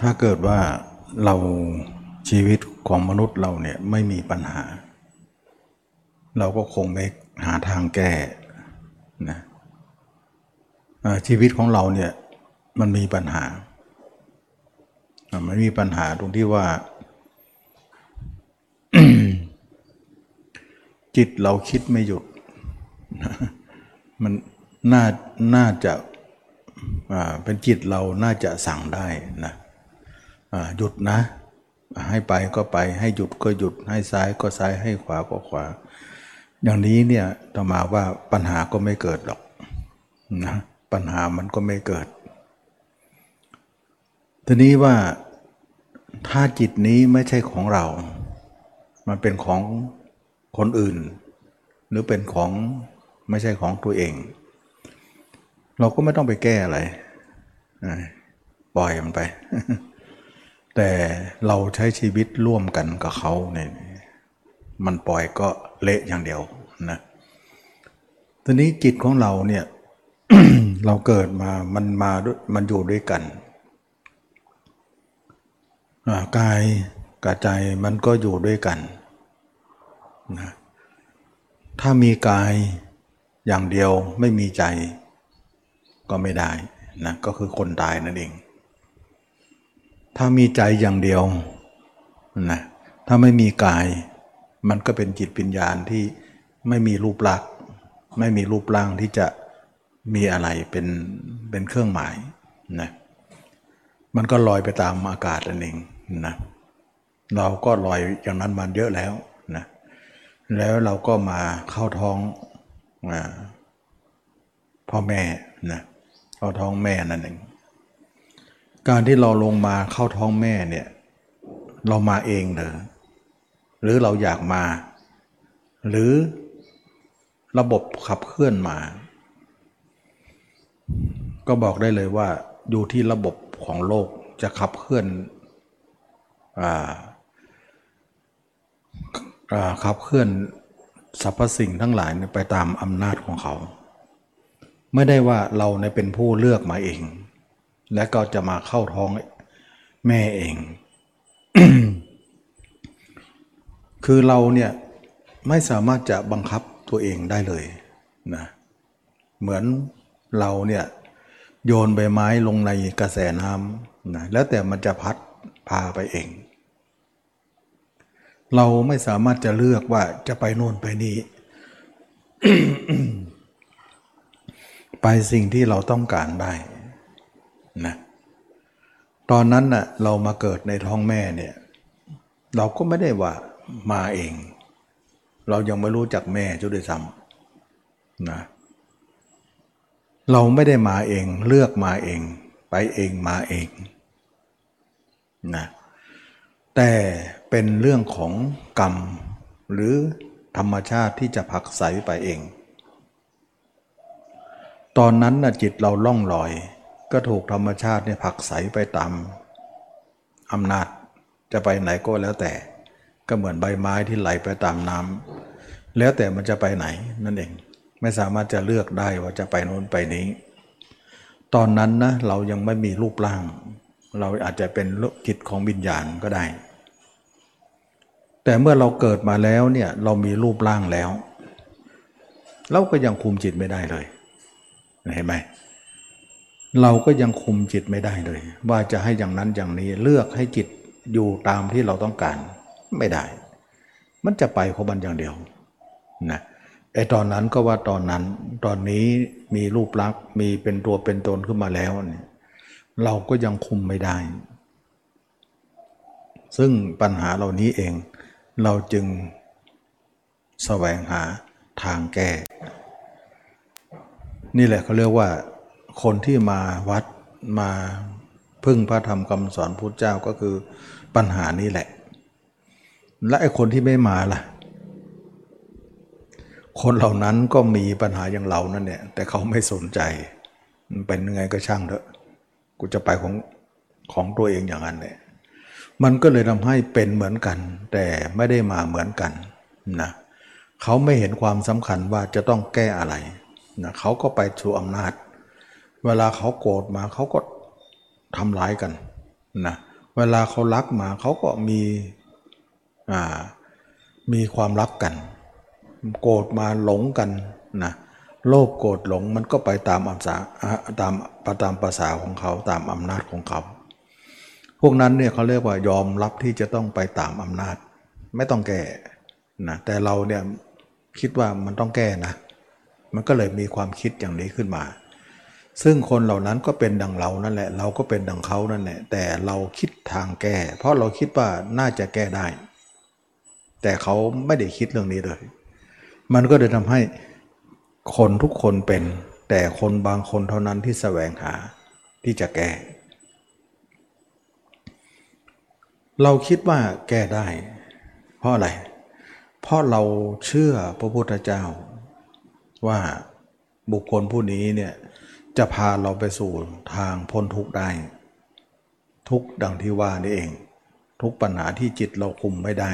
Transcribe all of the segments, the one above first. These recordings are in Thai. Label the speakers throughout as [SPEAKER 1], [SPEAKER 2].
[SPEAKER 1] ถ้าเกิดว่าเราชีวิตของมนุษย์เราเนี่ยไม่มีปัญหา เราก็คงไม่หาทางแก้นะชีวิตของเราเนี่ยมันมีปัญหาอ่ามันมีปัญหาตรงที่ว่า จิตเราคิดไม่หยุด มันน่าน่าจะเป็นจิตเราน่าจะสั่งได้นะ หยุดนะ ให้ไปก็ไป ให้หยุดก็หยุด ให้ซ้ายก็ซ้าย ให้ขวาก็ขวา อย่างนี้เนี่ยต่อมาว่าปัญหาก็ไม่เกิดหรอกนะปัญหามันก็ไม่เกิด ทีนี้ว่าถ้าจิตนี้ไม่ใช่ของเรา มันเป็นของคนอื่น หรือเป็นของไม่ใช่ของตัวเอง เราก็ไม่ต้องไปแก้อะไร ปล่อยมันไป แต่เราใช้ชีวิตร่วมกันกับเขาเนี่ยมันปล่อยก็เละอย่างเดียวนะทีนี้จิตของเราเนี่ยเราเกิดมามันมาด้วยมันอยู่ด้วยกันกายกับใจมันก็อยู่ด้วยกันนะถ้ามีกายอย่างเดียวไม่มีใจก็ไม่ได้นะก็คือคนตายนั่นเอง ถ้ามีใจอย่างเดียวนะถ้าไม่มีกาย มันก็เป็นจิตปัญญาณที่ไม่มีรูปลักษณ์ไม่มีรูปร่างที่จะมีอะไรเป็นเป็นเครื่องหมายนะมันก็ลอยไปตามอากาศนั่นเองนะเราก็ลอยอย่างนั้นมาเยอะแล้วนะแล้วเราก็มาเข้าท้องอพ่อแม่นะเข้าท้องแม่นั่นเอง การที่เราลงมาเข้าท้องแม่เนี่ย เรามาเองเหรอหรือเราอยากมา หรือระบบขับเคลื่อนมา ก็บอกได้เลยว่าอยู่ที่ระบบของโลกจะขับเคลื่อนอขับเคลื่อนสรรพสิ่งทั้งหลายไปตามอำนาจของเขา ไม่ได้ว่าเราเนี่ยเป็นผู้เลือกมาเอง และก็จะมาเข้าท้องแม่เอง คือเราเนี่ยไม่สามารถจะบังคับตัวเองได้เลยนะเหมือนเราเนี่ยโยนใบไม้ลงในกระแสน้ำนะแล้วแต่มันจะพัดพาไปเอง เราไม่สามารถจะเลือกว่าจะไปโน่นไปนี้ ไปสิ่งที่เราต้องการได้ นะตอนนั้นน่ะเรามาเกิดในท้องแม่เนี่ย เราก็ไม่ได้ว่ามาเอง เรายังไม่รู้จักแม่จุดด้วยซ้ำนะเราไม่ได้มาเองเลือกมาเอง ไปเองมาเองนะแต่เป็นเรื่องของกรรม หรือธรรมชาติที่จะผักไสไปเอง ตอนนั้นนะจิตเราล่องลอย ก็ถูกธรรมชาติเนี่ยผลักไสไปตามอำนาจ จะไปไหนก็แล้วแต่ ก็เหมือนใบไม้ที่ไหลไปตามน้ำแล้วแต่มันจะไปไหนนั่นเอง ไม่สามารถจะเลือกได้ว่าจะไปโน้นไปนี้ ตอนนั้นนะเรายังไม่มีรูปร่าง เราอาจจะเป็นจิตของวิญญาณก็ได้ แต่เมื่อเราเกิดมาแล้วเนี่ยเรามีรูปร่างแล้ว เราก็ยังคุมจิตไม่ได้เลยเห็นไหม เราก็ยังคุมจิตไม่ได้เลย ว่าจะให้อย่างนั้นอย่างนี้เลือกให้จิตอยู่ตามที่เราต้องการไม่ได้ มันจะไปของมันอย่างเดียวนะไอตอนนั้นก็ว่าตอนนั้นตอนนี้มีรูปลักษณ์มีเป็นตัวเป็นตนขึ้นมาแล้วเนี่ยเราก็ยังคุมไม่ได้ ซึ่งปัญหาเหล่านี้เอง เราจึงแสวงหาทางแก้ นี่แหละเขาเรียกว่า คนที่มาวัดมาพึ่งพระธรรมคำสอนพุทธเจ้าก็คือปัญหานี้แหละ และไอ้คนที่ไม่มาล่ะ คนเหล่านั้นก็มีปัญหาอย่างเรานั่นเนี่ยแต่เขาไม่สนใจมันเป็นยังไงก็ช่างเถอะกูจะไปของของตัวเองอย่างนั้นเนี่ยมันก็เลยทำให้เป็นเหมือนกัน แต่ไม่ได้มาเหมือนกันนะเขาไม่เห็นความสำคัญว่าจะต้องแก้อะไรนะเขาก็ไปชูอำนาจ เวลาเขาโกรธมาเขาก็ทำร้ายกันนะเวลาเขารักมาเขาก็มีอ่ามีความรักกัน โกรธมาหลงกันนะโลภโกรธหลงมันก็ไปตามอำสาตามตามภาษาของเขาตามอำนาจของเขา พวกนั้นเนี่ยเขาเรียกว่ายอมรับที่จะต้องไปตามอำนาจ ไม่ต้องแก้นะแต่เราเนี่ยคิดว่ามันต้องแก้นะ มันก็เลยมีความคิดอย่างนี้ขึ้นมา ซึ่งคนเหล่านั้นก็เป็นดังเรานั่นแหละ เราก็เป็นดังเขานั่นแหละ แต่เราคิดทางแก้ เพราะเราคิดว่าน่าจะแก้ได้ แต่เขาไม่ได้คิดเรื่องนี้เลย มันก็เลยทำให้คนทุกคนเป็น แต่คนบางคนเท่านั้นที่แสวงหาที่จะแก้ เราคิดว่าแก้ได้ เพราะอะไร เพราะเราเชื่อพระพุทธเจ้าว่าบุคคลผู้นี้เนี่ย จะพาเราไปสู่ทางพ้นทุกข์ได้ ทุกดังที่ว่านี่เอง ทุกปัญหาที่จิตเราคุมไม่ได้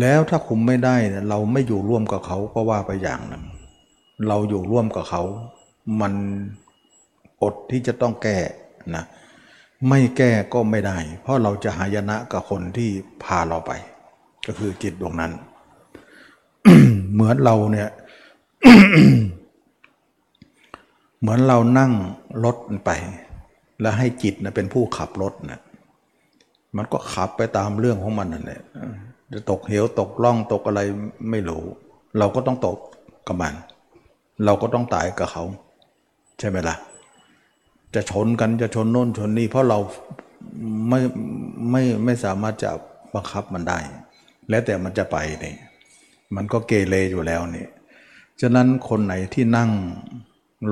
[SPEAKER 1] แล้วถ้าคุมไม่ได้เราไม่อยู่ร่วมกับเขาก็ว่าไปอย่างหนึ่งเราอยู่ร่วมกับเขา มันอดที่จะต้องแก้นะไม่แก้ก็ไม่ได้ เพราะเราจะหายนะกับคนที่พาเราไป ก็คือจิตดวงนั้น เหมือนเราเนี่ย เหมือนเรานั่งรถไป แล้วให้จิตนะเป็นผู้ขับรถนะมันก็ขับไปตามเรื่องของมันนั่นแหละจะตกเหวตกล่องตกอะไรไม่รู้ เราก็ต้องตกกับมัน เราก็ต้องตายกับเขา ใช่ไหมละ่ะ จะชนกันจะชนโน่นชนนี่เพราะเราไม่ไม่ไม่สามารถจะบังคับมันได้ แล้วแต่มันจะไปนี่มันก็เกเรอยู่แล้วนี่ฉะนั้นคนไหนที่นั่ง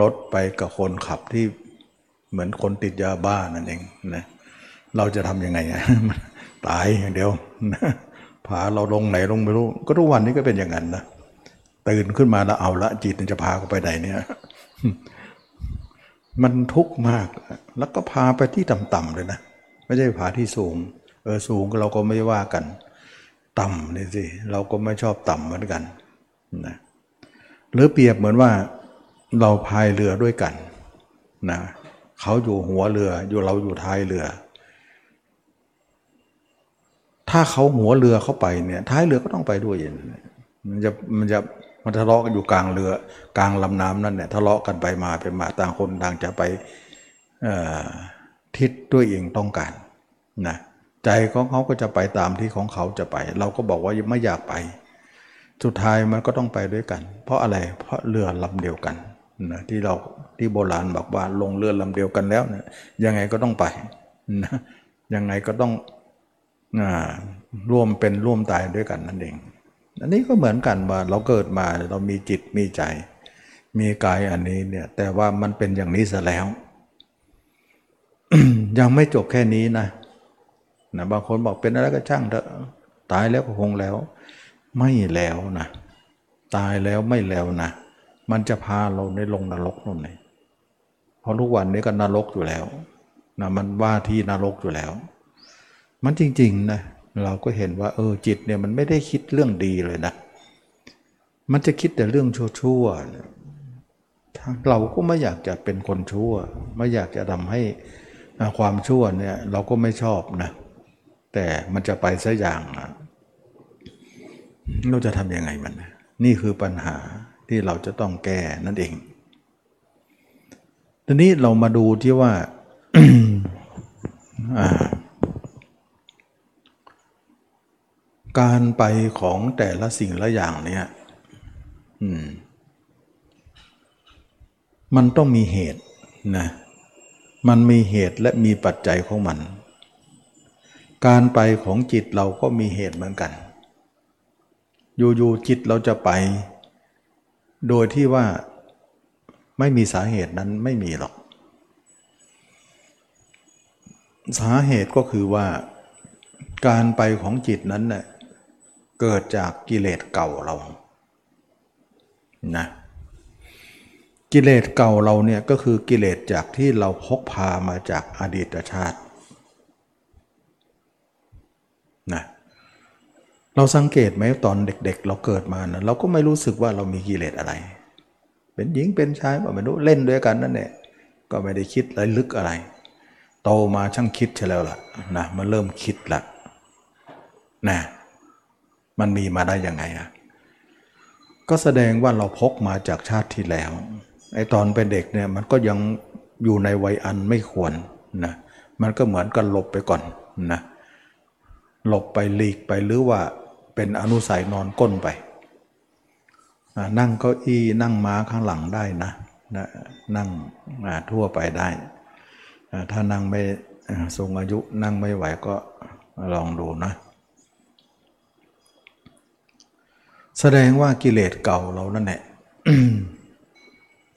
[SPEAKER 1] รถไปกับคนขับที่เหมือนคนติดยาบ้านั่นเองนะเราจะทำยังไงตายอย่างเดียวพาเราลงไหนลงไม่รู้ ก็ทุกวันนี้ก็เป็นอย่างนั้นนะตื่นขึ้นมาแล้วเอาละจิตจะพาเขาไปไหนเนี่ย มันทุกข์มาก แล้วก็พาไปที่ต่ำๆเลยนะไม่ใช่พาที่สูง เออสูงเราก็ไม่ว่ากัน ต่ำนี่สิเราก็ไม่ชอบต่ำเหมือนกันนะหรือเปรียบเหมือนว่า เราพายเรือด้วยกันนะเขาอยู่หัวเรืออยู่เราอยู่ท้ายเรือ ถ้าเขาหัวเรือเข้าไปเนี่ยท้ายเรือก็ต้องไปด้วยมันจะมันจะมันทะเลาะกันอยู่กลางเรือกลางลำน้ำนั่นเนี่ยทะเลาะกันไปมาไปมาต่างคนต่างจะไปทิศด้วยเองต้องการนะใจของเขาก็จะไปตามที่ของเขาจะไป เราก็บอกว่าไม่อยากไป สุดท้ายมันก็ต้องไปด้วยกัน เพราะอะไรเพราะเรือลำเดียวกัน นะที่เราที่โบราณบอกว่าลงเรือลำเดียวกันแล้วนะยังไงก็ต้องไปนะยังไงก็ต้องร่วมเป็นร่วมตายด้วยกันนั่นเองอันนี้ก็เหมือนกันว่าเราเกิดมาเรามีจิตมีใจ มีกายอันนี้เนี่ยแต่ว่ามันเป็นอย่างนี้ซะแล้ว ยังไม่จบแค่นี้นะนะบางคนบอกเป็นอะไรก็ช่างเถอะตายแล้วก็คงแล้ว ไม่แล้วนะตายแล้วไม่แล้วนะ มันจะพาเราในลงนรกนั่นเองเพราะทุกวันนี้ก็นรกอยู่แล้วนะมันว่าที่นรกอยู่แล้ว มันจริงๆนะเราก็เห็นว่าเออจิตเนี่ยมันไม่ได้คิดเรื่องดีเลยนะ มันจะคิดแต่เรื่องชั่วๆเราก็ไม่อยากจะเป็นคนชั่ว ไม่อยากจะทำให้ความชั่วเนี่ยเราก็ไม่ชอบนะแต่มันจะไปซะอย่างเราจะทำยังไงมัน นี่คือปัญหา ที่เราจะต้องแก้นั่นเอง ทีนี้เรามาดูที่ว่าการไปของแต่ละสิ่งละอย่างเนี่ยมันต้องมีเหตุนะ มันมีเหตุและมีปัจจัยของมัน การไปของจิตเราก็มีเหตุเหมือนกัน อยู่ๆจิตเราจะไป โดยที่ว่าไม่มีสาเหตุนั้นไม่มีหรอก สาเหตุก็คือว่าการไปของจิตนั้นเนี่ยเกิดจากกิเลสเก่าเรานะกิเลสเก่าเราเนี่ยก็คือกิเลสจากที่เราพกพามาจากอดีตชาตินะเเราสังเกตไหมตอนเด็ก ๆ เราเกิดมานะเราก็ไม่รู้สึกว่าเรามีกิเลสอะไร เป็นหญิงเป็นชายก็ไม่รู้เล่นด้วยกันนั่นแหละก็ไม่ได้คิดอะไรลึกอะไร โตมาช่างคิดใช่แล้วล่ะนะมันเริ่มคิดละนะมันมีมาได้ยังไงอะก็แสดงว่าเราพกมาจากชาติที่แล้วไอ้ตอนเป็นเด็กเนี่ยมันก็ยังอยู่ในวัยอันไม่ควรนะมันก็เหมือนกันหลบไปก่อนนะหลบไปหลีกไปหรือว่า เป็นอนุสัยนอนก้นไป นั่งเก้าอี้นั่งม้าข้างหลังได้นะนะนั่งทั่วไปได้ ถ้านั่งไม่สูงอายุนั่งไม่ไหวก็ลองดูนะ แสดงว่ากิเลสเก่าเรานั่นแหละ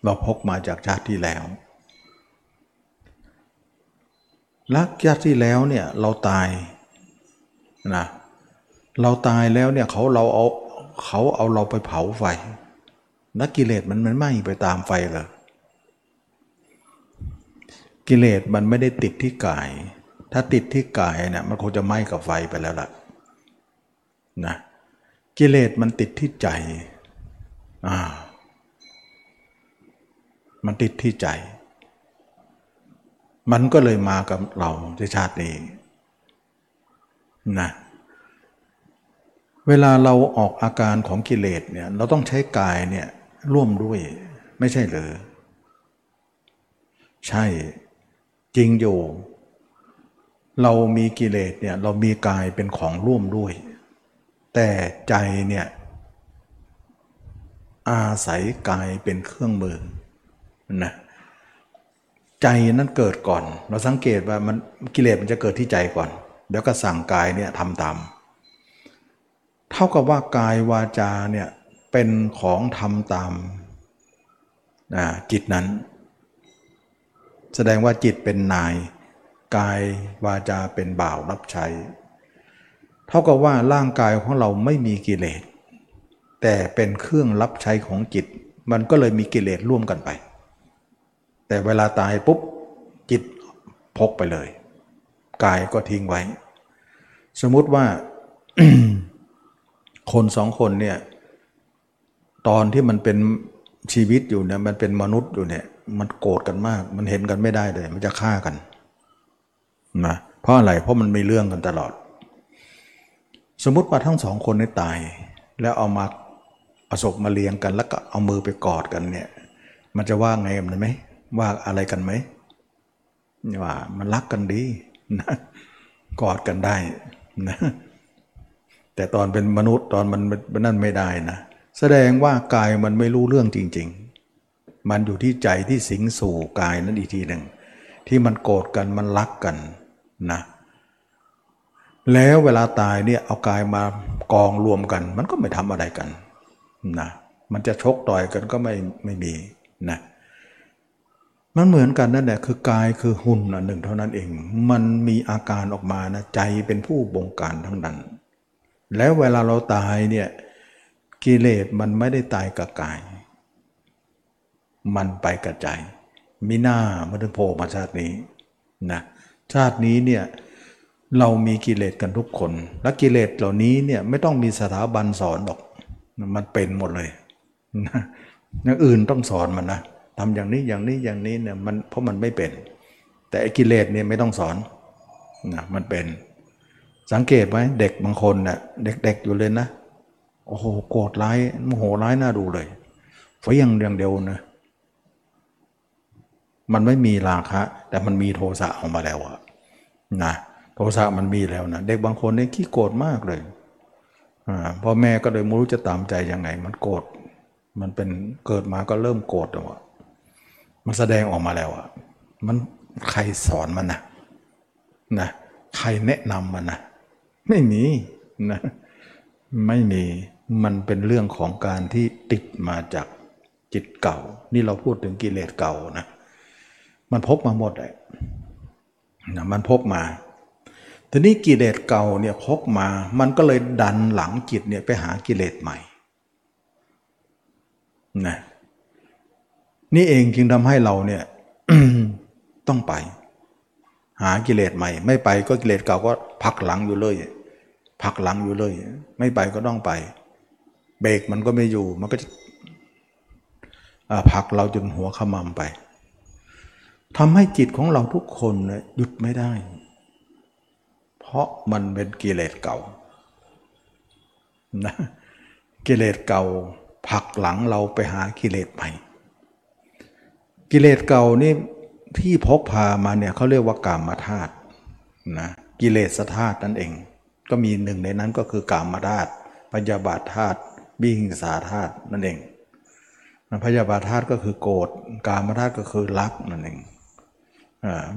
[SPEAKER 1] เราพกมาจากชาติที่แล้วลักชาติที่แล้วเนี่ยเราตายนะ เราตายแล้วเนี่ยเขาเราเอาเขาเอาเราไปเผาไฟนักกิเลสมันมันไหม้ไปตามไฟเลยกิเลสมันไม่ได้ติดที่กาย ถ้าติดที่กายเนี่ยมันคงจะไหม้กับไฟไปแล้วล่ะนะกิเลสมันติดที่ใจอ่ามันติดที่ใจ มันก็เลยมากับเราในชาตินี้นะ เวลาเราออกอาการของกิเลสเนี่ยเราต้องใช้กายเนี่ยร่วมด้วยไม่ใช่หรือใช่จริงอยู่ เรามีกิเลสเนี่ยเรามีกายเป็นของร่วมด้วย แต่ใจเนี่ยอาศัยกายเป็นเครื่องมือนะใจนั้นเกิดก่อน เราสังเกตว่ามันกิเลสมันจะเกิดที่ใจก่อนเดี๋ยวก็สั่งกายเนี่ยทำตาม เท่ากับว่ากายวาจาเนี่ยเป็นของทำตามจิตนั้น แสดงว่าจิตเป็นนาย กายวาจาเป็นบ่าวรับใช้ เท่ากับว่าร่างกายของเราไม่มีกิเลส แต่เป็นเครื่องรับใช้ของจิต มันก็เลยมีกิเลสร่วมกันไป แต่เวลาตายปุ๊บจิตพกไปเลย กายก็ทิ้งไว้ สมมุติว่า คนสองคนเนี่ยตอนที่มันเป็นชีวิตอยู่เนี่ยมันเป็นมนุษย์อยู่เนี่ย มันโกรธกันมาก มันเห็นกันไม่ได้เลย มันจะฆ่ากันนะเพราะอะไรเพราะมันมีเรื่องกันตลอด สมมุติว่าทั้งสองคนนี้ตาย แล้วเอามาเอาศพมาเลี้ยงกัน แล้วก็เอามือไปกอดกันเนี่ย มันจะว่าไงมันไหมว่าอะไรกันไหมว่ามันรักกันดีนะกอดกันได้นะ แต่ตอนเป็นมนุษย์ตอนมันนั่นไม่ได้นะ แสดงว่ากายมันไม่รู้เรื่องจริง ๆ มันอยู่ที่ใจที่สิงสู่กายนั้นอีกทีหนึ่งที่มันโกรธกันมันรักกันนะ แล้วเวลาตายเนี่ยเอากายมากองรวมกัน มันก็ไม่ทำอะไรกันนะมันจะชกต่อยกันก็ไม่ไม่มีนะมันเหมือนกันนั่นแหละคือกายคือหุ่นอันหนึ่งเท่านั้นเอง มันมีอาการออกมานะใจเป็นผู้บงการทั้งนั้น แล้วเวลาเราตายเนี่ยกิเลสมันไม่ได้ตายกับกาย มันไปกับใจมิหน้ามันถึงโผล่มาชาตินี้นะชาตินี้เนี่ยเรามีกิเลสกันทุกคน และกิเลสเหล่านี้เนี่ยไม่ต้องมีสถาบันสอนหรอก มันเป็นหมดเลยนะอย่างอื่นต้องสอนมันนะทำอย่างนี้อย่างนี้อย่างนี้เนี่ยมันเพราะมันไม่เป็น แต่กิเลสเนี่ยไม่ต้องสอนนะมันเป็น สังเกตไหมเด็กบางคนเนะ่ยเด็ก ๆ อยู่เลยนะโอ้โหโกรธร้ายโมโหร้ายน่าดูเลยเฟียงเรียงเดียวนะมันไม่มีราคะ แต่มันมีโทสะออกมาแล้วอะนะโทสะมันมีแล้วนะเด็กบางคนเนี่ยขี้โกรธมากเลยอ่าพ่อแม่ก็เลยไม่รู้จะตามใจยังไง มันโกรธมันเป็นเกิดมาก็เริ่มโกรธแล้วอะมันแสดงออกมาแล้วอะมันใครสอนมันนะนะใครแนะนำมันนะ ไม่มีนะไม่มีมันเป็นเรื่องของการที่ติดมาจากจิตเก่า นี่เราพูดถึงกิเลสเก่านะมันพบมาหมดเลยนะมันพบมาทีนี้กิเลสเก่าเนี่ยพบมา มันก็เลยดันหลังจิตเนี่ยไปหากิเลสใหม่นะนี่เองจึงทำให้เราเนี่ยต้องไป หากิเลสใหม่ ไม่ไปก็กิเลสเก่าก็พักหลังอยู่เลยพักหลังอยู่เลย ไม่ไปก็ต้องไป เบรกมันก็ไม่อยู่มันก็จะพักเราจนหัวขมำไปทำให้จิตของเราทุกคนหยุดไม่ได้ เพราะมันเป็นกิเลสเก่านะกิเลสเก่าผลักหลังเราไปหากิเลสใหม่ กิเลสเก่านี่ ที่พกพามาเนี่ยเขาเรียกว่ากามธาตุนะกิเลสธาตุนั่นเอง ก็มีหนึ่งในนั้นก็คือกามธาตุพยาบาทธาตุบิหิงสาธาตุนั่นเองพยาบาทธาตุก็คือโกรธกามธาตุก็คือรักนั่นเอง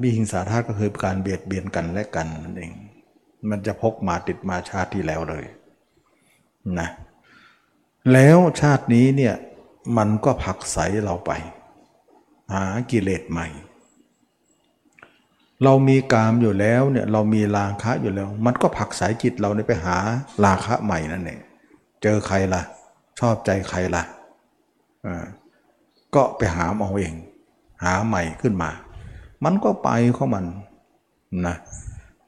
[SPEAKER 1] บิหิงสาธาตุก็คือการเบียดเบียนกันและกันนั่นเอง มันจะพกมาติดมาชาติที่แล้วเลยนะแล้วชาตินี้เนี่ยมันก็ผักใสเราไป หากิเลสใหม่ เรามีกามอยู่แล้วเนี่ยเรามีราคะอยู่แล้ว มันก็ผักใสจิตเราเนี่ยไปหาราคะใหม่นั่นเองเจอใครละ่ะ ชอบใจใครละ่ะอ่าก็ไปหาเอาเอง หาใหม่ขึ้นมา มันก็ไปของมันนะ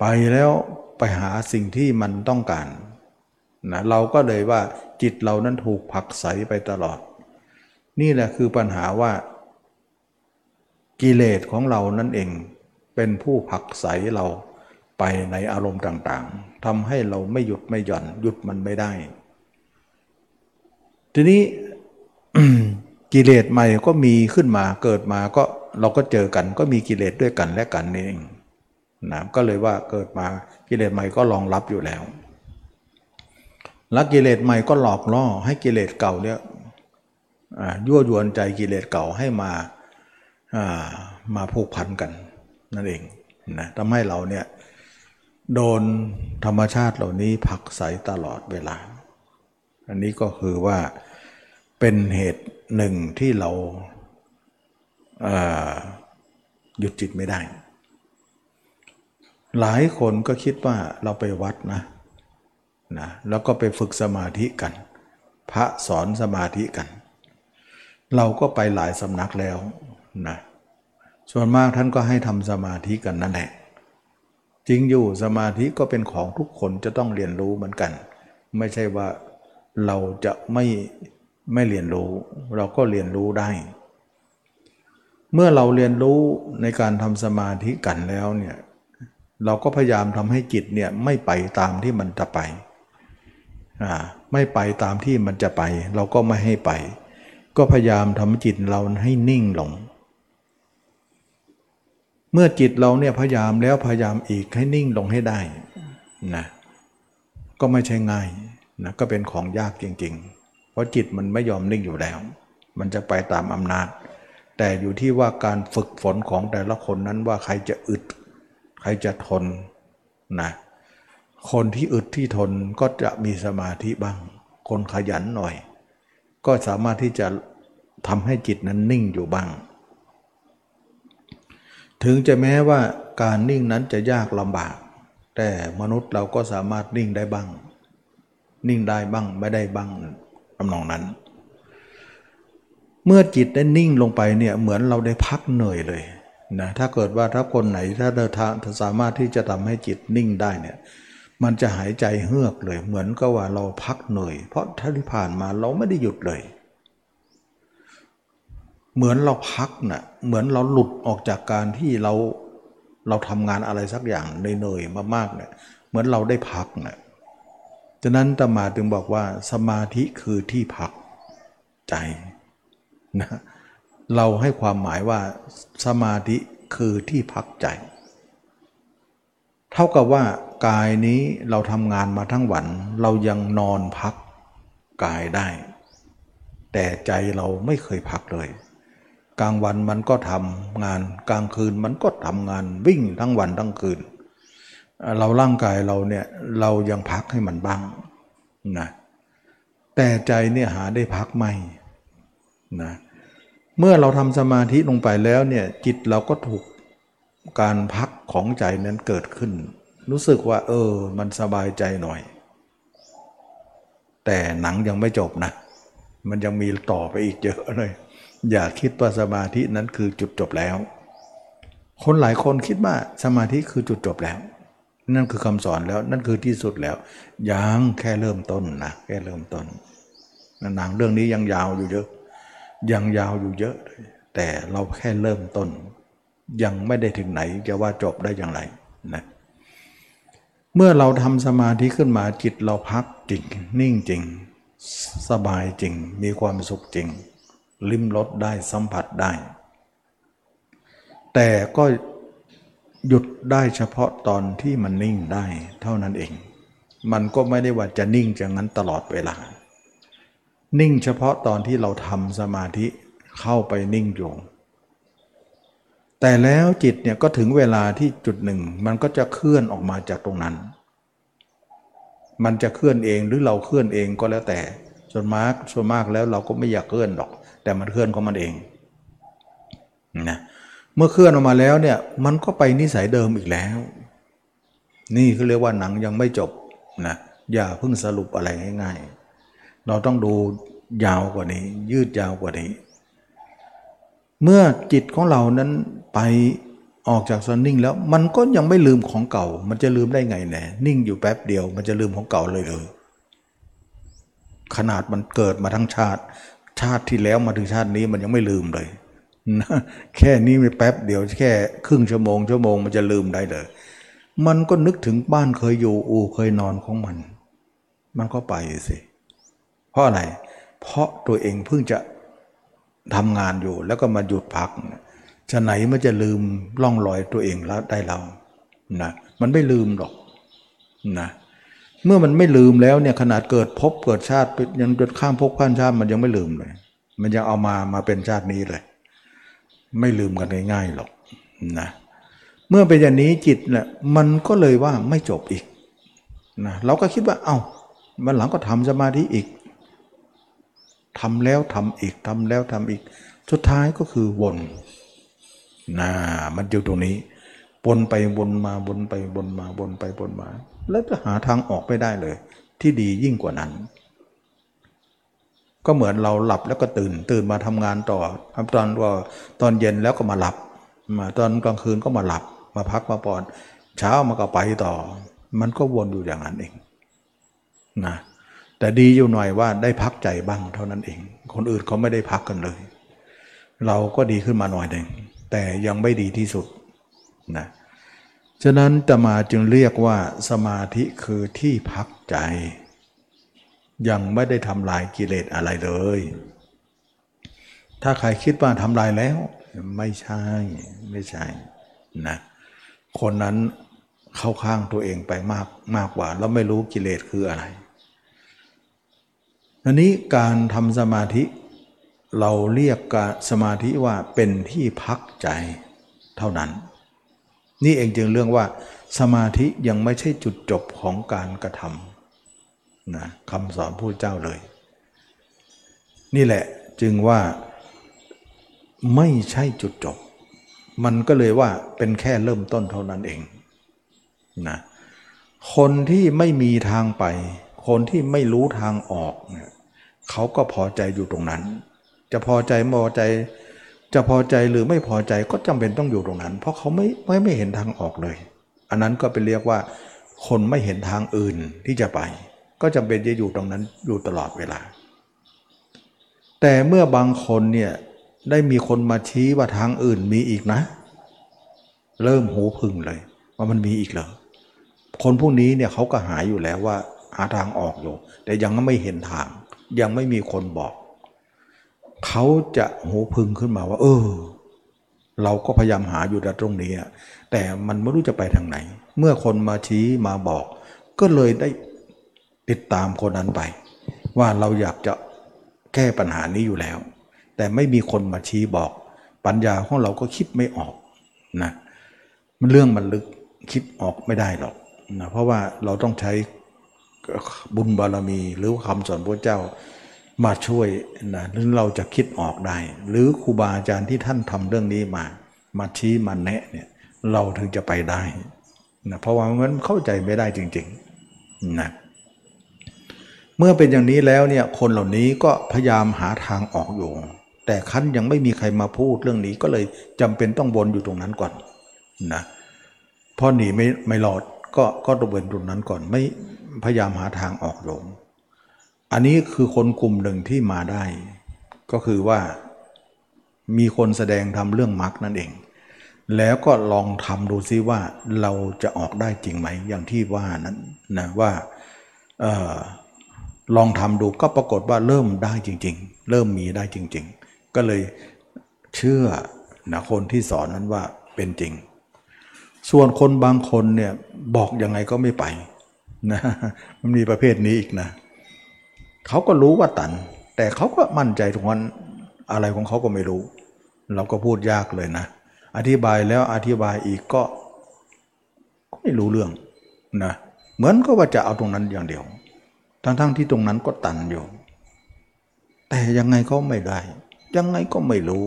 [SPEAKER 1] ไปแล้วไปหาสิ่งที่มันต้องการนะเราก็เลยว่าจิตเรานั้นถูกผักใสไปตลอด นี่แหละคือปัญหาว่า กิเลสของเรานั่นเอง เป็นผู้ผักใสเราไปในอารมณ์ต่างๆทำให้เราไม่หยุดไม่หย่อนหยุดมันไม่ได้ ทีนี้กิเลสใหม่ก็มีขึ้นมาเกิดมาก็เราก็เจอกัน ก็มีกิเลสด้วยกันและกันนี่เองนะก็เลยว่าเกิดมากิเลสใหม่ก็รองรับอยู่แล้ว แล้วกิเลสใหม่ก็หลอกล่อให้กิเลสเก่าเนี่ยยั่วยวนใจกิเลสเก่าให้มามาผูกพันกัน นั่นเองนะทำให้เราเนี่ยโดนธรรมชาติเหล่านี้ผักใสตลอดเวลา อันนี้ก็คือว่าเป็นเหตุหนึ่งที่เราหยุดจิตไม่ได้ หลายคนก็คิดว่าเราไปวัดนะนะแล้วก็ไปฝึกสมาธิกัน พระสอนสมาธิกัน เราก็ไปหลายสำนักแล้วนะ ส่วนมากท่านก็ให้ทำสมาธิกันนั่นแหละจริงอยู่สมาธิก็เป็นของทุกคนจะต้องเรียนรู้เหมือนกัน ไม่ใช่ว่าเราจะไม่ไม่เรียนรู้ เราก็เรียนรู้ได้ เมื่อเราเรียนรู้ในการทำสมาธิกันแล้วเนี่ยเราก็พยายามทำให้จิตเนี่ยไม่ไปตามที่มันจะไปอ่าไม่ไปตามที่มันจะไป เราก็ไม่ให้ไป ก็พยายามทำจิตเราให้นิ่งลง เมื่อจิตเราเนี่ยพยายามแล้วพยายามอีกให้นิ่งลงให้ได้นะก็ไม่ใช่ง่ายนะก็เป็นของยากจริง ๆ เพราะจิตมันไม่ยอมนิ่งอยู่แล้ว มันจะไปตามอำนาจ แต่อยู่ที่ว่าการฝึกฝนของแต่ละคนนั้นว่าใครจะอึด ใครจะทนนะคนที่อึดที่ทนก็จะมีสมาธิบ้าง คนขยันหน่อย ก็สามารถที่จะทำให้จิตนั้นนิ่งอยู่บ้าง ถึงจะแม้ว่าการนิ่งนั้นจะยากลำบาก แต่มนุษย์เราก็สามารถนิ่งได้บ้าง นิ่งได้บ้างไม่ได้บ้างทำนองนั้น เมื่อจิตได้นิ่งลงไปเนี่ยเหมือนเราได้พักเหนื่อยเลยนะถ้าเกิดว่าถ้าคนไหนถ้าเดินทางสามารถที่จะทำให้จิตนิ่งได้เนี่ยมันจะหายใจเฮือกเลย เหมือนกับว่าเราพักเหนื่อย เพราะท่าที่ผ่านมาเราไม่ได้หยุดเลย เหมือนเราพักนะ่ะเหมือนเราหลุดออกจากการที่เราเราทำงานอะไรสักอย่างเหนื่อยๆมากๆเนี่ยเหมือนเราได้พักนะ่ะฉะนั้นตมาถึงบอกว่าสมาธิคือที่พักใจนะเราให้ความหมายว่าสมาธิคือที่พักใจ เท่ากับว่ากายนี้เราทำงานมาทั้งวัน เรายังนอนพักกายได้ แต่ใจเราไม่เคยพักเลย กลางวันมันก็ทำงาน กลางคืนมันก็ทำงานวิ่งทั้งวันทั้งคืน เราร่างกายเราเนี่ยเรายังพักให้มันบ้างนะแต่ใจเนี่ยหาได้พักไหมนะเมื่อเราทำสมาธิลงไปแล้วเนี่ยจิตเราก็ถูกการพักของใจนั้นเกิดขึ้น รู้สึกว่า เออ มันสบายใจหน่อย แต่หนังยังไม่จบนะ มันยังมีต่อไปอีกเยอะเลย อย่าคิดว่าสมาธินั้นคือจุดจบแล้ว คนหลายคนคิดว่าสมาธิคือจุดจบแล้ว นั่นคือคำสอนแล้วนั่นคือที่สุดแล้ว ยังแค่เริ่มต้นนะแค่เริ่มต้นหนังเรื่องนี้ยังยาวอยู่เยอะ ยังยาวอยู่เยอะ แต่เราแค่เริ่มต้น ยังไม่ได้ถึงไหนจะว่าจบได้อย่างไรนะเมื่อเราทำสมาธิขึ้นมาจิตเราพักจริง นิ่งจริง สบายจริง มีความสุขจริง ลิ้มรสได้สัมผัสได้ แต่ก็หยุดได้เฉพาะตอนที่มันนิ่งได้เท่านั้นเอง มันก็ไม่ได้ว่าจะนิ่งอย่างนั้นตลอดเวลา นิ่งเฉพาะตอนที่เราทำสมาธิเข้าไปนิ่งอยู่ แต่แล้วจิตเนี่ยก็ถึงเวลาที่จุดหนึ่ง มันก็จะเคลื่อนออกมาจากตรงนั้น มันจะเคลื่อนเองหรือเราเคลื่อนเองก็แล้วแต่ส่วนมากส่วนมากแล้วเราก็ไม่อยากเคลื่อนหรอก แต่มันเคลื่อนของมันเองนะเมื่อเคลื่อนออกมาแล้วเนี่ยมันก็ไปนิสัยเดิมอีกแล้ว นี่คือเรียกว่าหนังยังไม่จบนะอย่าเพิ่งสรุปอะไรง่ายๆ เราต้องดูยาวกว่านี้ ยืดยาวกว่านี้ เมื่อจิตของเรานั้นไปออกจากซอนนิ่งแล้วมันก็ยังไม่ลืมของเก่า มันจะลืมได้ไงแน่นิ่งอยู่แป๊บเดียว มันจะลืมของเก่าเลยเลยขนาดมันเกิดมาทั้งชาติ ชาติที่แล้วมาถึงชาตินี้มันยังไม่ลืมเลยนะแค่นี้ไม่แป๊บเดียวแค่ครึ่งชั่วโมงชั่วโมงมันจะลืมได้เลย มันก็นึกถึงบ้านเคยอยู่อูเคยนอนของมัน มันก็ไปสิเพราะอะไร เพราะตัวเองเพิ่งจะทำงานอยู่แล้วก็มาหยุดพักจะไหนมันจะลืมล่องรอยตัวเองแล้วได้เรานะมันไม่ลืมหรอกนะ เมื่อมันไม่ลืมแล้วเนี่ยขนาดเกิดพบเกิดชาติยังจนข้ามภพข้ามชาติมันยังไม่ลืมเลย มันยังเอามามาเป็นชาตินี้เลย ไม่ลืมกันง่ายๆหรอกนะเมื่อเป็นอย่างนี้จิตเนี่ยมันก็เลยว่าไม่จบอีกนะเราก็คิดว่าเอา้ามันหลังก็ทำสมาธิอีกทำแล้วทำอีกทำแล้วทำอีก สุดท้ายก็คือวนนะมันอยู่ตรงนี้วนไปวนมาวนไปวนมาวนไปวนมา แล้วจะหาทางออกไม่ได้เลย ที่ดียิ่งกว่านั้น ก็เหมือนเราหลับแล้วก็ตื่น ตื่นมาทำงานต่อตอนว่าตอนเย็นแล้วก็มาหลับ มาตอนกลางคืนก็มาหลับ มาพักมาปอน เช้ามาก็ไปต่อ มันก็วนอยู่อย่างนั้นเองนะแต่ดีอยู่หน่อยว่าได้พักใจบ้างเท่านั้นเอง คนอื่นเขาไม่ได้พักกันเลย เราก็ดีขึ้นมาหน่อยหนึ่งแต่ยังไม่ดีที่สุดนะ ฉะนั้นตมาจึงเรียกว่าสมาธิคือที่พักใจ ยังไม่ได้ทำลายกิเลสอะไรเลย ถ้าใครคิดว่าทำลายแล้ว ไม่ใช่ไม่ใช่นะคนนั้นเข้าข้างตัวเองไปมากมากกว่า แล้วไม่รู้กิเลสคืออะไรอันนี้การทำสมาธิเราเรียกสมาธิว่าเป็นที่พักใจเท่านั้น นี่เองจึงเรื่องว่า สมาธิยังไม่ใช่จุดจบของการกระทำนะคำสอนผู้เจ้าเลย นี่แหละจึงว่าไม่ใช่จุดจบ มันก็เลยว่าเป็นแค่เริ่มต้นเท่านั้นเองนะคนที่ไม่มีทางไป คนที่ไม่รู้ทางออกเนี่ยเขาก็พอใจอยู่ตรงนั้น จะพอใจไม่พอใจ จะพอใจหรือไม่พอใจก็จำเป็นต้องอยู่ตรงนั้น เพราะเขาไม่ไม่ไม่เห็นทางออกเลย อันนั้นก็เป็นเรียกว่า คนไม่เห็นทางอื่นที่จะไป ก็จำเป็นจะอยู่ตรงนั้นอยู่ตลอดเวลา แต่เมื่อบางคนเนี่ยได้มีคนมาชี้ว่าทางอื่นมีอีกนะ เริ่มหูพึ่งเลย ว่ามันมีอีกเหรอคนพวกนี้เนี่ยเขาก็หายอยู่แล้วว่าหาทางออกอยู่ แต่ยังไม่เห็นทาง ยังไม่มีคนบอก เขาจะหูพึงขึ้นมาว่า เออ เราก็พยายามหาอยู่ตรงนี้แต่มันไม่รู้จะไปทางไหน เมื่อคนมาชี้มาบอก ก็เลยได้ติดตามคนนั้นไป ว่าเราอยากจะแก้ปัญหานี้อยู่แล้ว แต่ไม่มีคนมาชี้บอก ปัญญาของเราก็คิดไม่ออกนะมันเรื่องมันลึกคิดออกไม่ได้หรอกนะเพราะว่าเราต้องใช้บุญบารมีหรือคำสอนพระเจ้า มาช่วยนะหรือเราจะคิดออกได้ หรือครูบาอาจารย์ที่ท่านทำเรื่องนี้มา มาชี้มาแนะเนี่ยเราถึงจะไปได้นะเพราะว่ามันเข้าใจไม่ได้จริงๆนะเมื่อเป็นอย่างนี้แล้วเนี่ยคนเหล่านี้ก็พยายามหาทางออกอยู่ แต่คันยังไม่มีใครมาพูดเรื่องนี้ก็เลยจำเป็นต้องวนอยู่ตรงนั้นก่อนนะพอหนีไม่ไม่รอดก็ก็ต้องวนตรงนั้นก่อนไม่พยายามหาทางออกอยู่ อันนี้คือคนกลุ่มหนึ่งที่มาได้ ก็คือว่ามีคนแสดงทำเรื่องมรรคนั่นเอง แล้วก็ลองทำดูซิว่าเราจะออกได้จริงไหมอย่างที่ว่านั้นนะว่าออลองทำดูก็ปรากฏว่าเริ่มได้จริง ๆ เริ่มมีได้จริง ๆ ก็เลยเชื่อนะคนที่สอนนั้นว่าเป็นจริง ส่วนคนบางคนเนี่ยบอกยังไงก็ไม่ไปนะมันมีประเภทนี้อีกนะ เขาก็รู้ว่าตัน แต่เขาก็มั่นใจทุกวันอะไรของเขาก็ไม่รู้ เราก็พูดยากเลยนะ อธิบายแล้วอธิบายอีกก็ก็ไม่รู้เรื่องนะเหมือนก็ว่าจะเอาตรงนั้นอย่างเดียว ทั้งๆทที่ตรงนั้นก็ตันอยู่ แต่ยังไงก็ไม่ได้ ยังไงก็ไม่รู้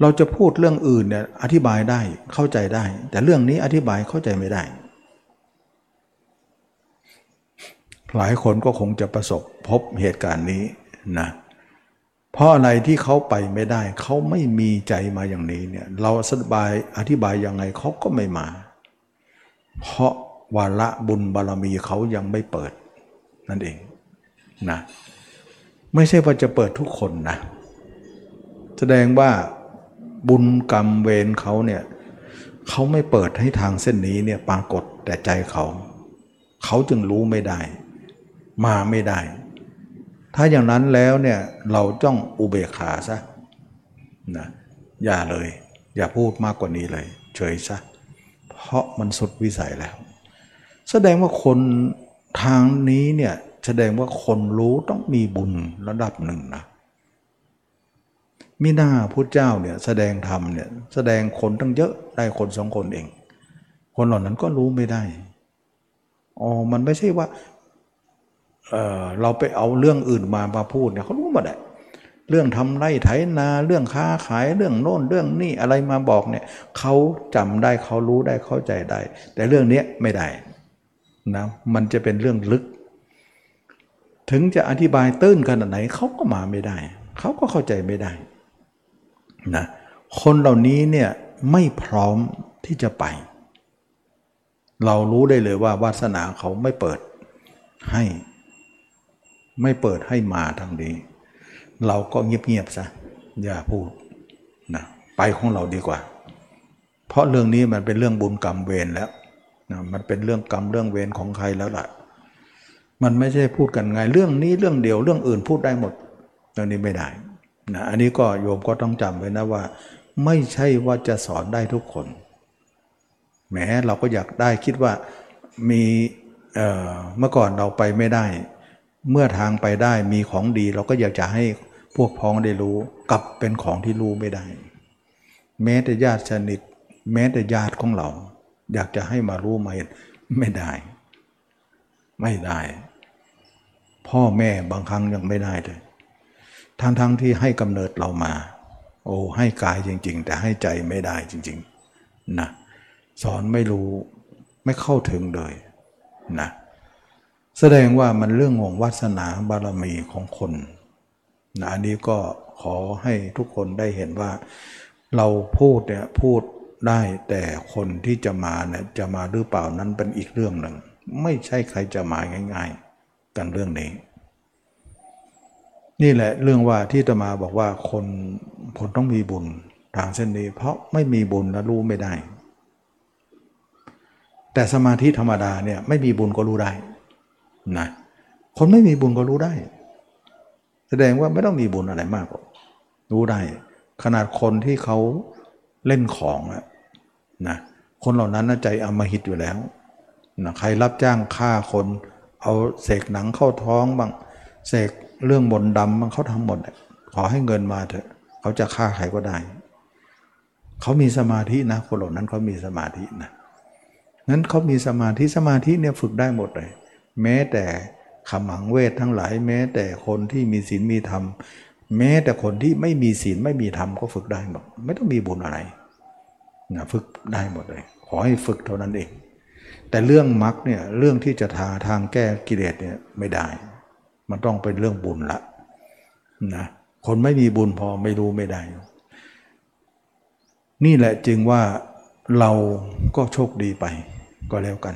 [SPEAKER 1] เราจะพูดเรื่องอื่นเนี่ยอธิบายได้เข้าใจได้ แต่เรื่องนี้อธิบายเข้าใจไม่ได้ หลายคนก็คงจะประสบพบเหตุการณ์นี้นะเพราะอะไรที่เขาไปไม่ได้ เขาไม่มีใจมาอย่างนี้เนี่ยเราสบายอธิบายยังไงเขาก็ไม่มา เพราะวาระบุญบารมีเขายังไม่เปิดนั่นเองนะไม่ใช่ว่าจะเปิดทุกคนนะ แสดงว่าบุญกรรมเวรเขาเนี่ยเขาไม่เปิดให้ทางเส้นนี้เนี่ยปรากฏแต่ใจเขา เขาจึงรู้ไม่ได้ มาไม่ได้ ถ้าอย่างนั้นแล้วเนี่ยเราต้องอุเบกขาซะนะอย่าเลย อย่าพูดมากกว่านี้เลย เฉยซะ เพราะมันสุดวิสัยแล้ว แสดงว่าคนทางนี้เนี่ยแสดงว่าคนรู้ต้องมีบุญระดับหนึ่งนะมิหน้าพุทธเจ้าเนี่ยแสดงธรรมเนี่ยแสดงคนตั้งเยอะได้คนสองคนเอง คนเหล่านั้นก็รู้ไม่ได้ อ๋อ มันไม่ใช่ว่า เเราไปเอาเรื่องอื่นมามาพูดเนี่ยเขารู้หมดแหละเรื่องทำไร่ไถนาเรื่องค้าขายเรื่องโน่นเรื่องนี่อะไรมาบอกเนี่ยเขาจำได้เขารู้ได้เข้าใจได้ แต่เรื่องนี้ไม่ได้นะมันจะเป็นเรื่องลึก ถึงจะอธิบายตื้นขนาดไหนเขาก็มาไม่ได้ เขาก็เข้าใจไม่ได้นะคนเหล่านี้เนี่ยไม่พร้อมที่จะไป เรารู้ได้เลยว่าวาสนาเขาไม่เปิดให้ ไม่เปิดให้มาทางนี้ เราก็เงียบๆซะอย่าพูดนะไปของเราดีกว่า เพราะเรื่องนี้มันเป็นเรื่องบุญกรรมเวรแล้วนะมันเป็นเรื่องกรรมเรื่องเวรของใครแล้วล่ะ มันไม่ใช่พูดกันไงเรื่องนี้เรื่องเดียวเรื่องอื่นพูดได้หมดเรื่องนี้ไม่ได้นะอันนี้ก็โยมก็ต้องจำไว้นะว่า ไม่ใช่ว่าจะสอนได้ทุกคนแม้เราก็อยากได้คิดว่ามีเมื่อก่อนเราไปไม่ได้ เมื่อทางไปได้มีของดี เราก็อยากจะให้พวกพ้องได้รู้กลับเป็นของที่รู้ไม่ได้ แม้แต่ญาติสนิท แม้แต่ญาติของเรา อยากจะให้มารู้มาเห็นไม่ได้ ไม่ได้ พ่อแม่บางครั้งยังไม่ได้เลยทั้งๆทที่ให้กำเนิดเรามา โอ้ให้กายจริง ๆ แต่ให้ใจไม่ได้จริง ๆนะสอนไม่รู้ไม่เข้าถึงเลยนะ แสดงว่ามันเรื่องของวาสนาบารมีของคนนะอันนี้ก็ขอให้ทุกคนได้เห็นว่า เราพูดเนี่ยพูดได้แต่คนที่จะมาเนี่ยจะมาหรือเปล่านั้นเป็นอีกเรื่องหนึ่ง ไม่ใช่ใครจะมาง่าย ๆ กันเรื่องนี้ นี่แหละเรื่องว่าที่จะมาบอกว่าคนคนต้องมีบุญทางเส้นนี้ เพราะไม่มีบุญแล้วรู้ไม่ได้ แต่สมาธิธรรมดาเนี่ยไม่มีบุญก็รู้ได้ นะคนไม่มีบุญก็รู้ได้ แสดงว่าไม่ต้องมีบุญอะไรมากรู้ได้ ขนาดคนที่เขาเล่นของนะคนเหล่านั้นใจอมหิตอยู่แล้วนะใครรับจ้างฆ่าคน เอาเสกหนังเข้าท้องบ้างเสกเรื่องบนดำบ้างเขาทำหมดขอให้เงินมาเถอะ เขาจะฆ่าใครก็ได้ เขามีสมาธินะ คนเหล่านั้นเขามีสมาธินะนั้นเขามีสมาธิสมาธิเนี่ยฝึกได้หมดเลย แม้แต่ขมังเวททั้งหลาย แม้แต่คนที่มีศีลมีธรรม แม้แต่คนที่ไม่มีศีลไม่มีธรรมก็ฝึกได้หมดไม่ต้องมีบุญอะไรนะฝึกได้หมดเลย ขอให้ฝึกเท่านั้นเอง แต่เรื่องมรรคเนี่ยเรื่องที่จะทาทางแก้กิเลสเนี่ยไม่ได้ มันต้องเป็นเรื่องบุญละนะคนไม่มีบุญพอไม่รู้ไม่ได้ นี่แหละจึงว่าเราก็โชคดีไปก็แล้วกัน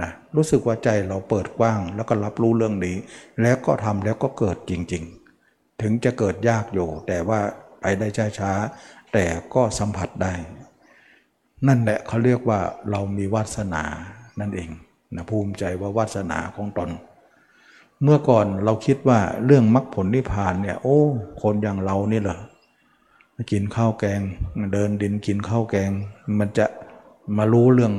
[SPEAKER 1] นะรู้สึกว่าใจเราเปิดกว้าง แล้วก็รับรู้เรื่องนี้ แล้วก็ทำแล้วก็เกิดจริง ๆ ถึงจะเกิดยากอยู่ แต่ว่าไปได้ช้าๆแต่ก็สัมผัสได้ นั่นแหละเขาเรียกว่าเรามีวาสนานั่นเองนะภูมิใจว่าวาสนาของตน เมื่อก่อนเราคิดว่าเรื่องมรรคผลนิพพานเนี่ยโอ้ คนอย่างเรานี่เหรอกินข้าวแกง เดินดินกินข้าวแกง มันจะมารู้เรื่อง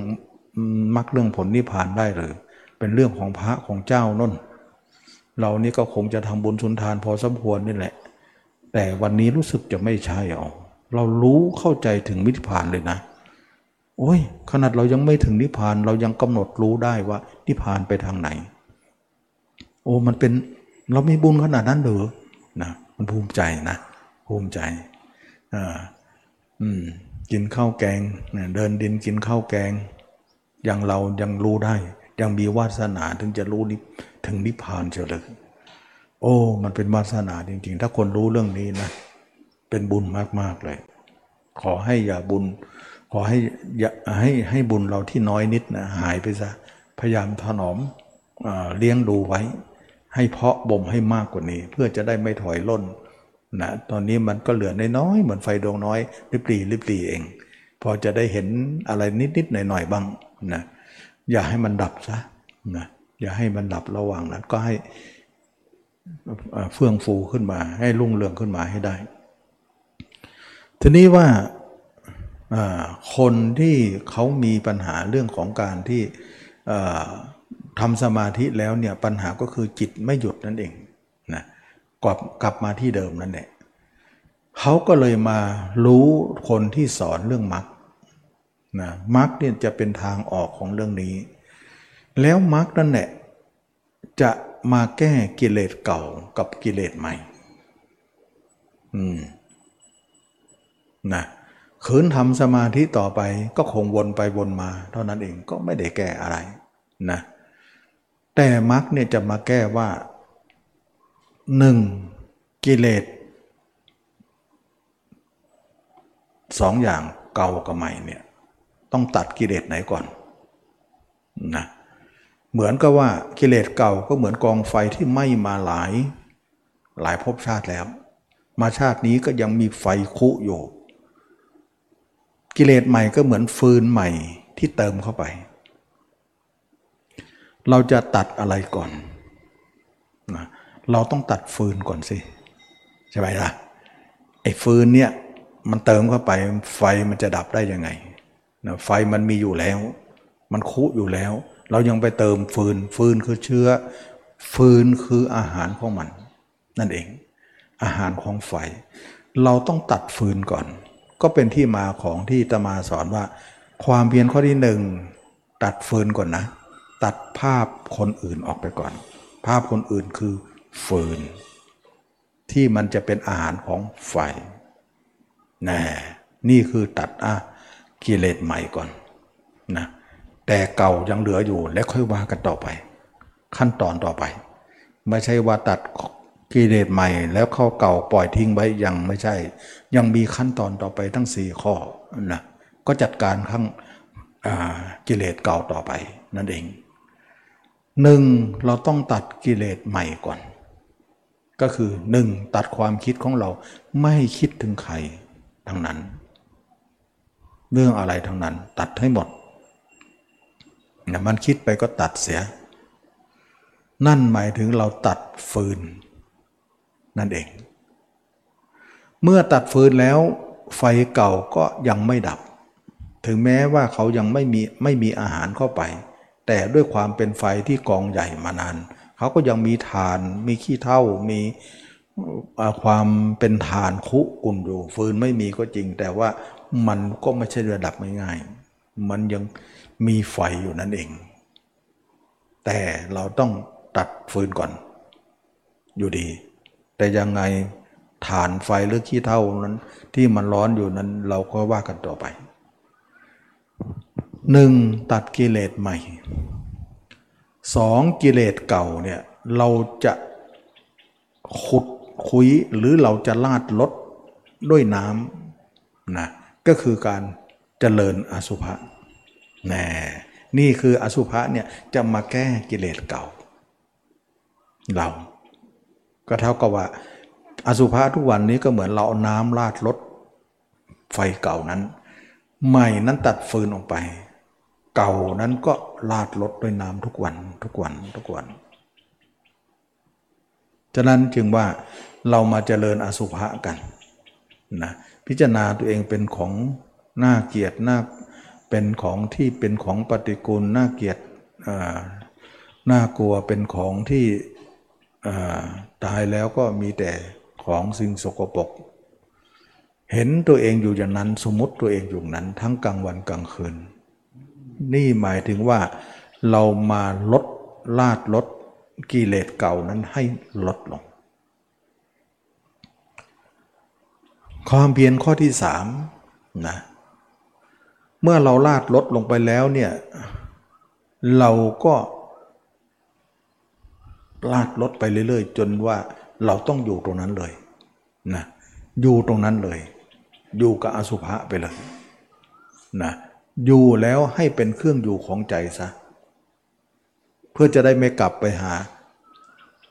[SPEAKER 1] มรรคเรื่องผลนิพพานได้หรือ เป็นเรื่องของพระของเจ้าน่น เรานี่ก็คงจะทำบุญสุนทานพอสมควรนี่แหละ แต่วันนี้รู้สึกจะไม่ใช่เอาเรารู้เข้าใจถึงมิพพานเลยนะ โอ้ย ขนาดเรายังไม่ถึงนิพพานเรายังกำหนดรู้ได้ว่านิพพานไปทางไหน โอ้มันเป็นเรามีบุญขนาดนั้นหรอนะมันภูมิใจนะภูมิใจอ่าอืมกินข้าวแกงเดินดินกินข้าวแกง อย่างเรายังรู้ได้ ยังมีวาสนาถึงจะรู้ถึงนิพพานเฉลยโอ้ มันเป็นวาสนาจริง ๆ ถ้าคนรู้เรื่องนี้นะ เป็นบุญมาก ๆ เลย ขอให้อย่าบุญ ขอให้อย่าให้ให้บุญเราที่น้อยนิดนะหายไปซะ พยายามถนอมเลี้ยงดูไว้ ให้เพาะบ่มให้มากกว่านี้ เพื่อจะได้ไม่ถอยล่นนะตอนนี้มันก็เหลือน้อยเหมือนไฟดวงน้อยริบหรี่ริบหรี่เอง พอจะได้เห็นอะไรนิดๆหน่อยๆบ้าง นะอย่าให้มันดับซะนะอย่าให้มันดับระหว่างนั้น ก็ให้เฟื่องฟูขึ้นมา ให้รุ่งเรืองขึ้นมาให้ได้ ทีนี้ว่าคนที่เขามีปัญหาเรื่องของการที่ทำสมาธิแล้วเนี่ยปัญหาก็คือจิตไม่หยุดนั่นเองนะกลับกลับมาที่เดิมนั่นแหละเขาก็เลยมารู้คนที่สอนเรื่องมรรค นะมรรคเนี่ยจะเป็นทางออกของเรื่องนี้ แล้วมรรคนั่นแหละจะมาแก้กิเลสเก่ากับกิเลสใหม่ อืมนะขืนทำสมาธิต่อไปก็คงวนไปวนมา เท่านั้นเองก็ไม่ได้แก้อะไรนะแต่มรรคเนี่ยจะมาแก้ว่าหนึ่งกิเลสสองอย่างเก่ากับใหม่เนี่ย ต้องตัดกิเลสไหนก่อนนะเหมือนกับว่ากิเลสเก่าก็เหมือนกองไฟที่ไหม้มาหลาย หลายภพชาติแล้ว มาชาตินี้ก็ยังมีไฟคุอยู่ กิเลสใหม่ก็เหมือนฟืนใหม่ที่เติมเข้าไป เราจะตัดอะไรก่อนนะเราต้องตัดฟืนก่อนสิใช่ไหมล่ะไอ้ฟืนเนี่ยมันเติมเข้าไปไฟมันจะดับได้ยังไง นะไฟมันมีอยู่แล้ว มันคุอยู่แล้ว เรายังไปเติมฟืน ฟืนคือเชื้อ ฟืนคืออาหารของมัน นั่นเอง อาหารของไฟ เราต้องตัดฟืนก่อน ก็เป็นที่มาของที่ตมาสอนว่า ความเพียรข้อที่หนึ่งตัดฟืนก่อนนะ ตัดภาพคนอื่นออกไปก่อน ภาพคนอื่นคือฟืน ที่มันจะเป็นอาหารของไฟแน่นี่คือตัดอะ กิเลสใหม่ก่อนนะแต่เก่ายังเหลืออยู่และค่อยว่ากันต่อไป ขั้นตอนต่อไป ไม่ใช่ว่าตัดกิเลสใหม่แล้วเข้าเก่าปล่อยทิ้งไว้ยังไม่ใช่ ยังมีขั้นตอนต่อไปทั้งสี่ข้อนะก็จัดการข้างกิเลสเก่าต่อไปนั่นเองหนึ่งเราต้องตัดกิเลสใหม่ก่อน ก็คือหนึ่งตัดความคิดของเราไม่คิดถึงใครทั้งนั้น เรื่องอะไรทั้งนั้น ตัดให้หมดนะมันคิดไปก็ตัดเสีย นั่นหมายถึงเราตัดฟืน นั่นเอง เมื่อตัดฟืนแล้วไฟเก่าก็ยังไม่ดับ ถึงแม้ว่าเขายังไม่มีไม่มีอาหารเข้าไป แต่ด้วยความเป็นไฟที่กองใหญ่มานาน เขาก็ยังมีฐานมีขี้เท่ามีความเป็นฐานคุกุ่นอยู่ฟืนไม่มีก็จริง แต่ว่า มันก็ไม่ใช่ระดับง่ายๆมันยังมีไฟอยู่นั่นเอง แต่เราต้องตัดฟืนก่อน อยู่ดี แต่ยังไงฐานไฟหรือขี้เท่านั้น ที่มันร้อนอยู่นั้น เราก็ว่ากันต่อไปหนึ่งตัดกิเลสใหม่สองกิเลสเก่าเนี่ยเราจะขุดคุยหรือเราจะลาดลดด้วยน้ำนะ ก็คือการเจริญอสุภะแน่นี่คืออสุภะเนี่ยจะมาแก้กิเลสเก่า เรา ก็เท่ากับว่า อสุภะทุกวันนี้ก็เหมือนเราเอาน้ำราดรถไฟเก่านั้น ใหม่นั้นตัดฟืนออกไป เก่านั้นก็ลาดลดด้วยน้ำทุกวันทุกวันทุกวันฉะนั้นจึงว่าเรามาเจริญอสุภะกันนะ พิจารณาตัวเองเป็นของน่าเกียดน่าเป็นของที่เป็นของปฏิกูลน่าเกียดน่ากลัวเป็นของที่ตายแล้วก็มีแต่ของสิ่งสกปรกเห็นตัวเองอยู่อย่างนั้นสมมติตัวเองอยู่นั้น ทั้งกลางวันกลางคืน นี่หมายถึงว่าเรามาลดลาดลดกิเลสเก่านั้นให้ลดลง ความเพียรข้อที่สามนะเมื่อเราลาดลดลงไปแล้วเนี่ยเราก็ลาดลดไปเรื่อยๆ จนว่าเราต้องอยู่ตรงนั้นเลยนะอยู่ตรงนั้นเลย อยู่กับอสุภะไปเลยนะอยู่แล้วให้เป็นเครื่องอยู่ของใจซะเพื่อจะได้ไม่กลับไปหา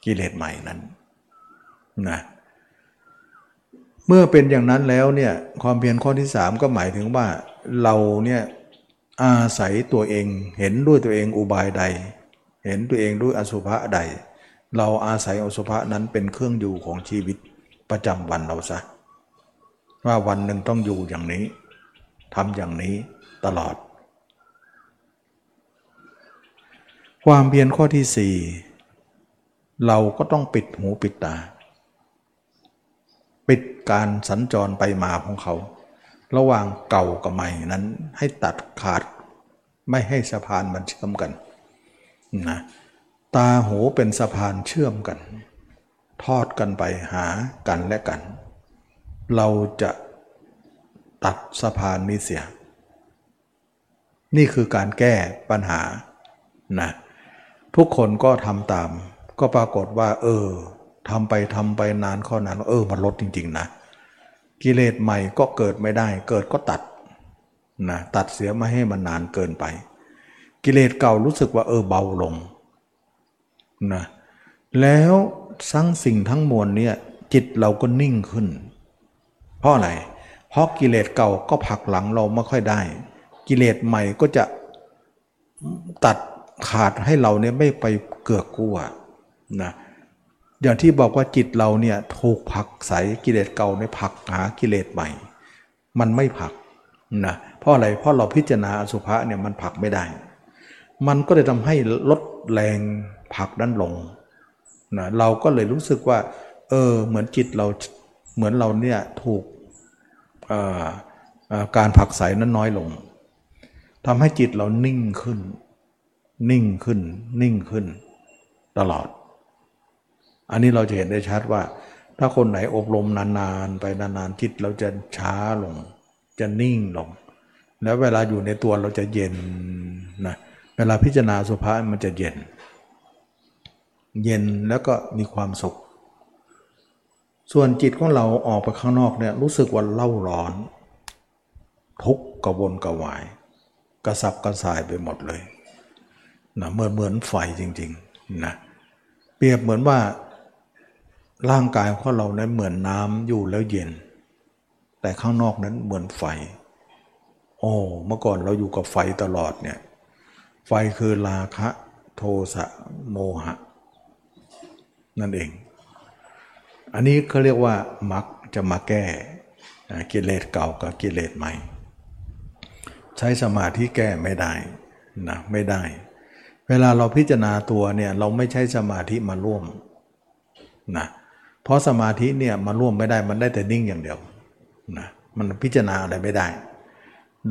[SPEAKER 1] กิเลสใหม่นั้นนะ เมื่อเป็นอย่างนั้นแล้วเนี่ยความเพียรข้อที่สามก็หมายถึงว่าเราเนี่ยอาศัยตัวเองเห็นด้วยตัวเองอุบายใด เห็นตัวเองด้วยอสุภะใด เราอาศัยอสุภะนั้นเป็นเครื่องอยู่ของชีวิตประจำวันเราซะว่าวันหนึ่งต้องอยู่อย่างนี้ทำอย่างนี้ตลอด ความเพียรข้อที่สี่เราก็ต้องปิดหูปิดตา ปิดการสัญจรไปมาของเขา ระหว่างเก่ากับใหม่นั้นให้ตัดขาดไม่ให้สะพานมันเชื่อมกันนะตาหูเป็นสะพานเชื่อมกัน ทอดกันไปหากันและกัน เราจะตัดสะพานนี้เสีย นี่คือการแก้ปัญหานะทุกคนก็ทำตาม ก็ปรากฏว่า เออ ทำไปทำไปนานข้อนานเออมันลดจริง ๆ นะ กิเลสใหม่ก็เกิดไม่ได้ เกิดก็ตัดนะตัดเสียไม่ให้มันนานเกินไป กิเลสเก่ารู้สึกว่าเออเบาลงนะแล้วทั้งสิ่งทั้งมวลเนี่ยจิตเราก็นิ่งขึ้น เพราะอะไร เพราะกิเลสเก่าก็ผลักหลังเราไม่ค่อยได้ กิเลสใหม่ก็จะตัดขาดให้เราเนี่ยไม่ไปเกือกกลัวนะ อย่างที่บอกว่าจิตเราเนี่ยถูกผักใสกิเลสเก่าในผักหากิเลสใหม่ มันไม่ผักนะเพราะอะไรเพราะเราพิจารณาอสุภะเนี่ยมันผักไม่ได้ มันก็เลยทำให้ลดแรงผักนั้นลงนะเราก็เลยรู้สึกว่า เออเหมือนจิตเราเหมือนเราเนี่ยถูกการผักใสนั้นน้อยลงทำให้จิตเรานิ่งขึ้น นิ่งขึ้น นิ่งขึ้น ตลอด อันนี้เราจะเห็นได้ชัดว่า ถ้าคนไหนอบรมนานๆ ไปนานๆจิตเราจะช้าลง จะนิ่งลง แล้วเวลาอยู่ในตัวเราจะเย็นนะเวลาพิจารณาสุภาษมันจะเย็น เย็นแล้วก็มีความสุข ส่วนจิตของเราออกไปข้างนอกเนี่ยรู้สึกว่าเล่าร้อน ทุกข์กระวนกระวาย กระสับกระส่ายไปหมดเลยนะเหมือนเหมือนไฟจริงๆนะเปรียบเหมือนว่า ร่างกายของเรานั้นเหมือนน้ำอยู่แล้วเย็น แต่ข้างนอกนั้นเหมือนไฟ โอ้เมื่อก่อนเราอยู่กับไฟตลอดเนี่ย ไฟคือราคะ โทสะโมหะ นั่นเอง อันนี้เขาเรียกว่ามักจะมาแก้กิเลสเก่ากับกิเลสใหม่ ใช้สมาธิแก้ไม่ได้นะไม่ได้ เวลาเราพิจารณาตัวเนี่ยเราไม่ใช้สมาธิมาร่วมนะ เพราะสมาธิเนี่ยมาร่วมไม่ได้มันได้แต่นิ่งอย่างเดียวนะมันพิจารณาอะไรไม่ได้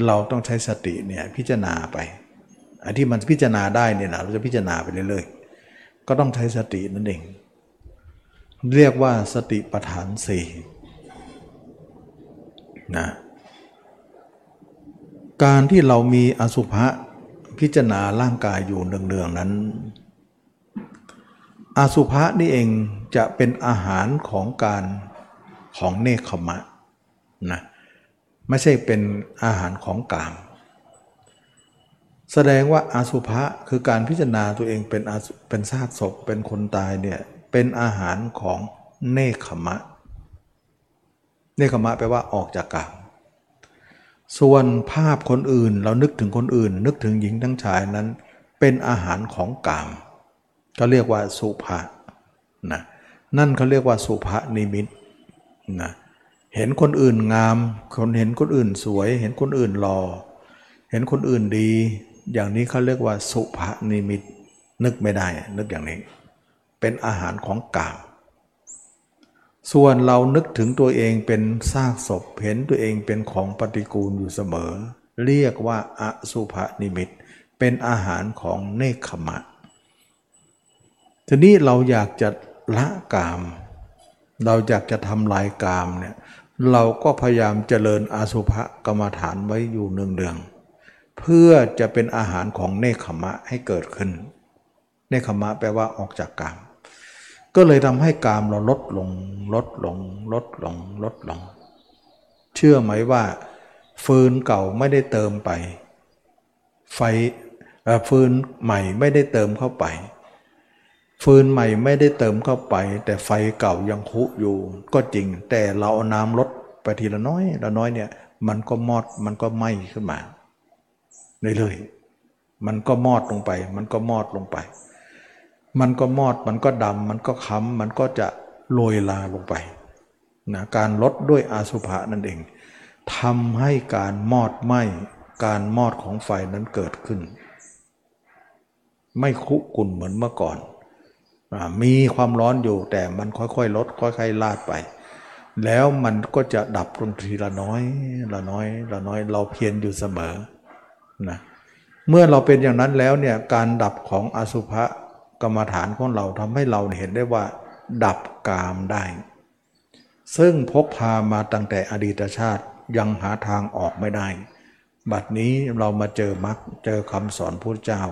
[SPEAKER 1] เราต้องใช้สติเนี่ยพิจารณาไปไอันที่มันพิจารณาได้เนี่ยนะเราจะพิจารณาไปเรื่อยๆก็ต้องใช้สตินั่นเอง เรียกว่าสติปัฏฐานสี่นะการที่เรามีอสุภะพิจารณาร่างกายอยู่เนืองๆนั้น อาสุภะนี่เองจะเป็นอาหารของการของเนคขมะนะไม่ใช่เป็นอาหารของกาม แสดงว่าอาสุภะคือการพิจารณาตัวเองเป็นเป็นซากศพเป็นคนตายเนี่ยเป็นอาหารของเนคขมะ เนคขมะแปลว่าออกจากกาม ส่วนภาพคนอื่นเรานึกถึงคนอื่น นึกถึงหญิงทั้งชายนั้น เป็นอาหารของกาม ก็เรียกว่าสุภานะนั่นเขาเรียกว่าสุภานิมิตนะเห็นคนอื่นงาม คนเห็นคนอื่นสวย เห็นคนอื่นหลอ่อเห็นคนอื่นดี อย่างนี้เขาเรียกว่าสุภานิมิตนึกไม่ได้ นึกอย่างนี้ เป็นอาหารของกามส่วนเรานึกถึงตัวเองเป็นซากศพ เห็นตัวเองเป็นของปฏิกูลอยู่เสมอ เรียกว่าอสุภนิมิต เป็นอาหารของเนคขมะ ทีนี้เราอยากจะละกาม เราอยากจะทำลายกามเนี่ยเราก็พยายามเจริญอาสุภกรรมฐานไว้อยู่เนืองๆเพื่อจะเป็นอาหารของเนคขมะให้เกิดขึ้น เนคขมะแปลว่าออกจากกาม ก็เลยทำให้กามเราลดลงลดลงลดลงลดลง เชื่อไหมว่า ฟืนเก่าไม่ได้เติมไป ไฟฟืนใหม่ไม่ได้เติมเข้าไป ฟืนใหม่ไม่ได้เติมเข้าไป แต่ไฟเก่ายังคุอยู่ ก็จริง แต่เราเอาน้ำลดไปทีละน้อยละน้อยเนี่ย มันก็มอดมันก็ไหม้ขึ้นมาเรื่อยๆมันก็มอดลงไป มันก็มอดลงไป มันก็มอดมันก็ดำมันก็ค้ำมันก็จะโรยลาลงไปนะการลดด้วยอาสุภะนั่นเองทำให้การมอดไหม้การมอดของไฟนั้นเกิดขึ้น ไม่คุกุ่นเหมือนเมื่อก่อน มีความร้อนอยู่แต่มันค่อยๆ ลดค่อยๆลาดไป แล้วมันก็จะดับลงทีละน้อยละน้อยละน้อยเราเพียรอยู่เสมอนะเมื่อเราเป็นอย่างนั้นแล้วเนี่ยการดับของอสุภะกรรมฐานของเราทำให้เราเห็นได้ว่า ดับกามได้ ซึ่งพกพามาตั้งแต่อดีตชาติยังหาทางออกไม่ได้ บัดนี้เรามาเจอมรรคเจอคำสอนพระเจ้า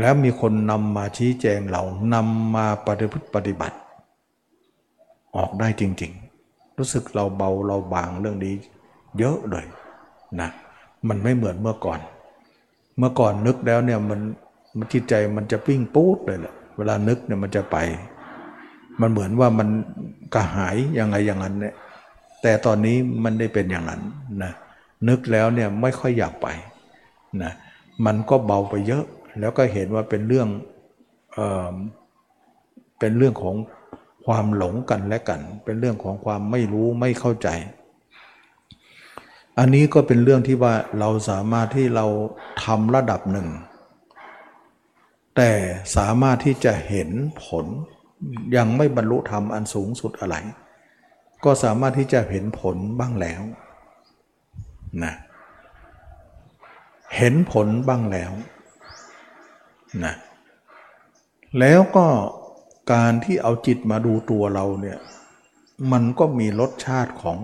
[SPEAKER 1] แล้วมีคนนำมาชี้แจงเรานำมาปฏิพฤติปฏิบัติ ออกได้จริง ๆ รู้สึกเราเบาเราบางเรื่องนี้ เยอะเลยนะมันไม่เหมือนเมื่อก่อน เมื่อก่อนนึกแล้วเนี่ยมันมันจิตใจมันจะปิ้งปูดเลยแหละเวลานึกเนี่ยมันจะไป มันเหมือนว่ามันกระหายยังไงอย่างนั้นเนี่ยแต่ตอนนี้มันได้เป็นอย่างนั้นนะนึกแล้วเนี่ยไม่ค่อยอยากไปนะมันก็เบาไปเยอะ แล้วก็เห็นว่าเป็นเรื่องเออเป็นเรื่องของความหลงกันและกัน เป็นเรื่องของความไม่รู้ไม่เข้าใจ อันนี้ก็เป็นเรื่องที่ว่าเราสามารถที่เราทำระดับหนึ่ง แต่สามารถที่จะเห็นผลยังไม่บรรลุธรรมอันสูงสุดอะไร ก็สามารถที่จะเห็นผลบ้างแล้วนะเห็นผลบ้างแล้ว นะแล้วก็การที่เอาจิตมาดูตัวเราเนี่ยมันก็มีรสชาติของ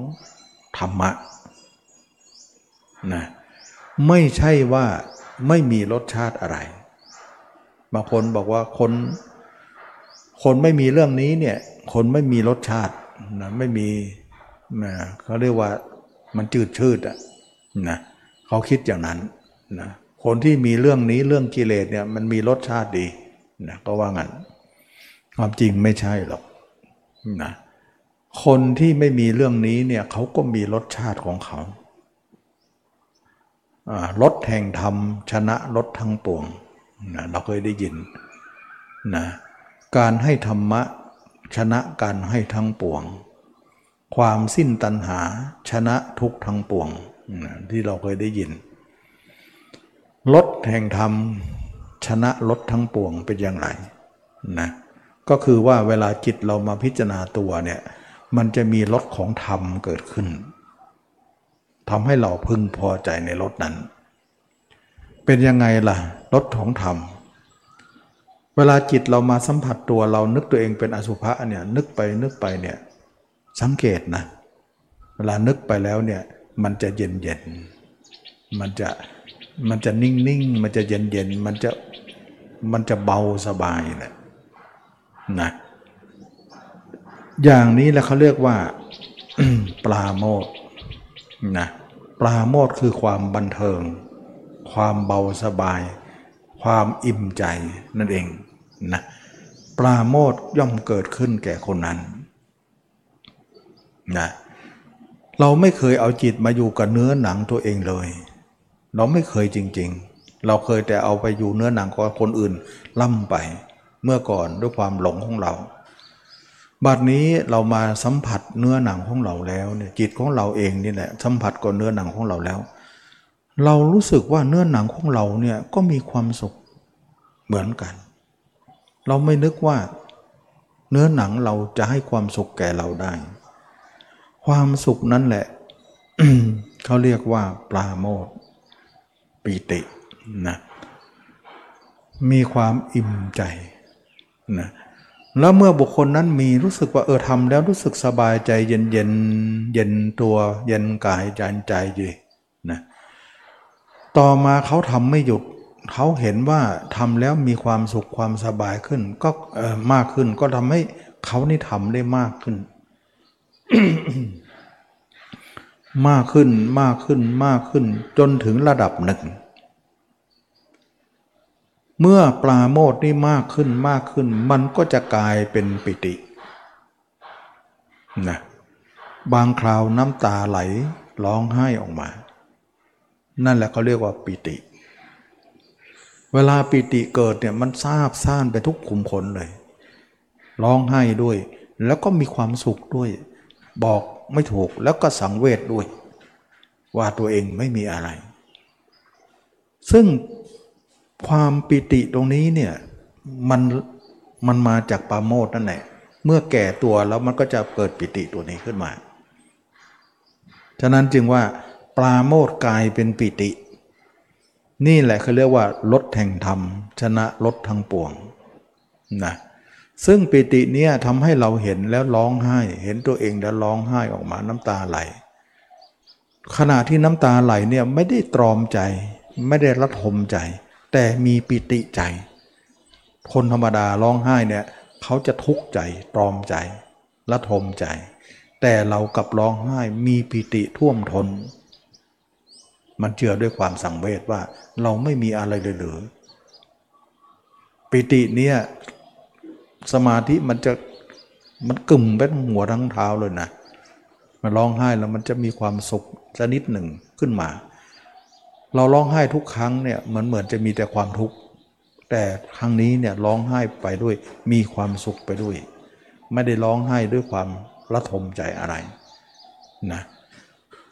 [SPEAKER 1] ธรรมะนะไม่ใช่ว่าไม่มีรสชาติอะไรบางคนบอกว่าคน คนไม่มีเรื่องนี้เนี่ย คนไม่มีรสชาตินะไม่มีนะเขาเรียกว่ามันจืดชืดอะนะเขาคิดอย่างนั้นนะ คนที่มีเรื่องนี้เรื่องกิเลสเนี่ยมันมีรสชาติดีนะก็ว่างั้นความจริงไม่ใช่หรอกนะคนที่ไม่มีเรื่องนี้เนี่ยเขาก็มีรสชาติของเขารสแห่งธรรมชนะรสทั้งปวงนะเราเคยได้ยินนะการให้ธรรมะชนะการให้ทั้งปวง ความสิ้นตัณหาชนะทุกทั้งปวงนะที่เราเคยได้ยิน ลดแห่งธรรมชนะลดทั้งปวงเป็นอย่างไรนะก็คือว่าเวลาจิตเรามาพิจารณาตัวเนี่ยมันจะมีลดของธรรมเกิดขึ้นทำให้เราพึงพอใจในลดนั้น เป็นยังไงล่ะรสของธรรม เวลาจิตเรามาสัมผัสตัวเรานึกตัวเองเป็นอสุภะเนี่ยนึกไปนึกไปเนี่ยสังเกตนะ เวลานึกไปแล้วเนี่ยมันจะเย็นเย็นมันจะ มันจะนิ่งนิ่งมันจะเย็นเย็นมันจะมันจะเบาสบายนะนะอย่างนี้แหละเขาเรียกว่าปลาโมดนะปลาโมดคือความบันเทิง ความเบาสบาย ความอิ่มใจนั่นเองนะปราโมทย่อมเกิดขึ้นแก่คนนั้นนะเราไม่เคยเอาจิตมาอยู่กับเนื้อหนังตัวเองเลย เราไม่เคยจริง ๆ เราเคยแต่เอาไปอยู่เนื้อหนังของคนอื่นล่ำไปเมื่อก่อนด้วยความหลงของเรา บัดนี้เรามาสัมผัสเนื้อหนังของเราแล้วเนี่ยจิตของเราเองนี่แหละสัมผัสกับเนื้อหนังของเราแล้ว เรารู้สึกว่าเนื้อหนังของเราเนี่ยก็มีความสุขเหมือนกัน เราไม่นึกว่าเนื้อหนังเราจะให้ความสุขแก่เราได้ ความสุขนั้นแหละเขาเรียกว่าปลาโมด ปีตินะมีความอิ่มใจนะแล้วเมื่อบุคคลนั้นมีรู้สึกว่าเออทำแล้วรู้สึกสบายใจเย็นเย็นเย็นตัวเย็นกายใจใจดีนะต่อมาเขาทำไม่หยุดเขาเห็นว่าทำแล้วมีความสุขความสบายขึ้น ก็มากขึ้นก็ทำให้เขานี่ทำได้มากขึ้น มากขึ้นมากขึ้นมากขึ้นจนถึงระดับหนึ่ง เมื่อปลาโมดนี่มากขึ้นมากขึ้น มันก็จะกลายเป็นปิตินะบางคราวน้ำตาไหลร้องไห้ออกมา นั่นแหละเขาเรียกว่าปิติ เวลาปิติเกิดเนี่ยมันซาบซ่านไปทุกขุมขนเลย ร้องไห้ด้วย แล้วก็มีความสุขด้วย บอก ไม่ถูกแล้วก็สังเวชด้วย ว่าตัวเองไม่มีอะไร ซึ่งความปิติตรงนี้เนี่ยมันมันมาจากปาโมดนั่นแหละเมื่อแก่ตัวแล้วมันก็จะเกิดปิติตัวนี้ขึ้นมา ฉะนั้นจึงว่าปลาโมดกลายเป็นปิติ นี่แหละเขาเรียกว่าลดแห่งธรรม ชนะลดทั้งปวงนะ ซึ่งปิติเนี่ยทำให้เราเห็นแล้วร้องไห้ เห็นตัวเองแล้วร้องไห้ออกมาน้ำตาไหล ขณะที่น้ำตาไหลเนี่ยไม่ได้ตรอมใจ ไม่ได้ระทมใจ แต่มีปิติใจ คนธรรมดาร้องไห้เนี่ยเขาจะทุกข์ใจตรอมใจระทมใจ แต่เรากับร้องไห้มีปิติท่วมทน มันเชื่อด้วยความสังเวชว่าเราไม่มีอะไรเลยหรือปิติเนี่ย สมาธิมันจะมันกึ่มเป็นหัวทั้งเท้าเลยนะมันร้องไห้แล้วมันจะมีความสุขชนิดหนึ่งขึ้นมา เราร้องไห้ทุกครั้งเนี่ยมันเหมือนจะมีแต่ความทุกข์แต่ครั้งนี้เนี่ยร้องไห้ไปด้วยมีความสุขไปด้วย ไม่ได้ร้องไห้ด้วยความระทมใจอะไรนะ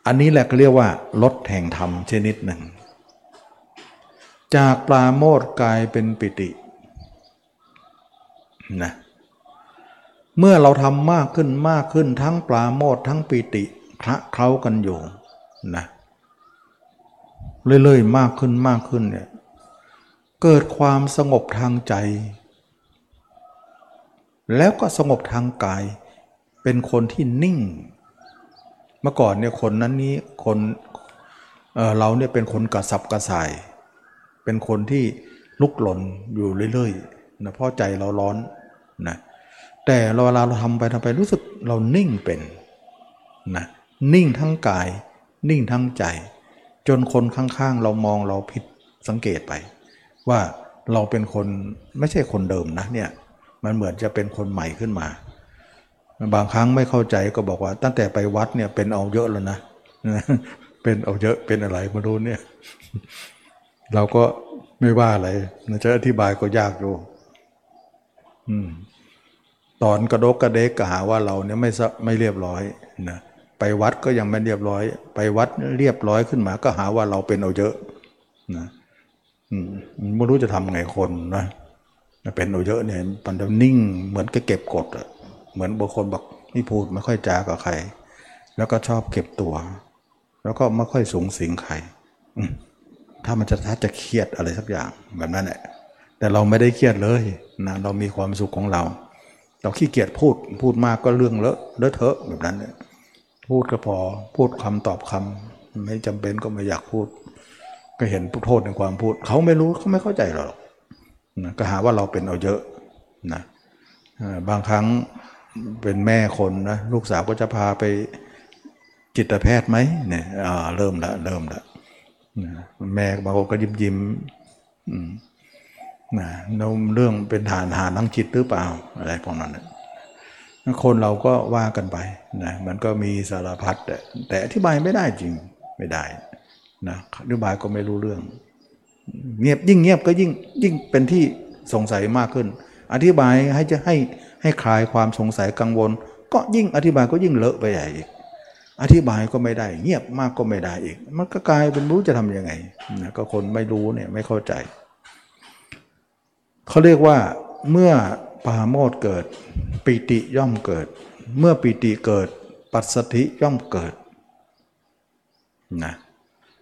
[SPEAKER 1] อันนี้แหละก็เรียกว่าลดแห่งธรรมชนิดหนึ่ง จากปลาโมดกลายเป็นปิติ นะเมื่อเราทำมากขึ้นมากขึ้นทั้งปลาโมดทั้งปิติคละเคล้ากันอยู่นะเรื่อยๆมากขึ้นมากขึ้นเนี่ยเกิดความสงบทางใจ แล้วก็สงบทางกาย เป็นคนที่นิ่ง เมื่อก่อนเนี่ยคนนั้นนี้คนเเราเนี่ยเป็นคนกระสับกระส่าย เป็นคนที่ลุกหล่นอยู่เรื่อยๆนะเพราะใจเราร้อน นะแต่เวลาเราทำไปทำไปรู้สึกเรานิ่งเป็นนะนิ่งทั้งกาย นิ่งทั้งใจ จนคนข้างๆ เรามองเราผิดสังเกตไป ว่าเราเป็นคนไม่ใช่คนเดิมนะเนี่ยมันเหมือนจะเป็นคนใหม่ขึ้นมา บางครั้งไม่เข้าใจก็บอกว่า ตั้งแต่ไปวัดเนี่ยเป็นเอาเยอะแล้วนะเป็นเอาเยอะเป็นอะไรมาดูเนี่ย เราก็ไม่ว่าอะไรจะอธิบายก็ยากอยู่อืม ตอนกระดกกระเดกก็หาว่าเราเนี่ยไม่ไม่เรียบร้อยนะไปวัดก็ยังไม่เรียบร้อย ไปวัดเรียบร้อยขึ้นมา ก็หาว่าเราเป็นเอาเยอะนะไม่รู้จะทำไงคนนะเป็นเอาเยอะเนี่ยมันจะนิ่งเหมือนกับเก็บกดอะเหมือนบางคนบอกไม่พูดไม่ค่อยจากับใคร แล้วก็ชอบเก็บตัว แล้วก็ไม่ค่อยสูงสิงใครถ้ามันจะถ้าจะเครียดอะไรสักอย่างแบบนั้นแหละแต่เราไม่ได้เครียดเลยนะเรามีความสุขของเรา เราขี้เกียจพูดพูดมากก็เรื่องเลอะเลอะเทอะแบบนั้นเนี่ยพูดก็พอพูดคำตอบคำไม่จำเป็นก็ไม่อยากพูด ก็เห็นโทษในความพูด เขาไม่รู้เขาไม่เข้าใจหรอกนะก็หาว่าเราเป็นเอาเยอะนะบางครั้งเป็นแม่คนนะลูกสาวก็จะพาไปจิตแพทย์ไหมเนี่ยเริ่มละเริ่มละแม่บางคนก็ยิ้มยิ้ม นะเรื่องเป็นฐานหานังจิตหรือเปล่าอะไรพวกนั้นคนเราก็ว่ากันไปนะมันก็มีสารพัดแต่แต่อธิบายไม่ได้จริงไม่ได้นะอธิบายก็ไม่รู้เรื่อง เงียบยิ่งเงียบก็ยิ่งยิ่งเป็นที่สงสัยมากขึ้น อธิบายให้จะให้ให้คลายความสงสัยกังวล ก็ยิ่งอธิบายก็ยิ่งเลอะไปใหญ่อีกอธิบายก็ไม่ได้ เงียบมากก็ไม่ได้อีก มันก็กลายเป็นรู้จะทำยังไงนะก็คนไม่รู้เนี่ยไม่เข้าใจ เขาเรียกว่าเมื่อปาโมดเกิด ปิติย่อมเกิด เมื่อปิติเกิด ปัสสธิย่อมเกิดนะ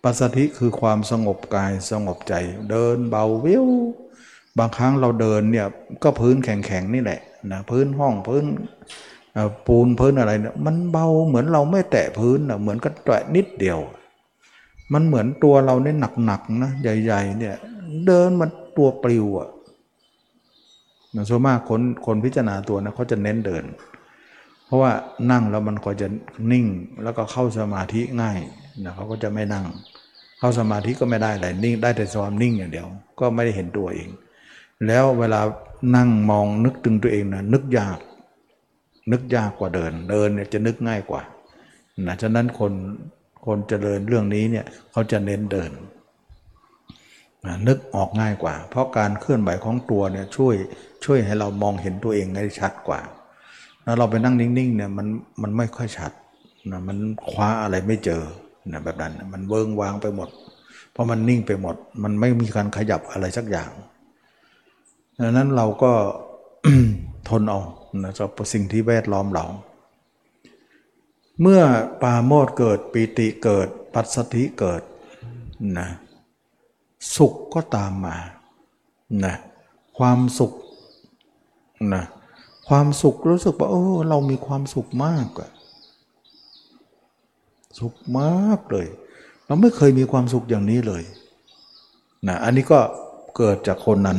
[SPEAKER 1] ปัสสธิคือความสงบกายสงบใจ เดินเบาวิวบางครั้งเราเดินเนี่ยก็พื้นแข็งๆนี่แหละนะพื้นห้องพื้นปูนพื้นอะไรเนี่ยมันเบาเหมือนเราไม่แตะพื้นนะเหมือนกับแตะนิดเดียว มันเหมือนตัวเราเนี่ยหนักๆนะใหญ่ ๆ เนี่ยเดินมันตัวปลิวอะ ส่วนมากคนคนพิจารณาตัวนะเขาจะเน้นเดิน เพราะว่านั่งแล้วมันก็จะนิ่งแล้วก็เข้าสมาธิง่ายนะเขาก็จะไม่นั่ง เข้าสมาธิก็ไม่ได้อะไรนิ่งได้แต่ความนิ่งอย่างเดียว ก็ไม่ได้เห็นตัวเอง แล้วเวลานั่งมองนึกถึงตัวเองนะนึกยาก นึกยากกว่าเดิน เดินเนี่ยจะนึกง่ายกว่านะฉะนั้นคนคนเจริญเรื่องนี้เนี่ยเขาจะเน้นเดิน นึกออกง่ายกว่า เพราะการเคลื่อนไหวของตัวเนี่ยช่วยช่วยให้เรามองเห็นตัวเองได้ชัดกว่า แล้วเราไปนั่งนิ่งๆเนี่ยมันมันไม่ค่อยชัดนะมันคว้าอะไรไม่เจอนะแบบนั้นมันเวิงวางไปหมด เพราะมันนิ่งไปหมด มันไม่มีการขยับอะไรสักอย่างดังนั้นเราก็ทนเอานะกับสิ่งที่แวดล้อมเราเมื่อปาโมดเกิดปีติเกิด ปัสสติเกิดนะ สุขก็ตามมานะความสุขนะความสุขรู้สึกว่าโอ้เรามีความสุขมากอะสุขมากเลย เราไม่เคยมีความสุขอย่างนี้เลยนะอันนี้ก็เกิดจากคนนั้น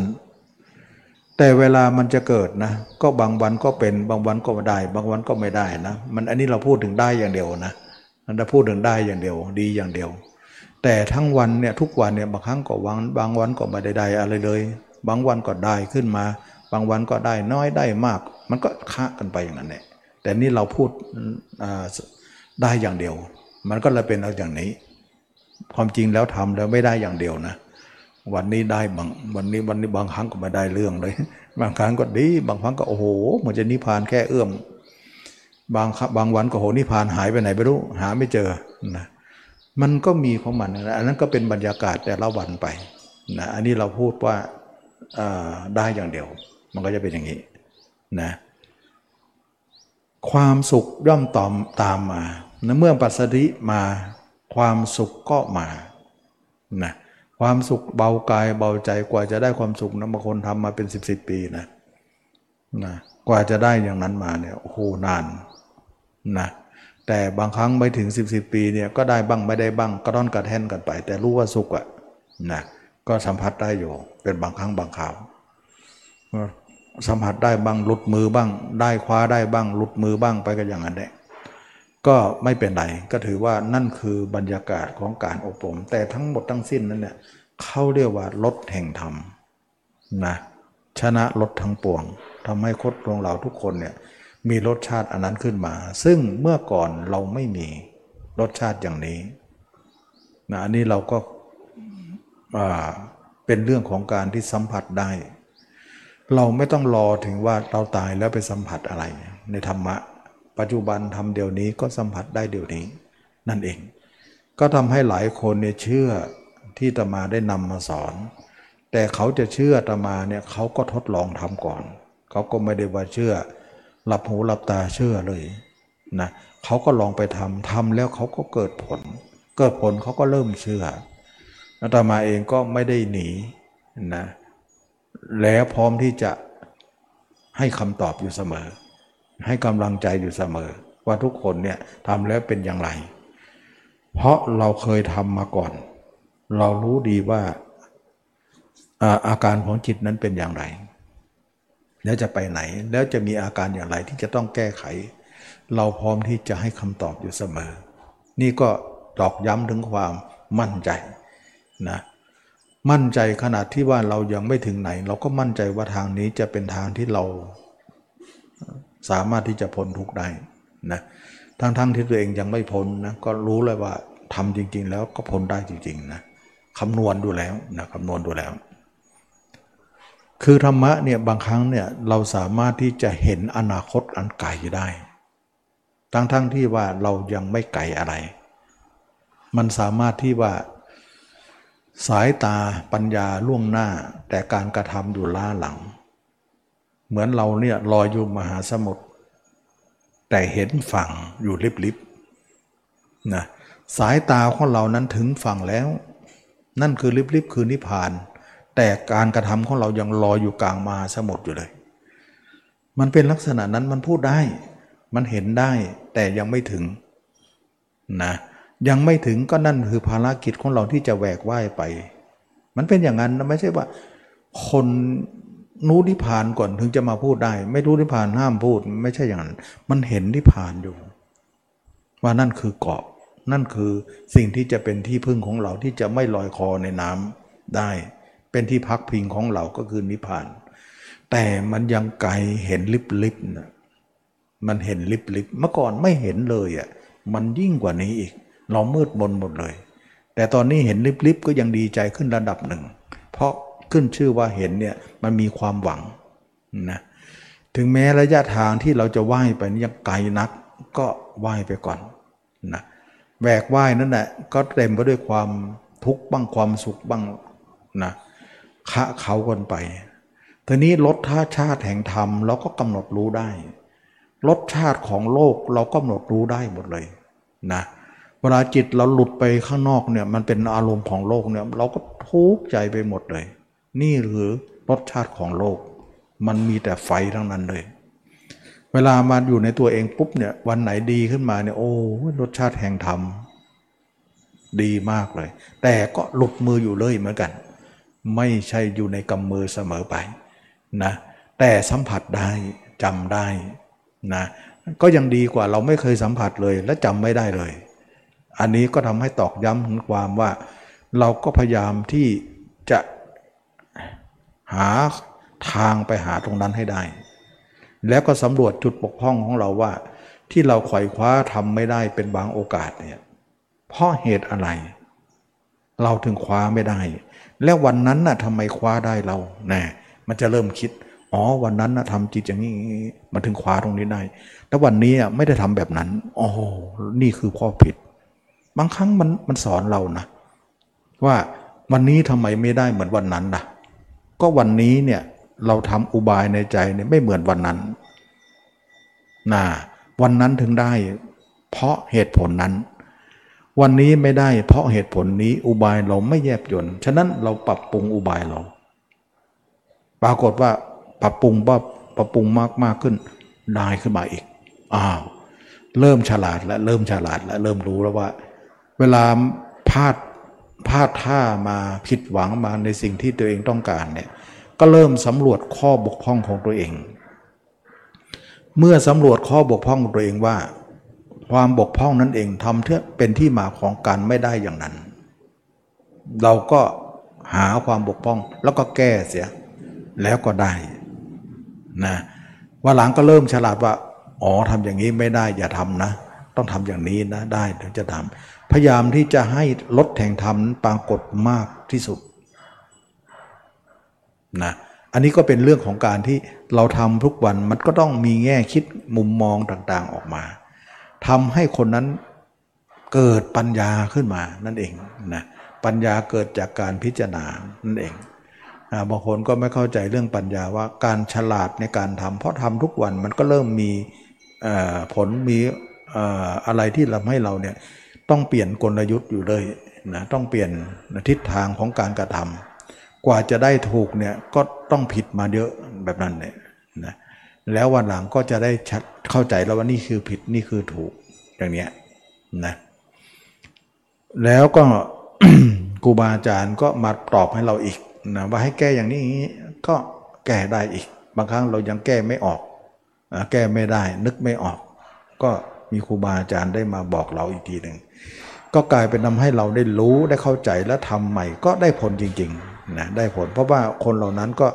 [SPEAKER 1] แต่เวลามันจะเกิดนะ ก็บางวันก็เป็นบางวันก็ไม่ได้ บางวันก็ไม่ได้นะ มันอันนี้เราพูดถึงได้อย่างเดียวนะมันจะพูดถึงได้อย่างเดียว ดีอย่างเดียว แต่ทั้งวันเนี่ยทุกวันเนี่ยบางครั้งก็วังบางวันก็ไม่ได้ได้อะไรเลย บางวันก็ได้ขึ้นมา บางวันก็ได้น้อยได้มาก มันก็ค้ากันไปอย่างนั้นแหละแต่นี่เราพูดได้อย่างเดียว มันก็เลยเป็นเอาอย่างนี้ ความจริงแล้วทำแล้วไม่ได้อย่างเดียวนะ วันนี้ได้บางวันนี้วันนี้บางครั้งก็ไม่ได้เรื่องเลย บางครั้งก็ดี บางครั้งก็โอ้โหมันจะนิพพานแค่เอื้อมบางบางวันก็โหนิพพานหายไปไหนไม่รู้ หาไม่เจอนะ มันก็มีของมันนะอันนั้นก็เป็นบรรยากาศแต่ละวันไปนะอันนี้เราพูดว่าได้อย่างเดียว มันก็จะเป็นอย่างนี้นะความสุขย่อมตอมตามมานะเมื่อปัสสติมาความสุขก็มานะความสุขเบากายเบาใจกว่าจะได้ความสุขนะบางคนทำมาเป็นสิบสิบปีนะนะกว่าจะได้อย่างนั้นมาเนี่ยโอ้โหนานนะ แต่บางครั้งไม่ถึงสิบสิบปีเนี่ยก็ได้บ้างไม่ได้บ้างก็ต้องกระแท่นกันไป แต่รู้ว่าสุขอะนะก็สัมผัสได้อยู่ เป็นบางครั้งบางคราวสัมผัสได้บ้างหลุดมือบ้าง ได้คว้าได้บ้างหลุดมือบ้างไปก็อย่างนั้นแหละก็ไม่เป็นไรก็ถือว่านั่นคือบรรยากาศของการอบรมแต่ทั้งหมดทั้งสิ้นนั้นเนี่ยเขาเรียกว่าลดแห่งธรรมนะชนะลดทั้งปวงทำให้คดลงเราทุกคนเนี่ย มีรสชาติอันนั้นขึ้นมา ซึ่งเมื่อก่อนเราไม่มีรสชาติอย่างนี้นะอันนี้เราก็เป็นเรื่องของการที่สัมผัสได้ เราไม่ต้องรอถึงว่าเราตายแล้วไปสัมผัสอะไร ในธรรมะ ปัจจุบันทำเดี๋ยวนี้ก็สัมผัสได้เดี๋ยวนี้ นั่นเอง ก็ทำให้หลายคนเนี่ยเชื่อที่ตมาได้นำมาสอน แต่เขาจะเชื่อตมาเนี่ยเขาก็ทดลองทำก่อน เขาก็ไม่ได้ว่าเชื่อ หลับหูหลับตาเชื่อเลยนะเขาก็ลองไปทำทำแล้วเขาก็เกิดผล เกิดผลเขาก็เริ่มเชื่ออาตมาเองก็ไม่ได้หนีนะแล้วพร้อมที่จะให้คำตอบอยู่เสมอ ให้กำลังใจอยู่เสมอ ว่าทุกคนเนี่ยทำแล้วเป็นอย่างไร เพราะเราเคยทำมาก่อน เรารู้ดีว่าอาอาการของจิตนั้นเป็นอย่างไร แล้วจะไปไหน แล้วจะมีอาการอย่างไรที่จะต้องแก้ไข เราพร้อมที่จะให้คำตอบอยู่เสมอ นี่ก็ตอกย้ำถึงความมั่นใจนะมั่นใจขนาดที่ว่าเรายังไม่ถึงไหน เราก็มั่นใจว่าทางนี้จะเป็นทางที่เรา สามารถที่จะพ้นทุกได้นะทั้งๆทที่ตัวเองยังไม่พ้นนะก็รู้เลยว่าทำจริง ๆ แล้วก็พ้นได้จริงๆนะคำนวณดูแล้วนะคำนวณดูแล้ว คือธรรมะเนี่ยบางครั้งเนี่ยเราสามารถที่จะเห็นอนาคตอันไกลได้ ทั้งๆทที่ว่าเรายังไม่ไกลอะไร มันสามารถที่ว่า สายตาปัญญาล่วงหน้า แต่การกระทำอยู่ล้าหลัง เหมือนเราเนี่ยลอยอยู่มหาสมุทรแต่เห็นฝั่งอยู่ลิบๆนะสายตาของเรานั้นถึงฝั่งแล้ว นั่นคือลิบๆคือนิพพาน แต่การกระทำของเรายังลอยอยู่กลางมหาสมุทรอยู่เลย มันเป็นลักษณะนั้นมันพูดได้ มันเห็นได้แต่ยังไม่ถึงนะยังไม่ถึงก็นั่นคือภารกิจของเราที่จะแหวกว่ายไป มันเป็นอย่างนั้นนะไม่ใช่ว่า คนรู้นิพพานก่อนถึงจะมาพูดได้ ไม่รู้นิพพานห้ามพูด ไม่ใช่อย่างนั้น มันเห็นนิพพานอยู่ ว่านั่นคือเกาะ นั่นคือสิ่งที่จะเป็นที่พึ่งของเราที่จะไม่ลอยคอในน้ำได้ เป็นที่พักพิงของเราก็คือนิพพาน แต่มันยังไกลเห็นลิบๆนะมันเห็นลิบๆเมื่อก่อนไม่เห็นเลยอะมันยิ่งกว่านี้อีก เรามืดมนหมดเลย แต่ตอนนี้เห็นลิบๆก็ยังดีใจขึ้นระดับหนึ่ง เพราะขึ้นชื่อว่าเห็นเนี่ยมันมีความหวังนะถึงแม้ระยะทางที่เราจะว่ายไปยังไกลนักก็ว่ายไปก่อนนะแบกว่ายนั่นแหละก็เต็มไปด้วยความทุกข์บ้างความสุขบ้างนะ คะเขากันไปทีนี้รสท่าชาติแห่งธรรมเราก็กำหนดรู้ได้รสชาติของโลกเราก็กำหนดรู้ได้หมดเลยนะเวลาจิตเราหลุดไปข้างนอกเนี่ยมันเป็นอารมณ์ของโลกเนี่ยเราก็ทุกข์ใจไปหมดเลย นี่หรือรสชาติของโลก มันมีแต่ไฟทั้งนั้นเลย เวลามาอยู่ในตัวเองปุ๊บเนี่ยวันไหนดีขึ้นมาเนี่ยโอ้รสชาติแห่งธรรมดีมากเลย แต่ก็หลุดมืออยู่เลยเหมือนกัน ไม่ใช่อยู่ในกำมือเสมอไปนะแต่สัมผัสได้จำได้นะก็ยังดีกว่าเราไม่เคยสัมผัสเลยและจำไม่ได้เลย อันนี้ก็ทำให้ตอกย้ำถึงความว่า เราก็พยายามที่จะหาทางไปหาตรงนั้นให้ได้ แล้วก็สำรวจจุดปกพ้องของเราว่า ที่เราไขว่คว้าทำไม่ได้เป็นบางโอกาสเนี่ยเพราะเหตุอะไร เราถึงคว้าไม่ได้ แล้ววันนั้นน่ะทำไมคว้าได้เราแน่มันจะเริ่มคิด อ๋อวันนั้นน่ะทำจิตอย่างนี้มันถึงคว้าตรงนี้ได้แล้ววันนี้ไม่ได้ทำแบบนั้นอ๋อนี่คือข้อผิด บางครั้งมันมันสอนเรานะ ว่าวันนี้ทำไมไม่ได้เหมือนวันนั้นล่ะ ก็วันนี้เนี่ยเราทำอุบายในใจเนี่ยไม่เหมือนวันนั้นนะวันนั้นถึงได้ เพราะเหตุผลนั้น วันนี้ไม่ได้เพราะเหตุผลนี้อุบายเราไม่แยบยนฉะนั้นเราปรับปรุงอุบายเรา ปรากฏว่าปรับปรุงว่าปรับปรุงมากมากขึ้นได้ขึ้นมาอีกอ้าวเริ่มฉลาดและเริ่มฉลาดและเริ่มรู้แล้วว่า เวลาพลาดพลาดท่ามาผิดหวังมาในสิ่งที่ตัวเองต้องการเนี่ยก็เริ่มสำรวจข้อบกพร่องของตัวเอง เมื่อสำรวจข้อบกพร่องของตัวเองว่า ความบกพร่องนั้นเองทำเพื่อเป็นที่มาของการไม่ได้อย่างนั้น เราก็หาความบกพร่องแล้วก็แก้เสีย แล้วก็ได้นะว่าหลังก็เริ่มฉลาดว่าอ๋อทำอย่างนี้ไม่ได้อย่าทำนะ ต้องทำอย่างนี้นะได้ถึงจะทำพยายามที่จะให้ลดแห่งธรรมปรากฏมากที่สุดนะอันนี้ก็เป็นเรื่องของการที่เราทำทุกวันมันก็ต้องมีแง่คิดมุมมองต่างๆออกมา ทำให้คนนั้นเกิดปัญญาขึ้นมานั่นเองนะปัญญาเกิดจากการพิจารณานั่นเองบางคนก็ไม่เข้าใจเรื่องปัญญาว่าการฉลาดในการทำเพราะทำทุกวันมันก็เริ่มมีผลมีอะไรที่ทำให้เราเนี่ยต้องเปลี่ยนกลยุทธ์อยู่เลยนะต้องเปลี่ยนทิศทางของการกระทำกว่าจะได้ถูกเนี่ยก็ต้องผิดมาเยอะแบบนั้นเนี่ย แล้ววันหลังก็จะได้ชัดเข้าใจแล้วว่านี่คือผิดนี่คือถูกอย่างเนี้ยนะแล้วก็ครูบาอาจารย์ก็มาตอบให้เราอีกนะว่าให้แก้อย่างนี้ก็แก้ได้อีก บางครั้งเรายังแก้ไม่ออก แก้ไม่ได้นึกไม่ออก ก็มีครูบาอาจารย์ได้มาบอกเราอีกทีหนึ่งก็กลายเป็นทาให้เราได้รู้ได้เข้าใจและทำใหม่ก็ได้ผลจริงๆนะได้ผลเพราะว่าคนเหล่านั้นก็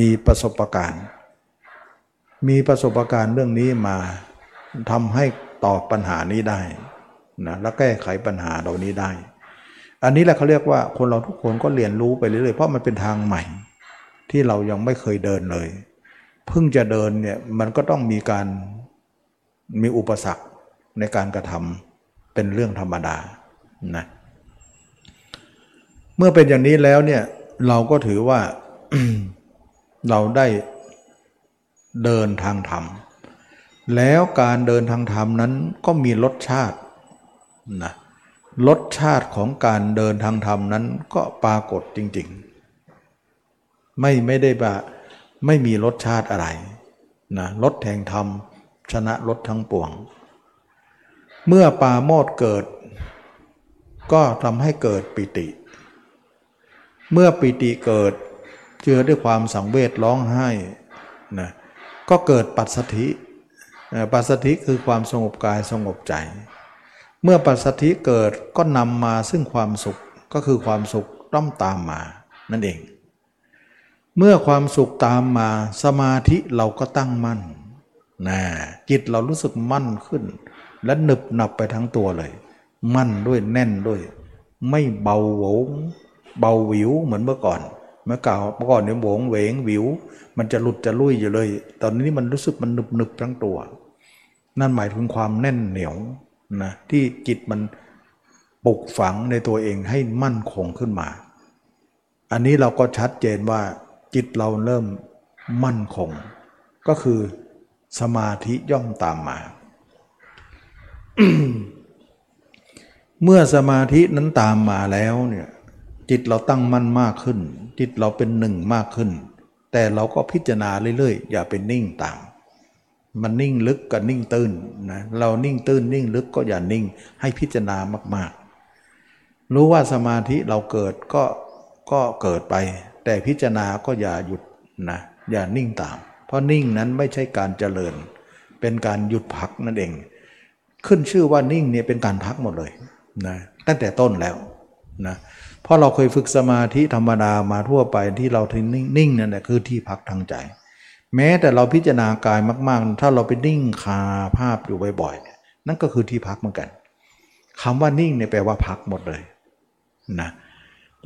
[SPEAKER 1] มีประสบการณ์ มีประสบการณ์เรื่องนี้มาทำให้ตอบปัญหานี้ได้นะและแก้ไขปัญหาเหล่านี้ได้ อันนี้แหละเขาเรียกว่าคนเราทุกคนก็เรียนรู้ไปเรื่อยๆเพราะมันเป็นทางใหม่ ที่เรายังไม่เคยเดินเลย เพิ่งจะเดินเนี่ยมันก็ต้องมีการมีอุปสรรคในการกระทำเป็นเรื่องธรรมดานะเมื่อเป็นอย่างนี้แล้วเนี่ยเราก็ถือว่าเราได้ เดินทางธรรม แล้วการเดินทางธรรมนั้นก็มีรสชาตินะรสชาติของการเดินทางธรรมนั้นก็ปรากฏจริงๆ ไม่ไม่ได้ว่าไม่มีรสชาติอะไรนะรสแห่งธรรม ชนะรสทั้งปวง เมื่อปาโมดเกิด ก็ทำให้เกิดปิติ เมื่อปิติเกิดเจือด้วยความสังเวชร้องไห้ ก็เกิดปัสสธิปัสสธิคือความสงบกายสงบใจ เมื่อปัสสธิเกิดก็นำมาซึ่งความสุขก็คือความสุขต้องตามมานั่นเอง เมื่อความสุขตามมาสมาธิเราก็ตั้งมั่นนะจิตเรารู้สึกมั่นขึ้น และหนึบหนับไปทั้งตัวเลย มั่นด้วยแน่นด้วย ไม่เบาโหวงเบาหวิวเหมือนเมื่อก่อน เมื่อก่าเมื่อก่อนเนี่ยโหวงเหวงวิว มันจะหลุดจะลุยอยู่เลย ตอนนี้มันรู้สึกมันหนึบหนึบทั้งตัว นั่นหมายถึงความแน่นเหนียวนะที่จิตมันปลุกฝังในตัวเองให้มั่นคงขึ้นมา อันนี้เราก็ชัดเจนว่าจิตเราเริ่มมั่นคง ก็คือสมาธิย่อมตามมา เมื่อสมาธินั้นตามมาแล้วเนี่ยจิตเราตั้งมั่นมากขึ้น จิตเราเป็นหนึ่งมากขึ้น แต่เราก็พิจารณาเรื่อยๆ อย่าเป็นนิ่งตามมันนิ่งลึกกับนิ่งตื้นนะเรานิ่งตื้นนิ่งลึกก็อย่านิ่งให้พิจารณามากๆ รู้ว่าสมาธิเราเกิดก็ก็เกิดไป แต่พิจารณาก็อย่าหยุดนะอย่านิ่งตาม เพราะนิ่งนั้นไม่ใช่การเจริญ เป็นการหยุดพักนั่นเอง ขึ้นชื่อว่านิ่งเนี่ยเป็นการพักหมดเลยนะตั้งแต่ต้นแล้วนะเราะเราเคยฝึกสมาธิธรรมดามาทั่วไปที่เราทิ้งนิ่งนั่นแหละคือที่พักทางใจ แม้แต่เราพิจารณากายมากๆ ถ้าเราไปนิ่งคาภาพอยู่บ่อยๆนั่นก็คือที่พักเหมือนกันคำว่านิ่งเนี่ยแปลว่าพักหมดเลยนะ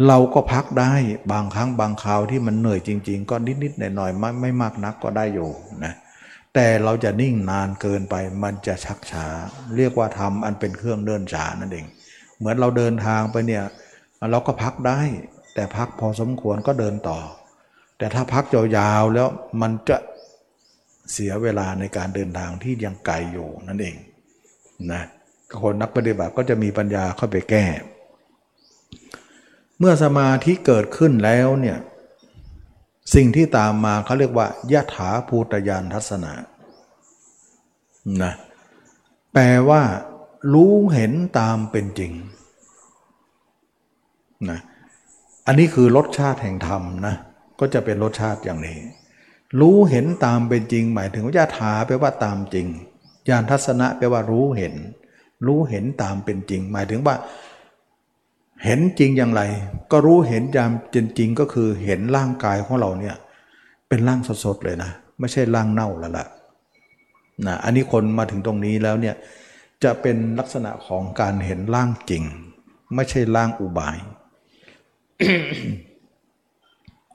[SPEAKER 1] เราก็พักได้บางครั้งบางคราวที่มันเหนื่อยจริง ๆ ก็นิดๆหน่อยๆไม่ไม่มากนักก็ได้อยู่นะแต่เราจะนิ่งนานเกินไปมันจะชักช้า เรียกว่าทำอันเป็นเครื่องเดินช้านั่นเอง เหมือนเราเดินทางไปเนี่ย เราก็พักได้ แต่พักพอสมควรก็เดินต่อ แต่ถ้าพักยาวๆแล้วมันจะเสียเวลาในการเดินทางที่ยังไกลอยู่นั่นเองนะคนนักปฏิบัติก็จะมีปัญญาเข้าไปแก้ เมื่อสมาธิเกิดขึ้นแล้วเนี่ยสิ่งที่ตามมาเขาเรียกว่ายะถาภูตยานทัศนะนะแปลว่ารู้เห็นตามเป็นจริง นะอันนี้คือรสชาติแห่งธรรมนะก็จะเป็นรสชาติอย่างนี้ รู้เห็นตามเป็นจริง หมายถึงว่าญาถาแปลว่าตามจริงญาณทัศนะแปลว่ารู้เห็น รู้เห็นตามเป็นจริง หมายถึงว่า เห็นจริงอย่างไร ก็รู้เห็นยามจริงจริงก็คือเห็นร่างกายของเราเนี่ยเป็นร่างสดๆเลยนะ ไม่ใช่ร่างเน่าแล้วล่ะนะอันนี้คนมาถึงตรงนี้แล้วเนี่ยจะเป็นลักษณะของการเห็นร่างจริง ไม่ใช่ร่างอุบาย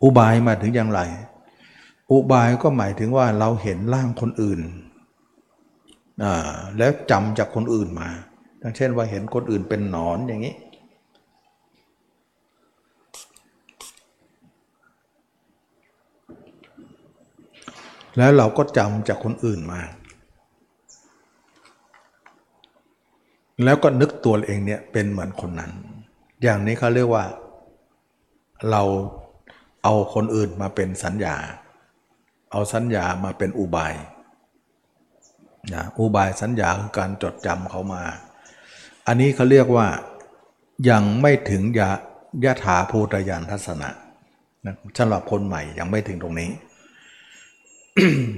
[SPEAKER 1] อุบายมาถึงอย่างไร อุบายก็หมายถึงว่าเราเห็นร่างคนอื่น แล้วจำจากคนอื่นมาดังเช่นว่าเห็นคนอื่นเป็นหนอนอย่างนี้ แล้วเราก็จำจากคนอื่นมา แล้วก็นึกตัวเองเนี่ยเป็นเหมือนคนนั้น อย่างนี้เขาเรียกว่า เราเอาคนอื่นมาเป็นสัญญา เอาสัญญามาเป็นอุบายนะอุบายสัญญาคือการจดจำเขามา อันนี้เขาเรียกว่ายังไม่ถึงยายะถาภูตยานทัศนะนะสำหรับคนใหม่ยังไม่ถึงตรงนี้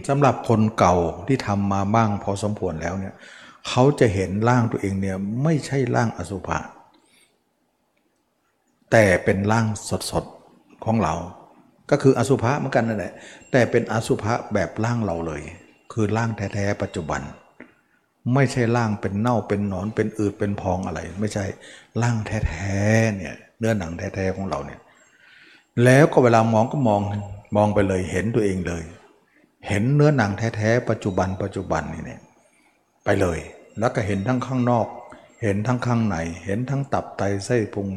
[SPEAKER 1] สำหรับคนเก่าที่ทำมาบ้างพอสมควรแล้วเนี่ยเขาจะเห็นร่างตัวเองเนี่ยไม่ใช่ร่างอสุภะ แต่เป็นร่างสดๆของเรา ก็คืออสุภะเหมือนกันนั่นแหละแต่เป็นอสุภะแบบร่างเราเลย คือร่างแท้ๆปัจจุบัน ไม่ใช่ร่างเป็นเน่าเป็นหนอนเป็นอืดเป็นพองอะไร ไม่ใช่ร่างแท้ๆเนี่ยเนื้อหนังแท้ๆของเราเนี่ยแล้วก็เวลามองก็มองมองไปเลยเห็นตัวเองเลย เห็นเนื้อหนังแท้ๆปัจจุบัน ปัจจุบันนี่เนี่ยไปเลย แล้วก็เห็นทั้งข้างนอก เห็นทั้งข้างใน เห็นทั้งตับไตไส้พุง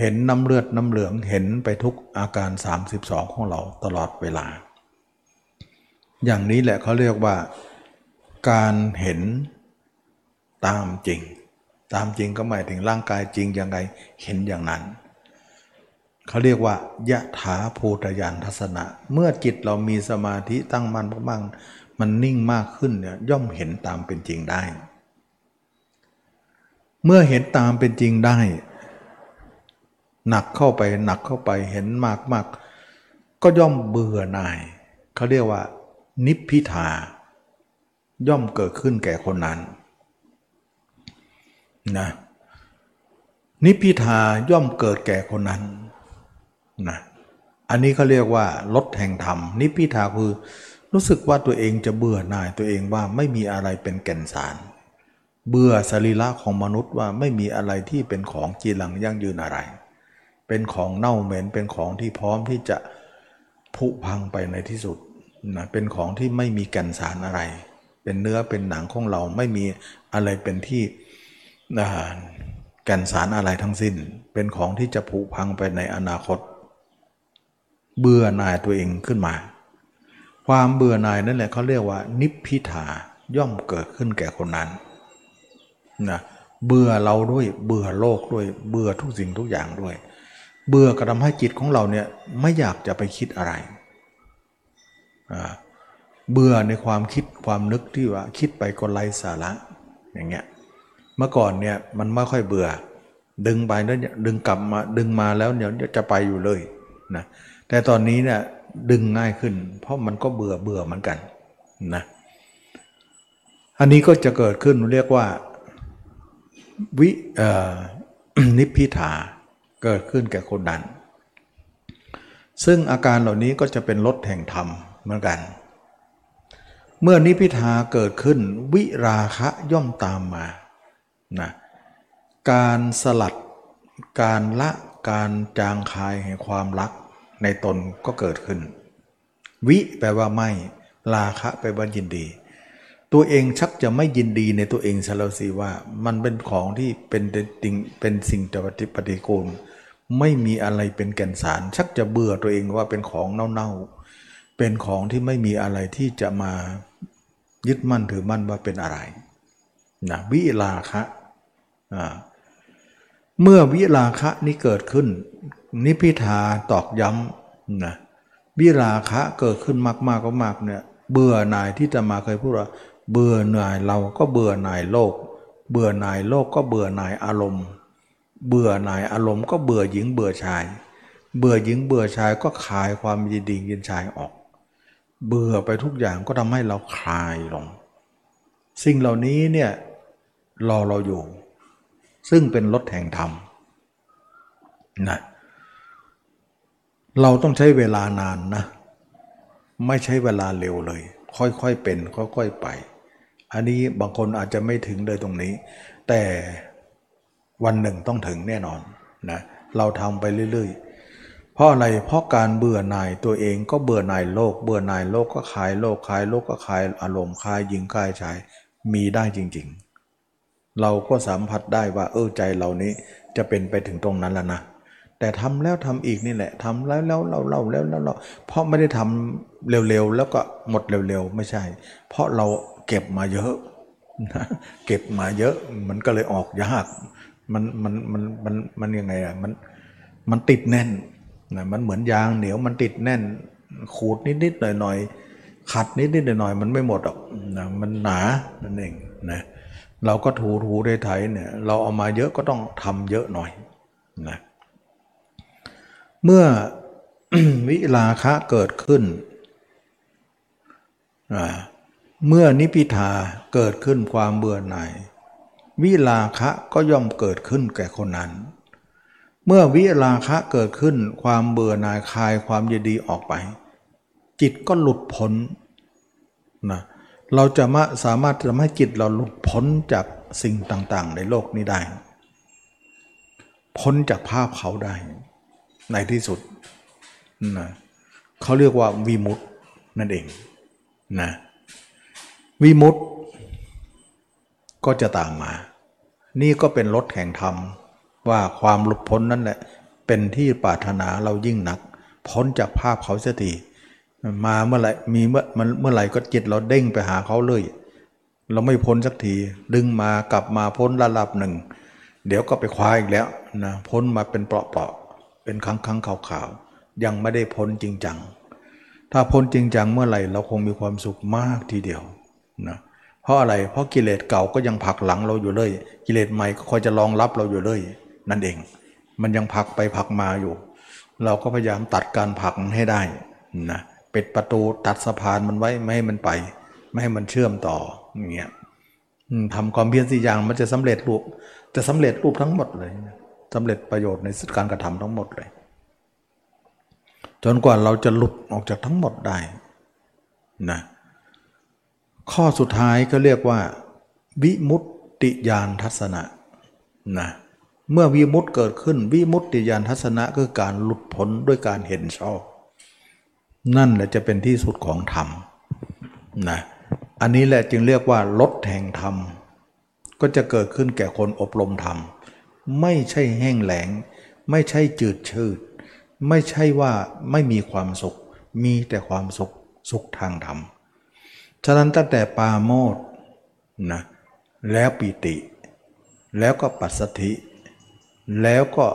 [SPEAKER 1] เห็นน้ำเลือดน้ำเหลืองเห็นไปทุกอาการ 32 ของเราตลอดเวลา อย่างนี้แหละเขาเรียกว่า การเห็นตามจริง ตามจริงก็หมายถึงร่างกายจริงยังไงเห็นอย่างนั้น เขาเรียกว่ายะถาภูตยานทัศนะ เมื่อจิตเรามีสมาธิตั้งมั่นมากๆมันนิ่งมากขึ้นเนี่ยย่อมเห็นตามเป็นจริงได้ เมื่อเห็นตามเป็นจริงได้ หนักเข้าไปหนักเข้าไปเห็นมากมากก็ย่อมเบื่อหน่ายเขาเรียกว่า นิพพิทา ย่อมเกิดขึ้นแก่คนนั้นนะนิพพิทาย่อมเกิดแก่คนนั้นนะอันนี้เขาเรียกว่าลดแห่งธรรม นิพพิทาคือรู้สึกว่าตัวเองจะเบื่อหน่ายตัวเองว่าไม่มีอะไรเป็นแก่นสาร เบื่อสรีระของมนุษย์ว่าไม่มีอะไรที่เป็นของจีรังยั่งยืนอะไร เป็นของเน่าเหม็นเป็นของที่พร้อมที่จะผุพังไปในที่สุดนะเป็นของที่ไม่มีแก่นสารอะไร เป็นเนื้อเป็นหนังของเราไม่มีอะไรเป็นที่แก่นสารอะไรทั้งสิ้น เป็นของที่จะผุพังไปในอนาคต เบื่อหน่ายตัวเองขึ้นมา ความเบื่อหน่ายนั่นแหละเขาเรียกว่า นิพพิทาย่อมเกิดขึ้นแก่คนนั้นนะเบื่อเราด้วยเบื่อโลกด้วยเบื่อทุกสิ่งทุกอย่างด้วย เบื่อก็ทำให้จิตของเราเนี่ยไม่อยากจะไปคิดอะไร เบื่อในความคิดความนึกที่ว่าคิดไปก็ไร้สาระอย่างเงี้ย เมื่อก่อนเนี่ยมันไม่ค่อยเบื่อ ดึงไปแล้วดึงกลับมาดึงมาแล้วเดี๋ยวจะไปอยู่เลยนะ แต่ตอนนี้เนี่ยดึงง่ายขึ้น เพราะมันก็เบื่อเบื่อเหมือนกันนะ อันนี้ก็จะเกิดขึ้นเรียกว่าวินิพพิทา เกิดขึ้นแก่คนนั้น ซึ่งอาการเหล่านี้ก็จะเป็นลดแห่งธรรมเหมือนกัน เมื่อนิพิทาเกิดขึ้นวิราคะย่อมตามมานะการสลัดการละการจางคายแห่งความรักในตนก็เกิดขึ้น วิแปลว่าไม่ราคะแปลว่ายินดี ตัวเองชักจะไม่ยินดีในตัวเองซะแล้วสิว่า มันเป็นของที่เป็นติงเป็นสิ่งปฏิกูล ไม่มีอะไรเป็นแก่นสาร ชักจะเบื่อตัวเองว่าเป็นของเน่าๆ เป็นของที่ไม่มีอะไรที่จะมายึดมั่นถือมั่นว่าเป็นอะไรนะวิลาคะเมื่อวิลาคะนี้เกิดขึ้น นิพิทาตอกย้ำนะวิลาคะเกิดขึ้นมากๆก็มากเนี่ยเบื่อหน่ายที่จะมาเคยพูดว่า เบื่อหน่ายเราก็เบื่อหน่ายโลก เบื่อหน่ายโลกก็เบื่อหน่ายอารมณ์ เบื่อหน่ายอารมณ์ก็เบื่อหญิงเบื่อชาย เบื่อหญิงเบื่อชายก็คลายความยินดียินชายออก เบื่อไปทุกอย่างก็ทำให้เราคลายลง สิ่งเหล่านี้เนี่ยรอเราอยู่ ซึ่งเป็นรถแห่งธรรมนะเราต้องใช้เวลานานนะ ไม่ใช้เวลาเร็วเลย ค่อยๆเป็นค่อยๆไป อันนี้บางคนอาจจะไม่ถึงเลยตรงนี้ แต่ วันหนึ่งต้องถึงแน่นอนนะเราทำไปเรื่อยๆ เพราะอะไรเพราะการเบื่อหน่ายตัวเองก็เบื่อหน่ายโลก เบื่อหน่ายโลกก็คลายโลกคลายโลกก็คลายอารมณ์คลายหญิงคลายชายมีได้จริงๆ เราก็สัมผัสได้ว่าเออใจเรานี้จะเป็นไปถึงตรงนั้นแล้วนะแต่ทำแล้วทำอีกนี่แหละทำแล้วแล้วเราเล่าแล้วแล้วเราเพราะไม่ได้ทำเร็วๆแล้วก็หมดเร็วๆไม่ใช่ เพราะเราเก็บมาเยอะเก็บมาเยอะมันก็เลยออกยาก มันมันมันมันมันยังไงอะมันมันติดแน่นนะมันเหมือนยางเหนียวมันติดแน่น ขูดนิดนิดหน่อยหน่อยขัดนิดนิดหน่อยหน่อยมันไม่หมดหรอกนะมันหนานั่นเองนะเราก็ถูถูได้ไถเนี่ยเราเอามาเยอะก็ต้องทำเยอะหน่อยนะเมื่อวิลาคะเกิดขึ้น เมื่อนิพิทาเกิดขึ้นความเบื่อหน่าย วิลาคะก็ย่อมเกิดขึ้นแก่คนนั้น เมื่อวิลาคะเกิดขึ้นความเบื่อหน่ายคลายความยินดีออกไป จิตก็หลุดพ้นนะเราจะมาสามารถทำให้จิตเราหลุดพ้นจากสิ่งต่างๆ ในโลกนี้ได้ พ้นจากภาพเขาได้ ในที่สุดนะเขาเรียกว่าวีมุตนั่นเองนะวีมุต ก็จะตามมา นี่ก็เป็นรถแห่งธรรม ว่าความหลุดพ้นนั่นแหละ เป็นที่ปรารถนาเรายิ่งนัก พ้นจากภาพเขาเสียทีมาเมื่อไหร่มีเมื่อมันเมื่อไหร่ก็จิตเราเด้งไปหาเขาเลย เราไม่พ้นสักทีดึงมากลับมาพ้นระดับหนึ่ง เดี๋ยวก็ไปคว้าอีกแล้วนะพ้นมาเป็นเปราะๆเป็นครั้งครั้งขาวๆยังไม่ได้พ้นจริงจังถ้าพ้นจริงจังเมื่อไหร่เราคงมีความสุขมากทีเดียวนะเพราะอะไร เพราะกิเลสเก่าก็ยังผลักหลังเราอยู่เลย กิเลสใหม่ก็คอยจะรองรับเราอยู่เลย นั่นเอง มันยังผลักไปผลักมาอยู่ เราก็พยายามตัดการผลักให้ได้นะปิดประตูตัดสะพานมันไว้ไม่ให้มันไป ไม่ให้มันเชื่อมต่ออย่างเงี้ยทำความเพียรสี่อย่างมันจะสำเร็จรูปจะสำเร็จรูปทั้งหมดเลยสำเร็จประโยชน์ในการกระทำทั้งหมดเลย จนกว่าเราจะหลุดออกจากทั้งหมดได้นะ ข้อสุดท้ายก็เรียกว่า วิมุตติญาณทัศนะนะเมื่อวิมุตติเกิดขึ้น วิมุตติญาณทัศนะคือการหลุดพ้นด้วยการเห็นชอบ นั่นแหละจะเป็นที่สุดของธรรมนะอันนี้แหละจึงเรียกว่าลดแห่งธรรม ก็จะเกิดขึ้นแก่คนอบรมธรรม ไม่ใช่แห้งแหลง ไม่ใช่จืดชืด ไม่ใช่ว่าไม่มีความสุข มีแต่ความสุขสุขทางธรรม ฉะนั้นตั้งแต่ปาโมดนะแล้วปีติ แล้วก็ปัสสธิ แล้วก็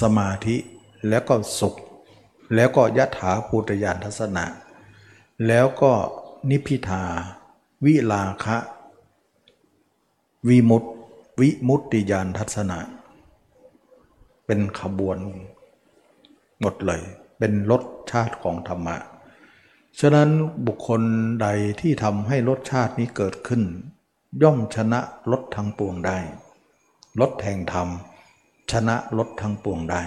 [SPEAKER 1] สมาธิแล้วก็สุข แล้วก็ยะถาภูตยานทัศนะ แล้วก็นิพิทา วิลาคะ วิมุตวิมุตติยานทัศนะ เป็นขบวนหมดเลย เป็นรสชาติของธรรมะ ฉะนั้นบุคคลใดที่ทำให้รสชาตินี้เกิดขึ้น ย่อมชนะรสทั้งปวงได้รสแห่งธรรม ชนะรสทั้งปวงได้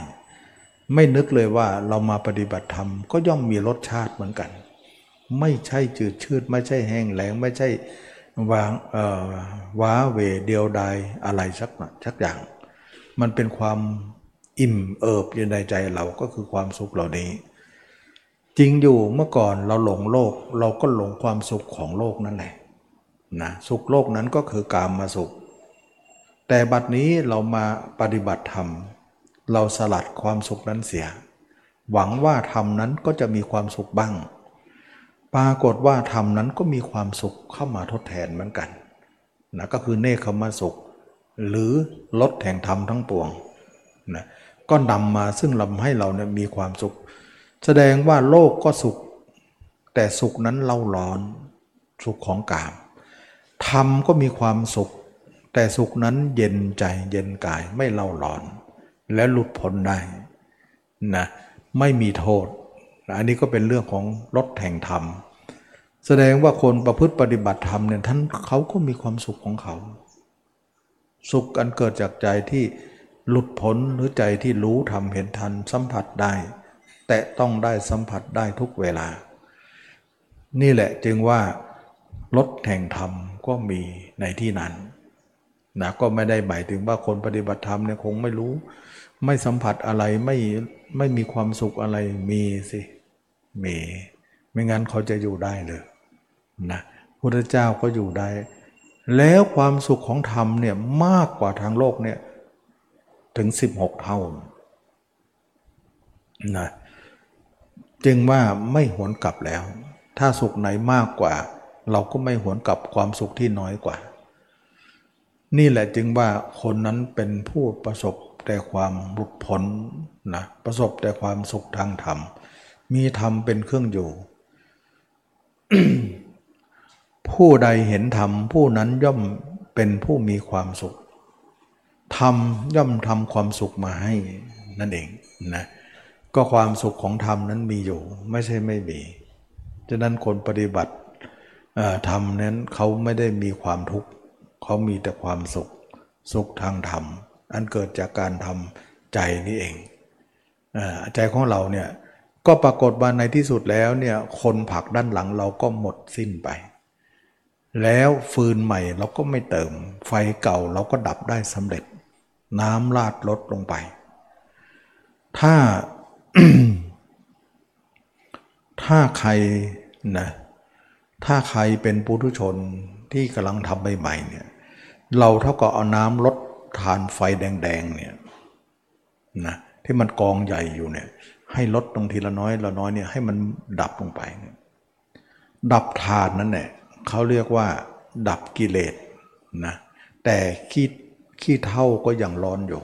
[SPEAKER 1] ไม่นึกเลยว่าเรามาปฏิบัติธรรมก็ย่อมมีรสชาติเหมือนกัน ไม่ใช่จืดชืดไม่ใช่แห้งแหลงไม่ใช่วางว้าเวเดียวดายอะไรสักสักอย่าง มันเป็นความอิ่มเอิบอยู่ในใจเราก็คือความสุขเหล่านี้ จริงอยู่เมื่อก่อนเราหลงโลก เราก็หลงความสุขของโลกนั่นแหละนะสุขโลกนั้นก็คือกามมาสุข แต่บัดนี้เรามาปฏิบัติธรรม เราสลัดความสุขนั้นเสีย หวังว่าธรรมนั้นก็จะมีความสุขบ้าง ปรากฏว่าธรรมนั้นก็มีความสุขเข้ามาทดแทนเหมือนกันนะก็คือเนคขมาสุข หรือลดแห่งธรรมทั้งปวงนะก็นำมาซึ่งลำให้เราเนี่ยมีความสุข แสดงว่าโลกก็สุข แต่สุขนั้นเล่าร้อน สุขของกามธรรมก็มีความสุข แต่สุขนั้นเย็นใจเย็นกายไม่เล่าร้อน และหลุดพ้นได้นะไม่มีโทษ อันนี้ก็เป็นเรื่องของรถแห่งธรรม แสดงว่าคนประพฤติปฏิบัติธรรมเนี่ยท่านเขาก็มีความสุขของเขา สุขอันเกิดจากใจที่หลุดพ้นหรือใจที่รู้ทำเห็นทันสัมผัสได้ แต่ต้องได้สัมผัสได้ทุกเวลา นี่แหละจึงว่ารถแห่งธรรมก็มีในที่นั้นนะก็ไม่ได้หมายถึงว่าคนปฏิบัติธรรมเนี่ยคงไม่รู้ ไม่สัมผัสอะไรไม่ไม่มีความสุขอะไรมีสิมีไม่งั้นเขาจะอยู่ได้เลยนะพระเจ้าก็อยู่ได้ แล้วความสุขของธรรมเนี่ยมากกว่าทางโลกเนี่ยถึง 16 เท่านะ จึงว่าไม่หวนกลับแล้ว ถ้าสุขไหนมากกว่า เราก็ไม่หวนกลับความสุขที่น้อยกว่า นี่แหละจึงว่าคนนั้นเป็นผู้ประสบแต่ความหลุดพ้นนะประสบแต่ความสุขทางธรรม มีธรรมเป็นเครื่องอยู่ ผู้ใดเห็นธรรมผู้นั้นย่อมเป็นผู้มีความสุขธรรมย่อมทำความสุขมาให้นั่นเองนะ ก็ความสุขของธรรมนั้นมีอยู่ ไม่ใช่ไม่มี ฉะนั้นคนปฏิบัติธรรมนั้นเขาไม่ได้มีความทุกข์เขามีแต่ความสุข สุขทางธรรม อันเกิดจากการทำใจนี่เองใจของเราเนี่ยก็ปรากฏว่าในที่สุดแล้วเนี่ยคนผักด้านหลังเราก็หมดสิ้นไป แล้วฟืนใหม่เราก็ไม่เติม ไฟเก่าเราก็ดับได้สำเร็จ น้ำลาดลดลงไป ถ้า ถ้าใครนะถ้าใครเป็นปุถุชนที่กำลังทำใหม่ๆเนี่ยเราเท่ากับเอาน้ำลดทานไฟแดงๆเนี่ยนะที่มันกองใหญ่อยู่เนี่ย ให้ลดตรงทีละน้อยละน้อยเนี่ยให้มันดับลงไป ดับทานนั่นแหละเขาเรียกว่า ดับกิเลสนะแต่ขี้ขี้เท่าก็ยังร้อนอยู่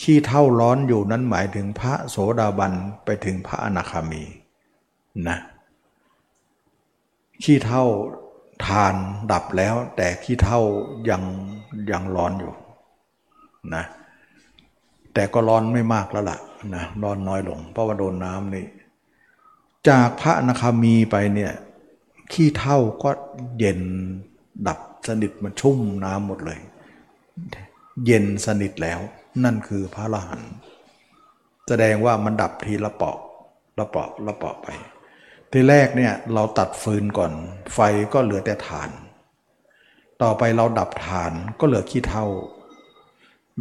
[SPEAKER 1] ขี้เท่าร้อนอยู่นั้นหมายถึงพระโสดาบันไปถึงพระอนาคามีนะขี้เท่าทานดับแล้ว แต่ขี้เท่ายังยังร้อนอยู่นะแต่ก็ร้อนไม่มากแล้วล่ะนะร้อนน้อยลง เพราะว่าโดนน้ำนี่จากพระอนาคามีไปเนี่ยขี้เท่าก็เย็นดับสนิทมันชุ่มน้ำหมดเลย เย็นสนิทแล้ว นั่นคือพระอรหันต์แสดงว่ามันดับทีละเปาะละเปาะละเปาะไป ทีแรกเนี่ยเราตัดฟืนก่อน ไฟก็เหลือแต่ฐาน ต่อไปเราดับฐานก็เหลือขี้เท่า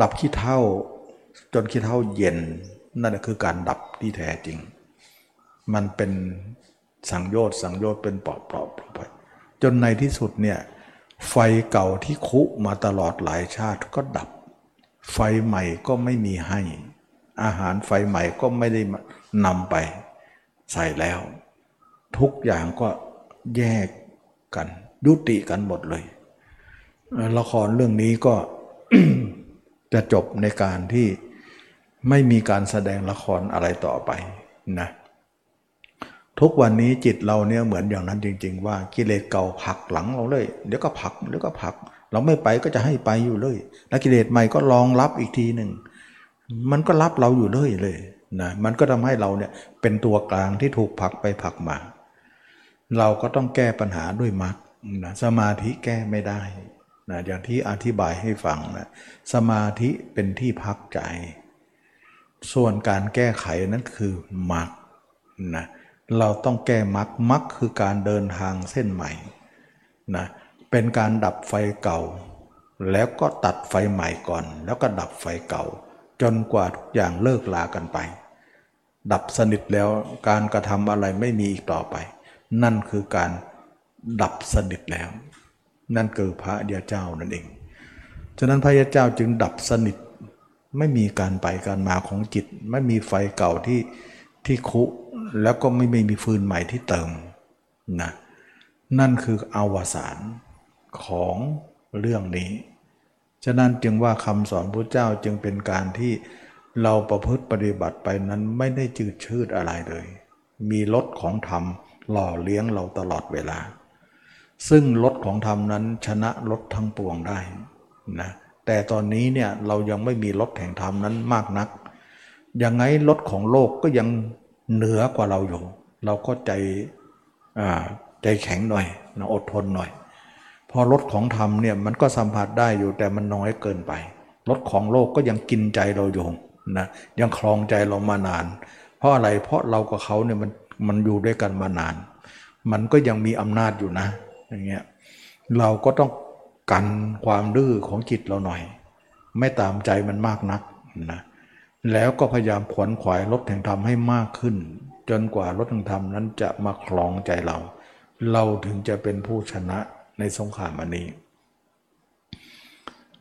[SPEAKER 1] ดับขี้เท่า จนขี้เท่าเย็น นั่นคือการดับที่แท้จริง มันเป็นสังโยชน์สังโยชน์เป็นเปอบปอบไปจนในที่สุดเนี่ยไฟเก่าที่คุมาตลอดหลายชาติก็ดับ ไฟใหม่ก็ไม่มีให้ อาหารไฟใหม่ก็ไม่ได้นำไปใส่แล้ว ทุกอย่างก็แยกกัน ยุติกันหมดเลย ละครเรื่องนี้ก็จะจบในการที่ไม่มีการแสดงละครอะไรต่อไปนะทุกวันนี้จิตเราเนี่ยเหมือนอย่างนั้นจริง ๆ ว่ากิเลสเก่าผักหลังเราเลย เดี๋ยวก็ผักเดี๋ยวก็ผัก เราไม่ไปก็จะให้ไปอยู่เลยแล้วกิเลสใหม่ก็รองรับอีกทีหนึ่ง มันก็รับเราอยู่เลยเลยนะมันก็ทำให้เราเนี่ยเป็นตัวกลางที่ถูกผักไปผักมา เราก็ต้องแก้ปัญหาด้วยมรรคนะสมาธิแก้ไม่ได้นะอย่างที่อธิบายให้ฟังนะสมาธิเป็นที่พักใจ ส่วนการแก้ไขนั้นคือมรรคนะเราต้องแก้มรรคมรรคคือการเดินทางเส้นใหม่นะเป็นการดับไฟเก่า แล้วก็ตัดไฟใหม่ก่อน แล้วก็ดับไฟเก่า จนกว่าทุกอย่างเลิกลากันไป ดับสนิทแล้วการกระทำอะไรไม่มีอีกต่อไป นั่นคือการดับสนิทแล้ว นั่นคือพระเดียเจ้านั่นเองฉะนั้นพระเดียเจ้าจึงดับสนิทไม่มีการไปการมาของจิต ไม่มีไฟเก่าที่ที่คุแล้วก็ไม่ไม่มีฟืนใหม่ที่เติมนะนั่นคืออวสาน ของเรื่องนี้ ฉะนั้นจึงว่าคำสอนพระเจ้าจึงเป็นการที่เราประพฤติปฏิบัติไปนั้นไม่ได้จืดชืดอะไรเลย มีรถของธรรมหล่อเลี้ยงเราตลอดเวลา ซึ่งรถของธรรมนั้นชนะรถทั้งปวงได้นะแต่ตอนนี้เนี่ยเรายังไม่มีรถแห่งธรรมนั้นมากนัก ยังไงรถของโลกก็ยังเหนือกว่าเราอยู่ เราก็ใจใจแข็งหน่อยอดทนหน่อย พอรถของธรรมเนี่ยมันก็สัมผัสได้อยู่แต่มันน้อยเกินไปรถของโลกก็ยังกินใจเราอยู่นะยังคลองใจเรามานาน เพราะอะไรเพราะเรากับเขาเนี่ยมันมันอยู่ด้วยกันมานาน มันก็ยังมีอำนาจอยู่นะ อย่างเงี้ยเราก็ต้องกันความดื้อของจิตเราหน่อย ไม่ตามใจมันมากนักนะแล้วก็พยายามขวนขวายรถแห่งธรรมให้มากขึ้น จนกว่ารถแห่งธรรมนั้นจะมาคลองใจเรา เราถึงจะเป็นผู้ชนะ ในสงครามอันนี้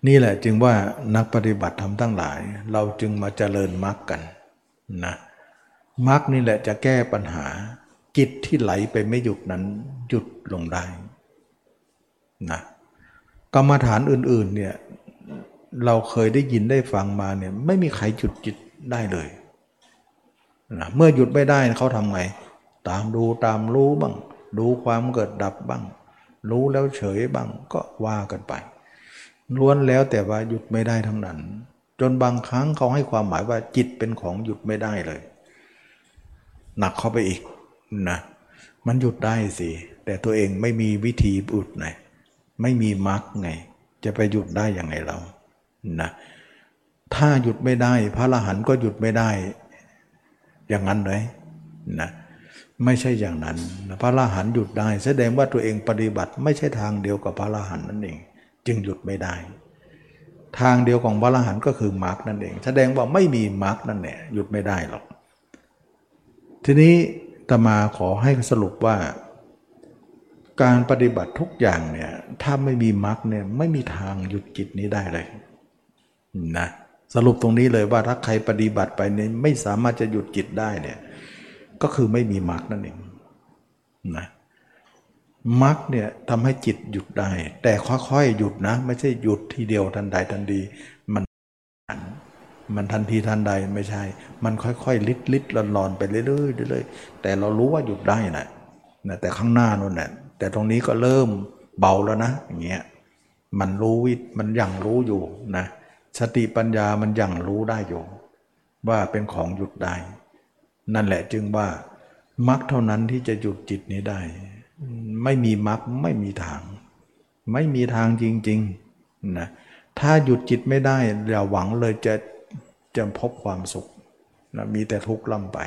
[SPEAKER 1] นี่แหละจึงว่านักปฏิบัติธรรมทั้งหลาย เราจึงมาเจริญมรรคกันนะมรรคนี่แหละจะแก้ปัญหาจิตที่ไหลไปไม่หยุดนั้นหยุดลงได้นะกรรมฐานอื่นๆเนี่ยเราเคยได้ยินได้ฟังมาเนี่ยไม่มีใครหยุดจิตได้เลยนะเมื่อหยุดไม่ได้เขาทำไง ตามดูตามรู้บ้าง ดูความเกิดดับบ้าง รู้แล้วเฉยบ้างก็ว่ากันไป ล้วนแล้วแต่ว่าหยุดไม่ได้ทั้งนั้น จนบางครั้งเขาให้ความหมายว่าจิตเป็นของหยุดไม่ได้เลย หนักเข้าไปอีกนะมันหยุดได้สิแต่ตัวเองไม่มีวิธีบุดไงไม่มีมรรคไง จะไปหยุดได้ยังไงเรานะถ้าหยุดไม่ได้ พระอรหันต์ก็หยุดไม่ได้ อย่างนั้นเลยนะ ไม่ใช่อย่างนั้น พระอรหันต์หยุดได้ แสดงว่าตัวเองปฏิบัติไม่ใช่ทางเดียวกับพระอรหันต์นั่นเอง จึงหยุดไม่ได้ ทางเดียวของพระอรหันต์ก็คือมรรคนั่นเอง แสดงว่าไม่มีมรรคนั่นแหละหยุดไม่ได้หรอก ทีนี้ตมาขอให้สรุปว่า การปฏิบัติทุกอย่างเนี่ยถ้าไม่มีมรรคเนี่ยไม่มีทางหยุดจิตนี้ได้เลยนะสรุปตรงนี้เลยว่าถ้าใครปฏิบัติไปเนี่ยไม่สามารถจะหยุดจิตได้เนี่ย ก็คือไม่มีมรรคนั่นเองนะมรรคเนี่ยทำให้จิตหยุดได้ แต่ค่อยๆหยุดนะ ไม่ใช่หยุดทีเดียวทันใดทันดี มันมันทันทีทันใดไม่ใช่ มันค่อยๆลิดลิดลอนลอนไปเรื่อยๆเรื่อยๆแต่เรารู้ว่าหยุดได้นะนะแต่ข้างหน้านู่นแหละแต่ตรงนี้ก็เริ่มเบาแล้วนะอย่างเงี้ยมันรู้วิมันยังรู้อยู่นะสติปัญญามันยังรู้ได้อยู่ ว่าเป็นของหยุดได้ นั่นแหละจึงว่ามรรคเท่านั้นที่จะหยุดจิตนี้ได้ ไม่มีมรรคไม่มีทาง ไม่มีทางจริงๆนะถ้าหยุดจิตไม่ได้อย่าหวังเลยจะจะพบความสุขนะมีแต่ทุกข์ล่ำไป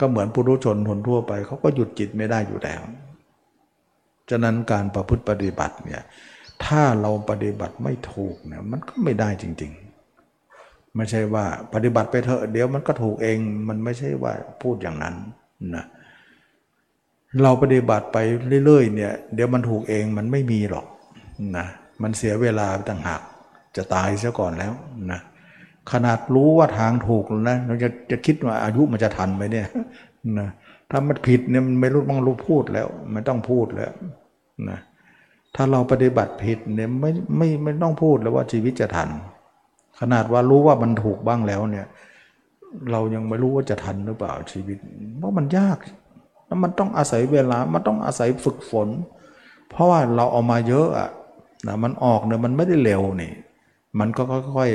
[SPEAKER 1] ก็เหมือนปุถุชนคนทั่วไปเขาก็หยุดจิตไม่ได้อยู่แล้วฉะนั้นการประพฤติปฏิบัติเนี่ยถ้าเราปฏิบัติไม่ถูกเนี่ยมันก็ไม่ได้จริง ๆ ไม่ใช่ว่าปฏิบัติไปเถอะเดี๋ยวมันก็ถูกเองมันไม่ใช่ว่าพูดอย่างนั้นนะเราปฏิบัติไปเรื่อยๆเนี่ยเดี๋ยวมันถูกเองมันไม่มีหรอกนะมันเสียเวลาต่างหากจะตายเสียก่อนแล้วนะขนาดรู้ว่าทางถูกนะเราจะจะคิดว่าอายุมันจะทันไหมเนี่ยนะถ้ามันผิดเนี่ยมันไม่รู้ต้องรู้พูดแล้วไม่ต้องพูดแล้วนะถ้าเราปฏิบัติผิดเนี่ยไม่ไม่ไม่ต้องพูดแล้วว่าชีวิตจะทัน ขนาดว่ารู้ว่ามันถูกบ้างแล้วเนี่ย เรายังไม่รู้ว่าจะทันหรือเปล่าชีวิตเพราะมันยากแล้วมันต้องอาศัยเวลา มันต้องอาศัยฝึกฝน เพราะว่าเราเอามาเยอะอะนะมันออกเนี่ยมันไม่ได้เร็วนี่ มันก็ค่อย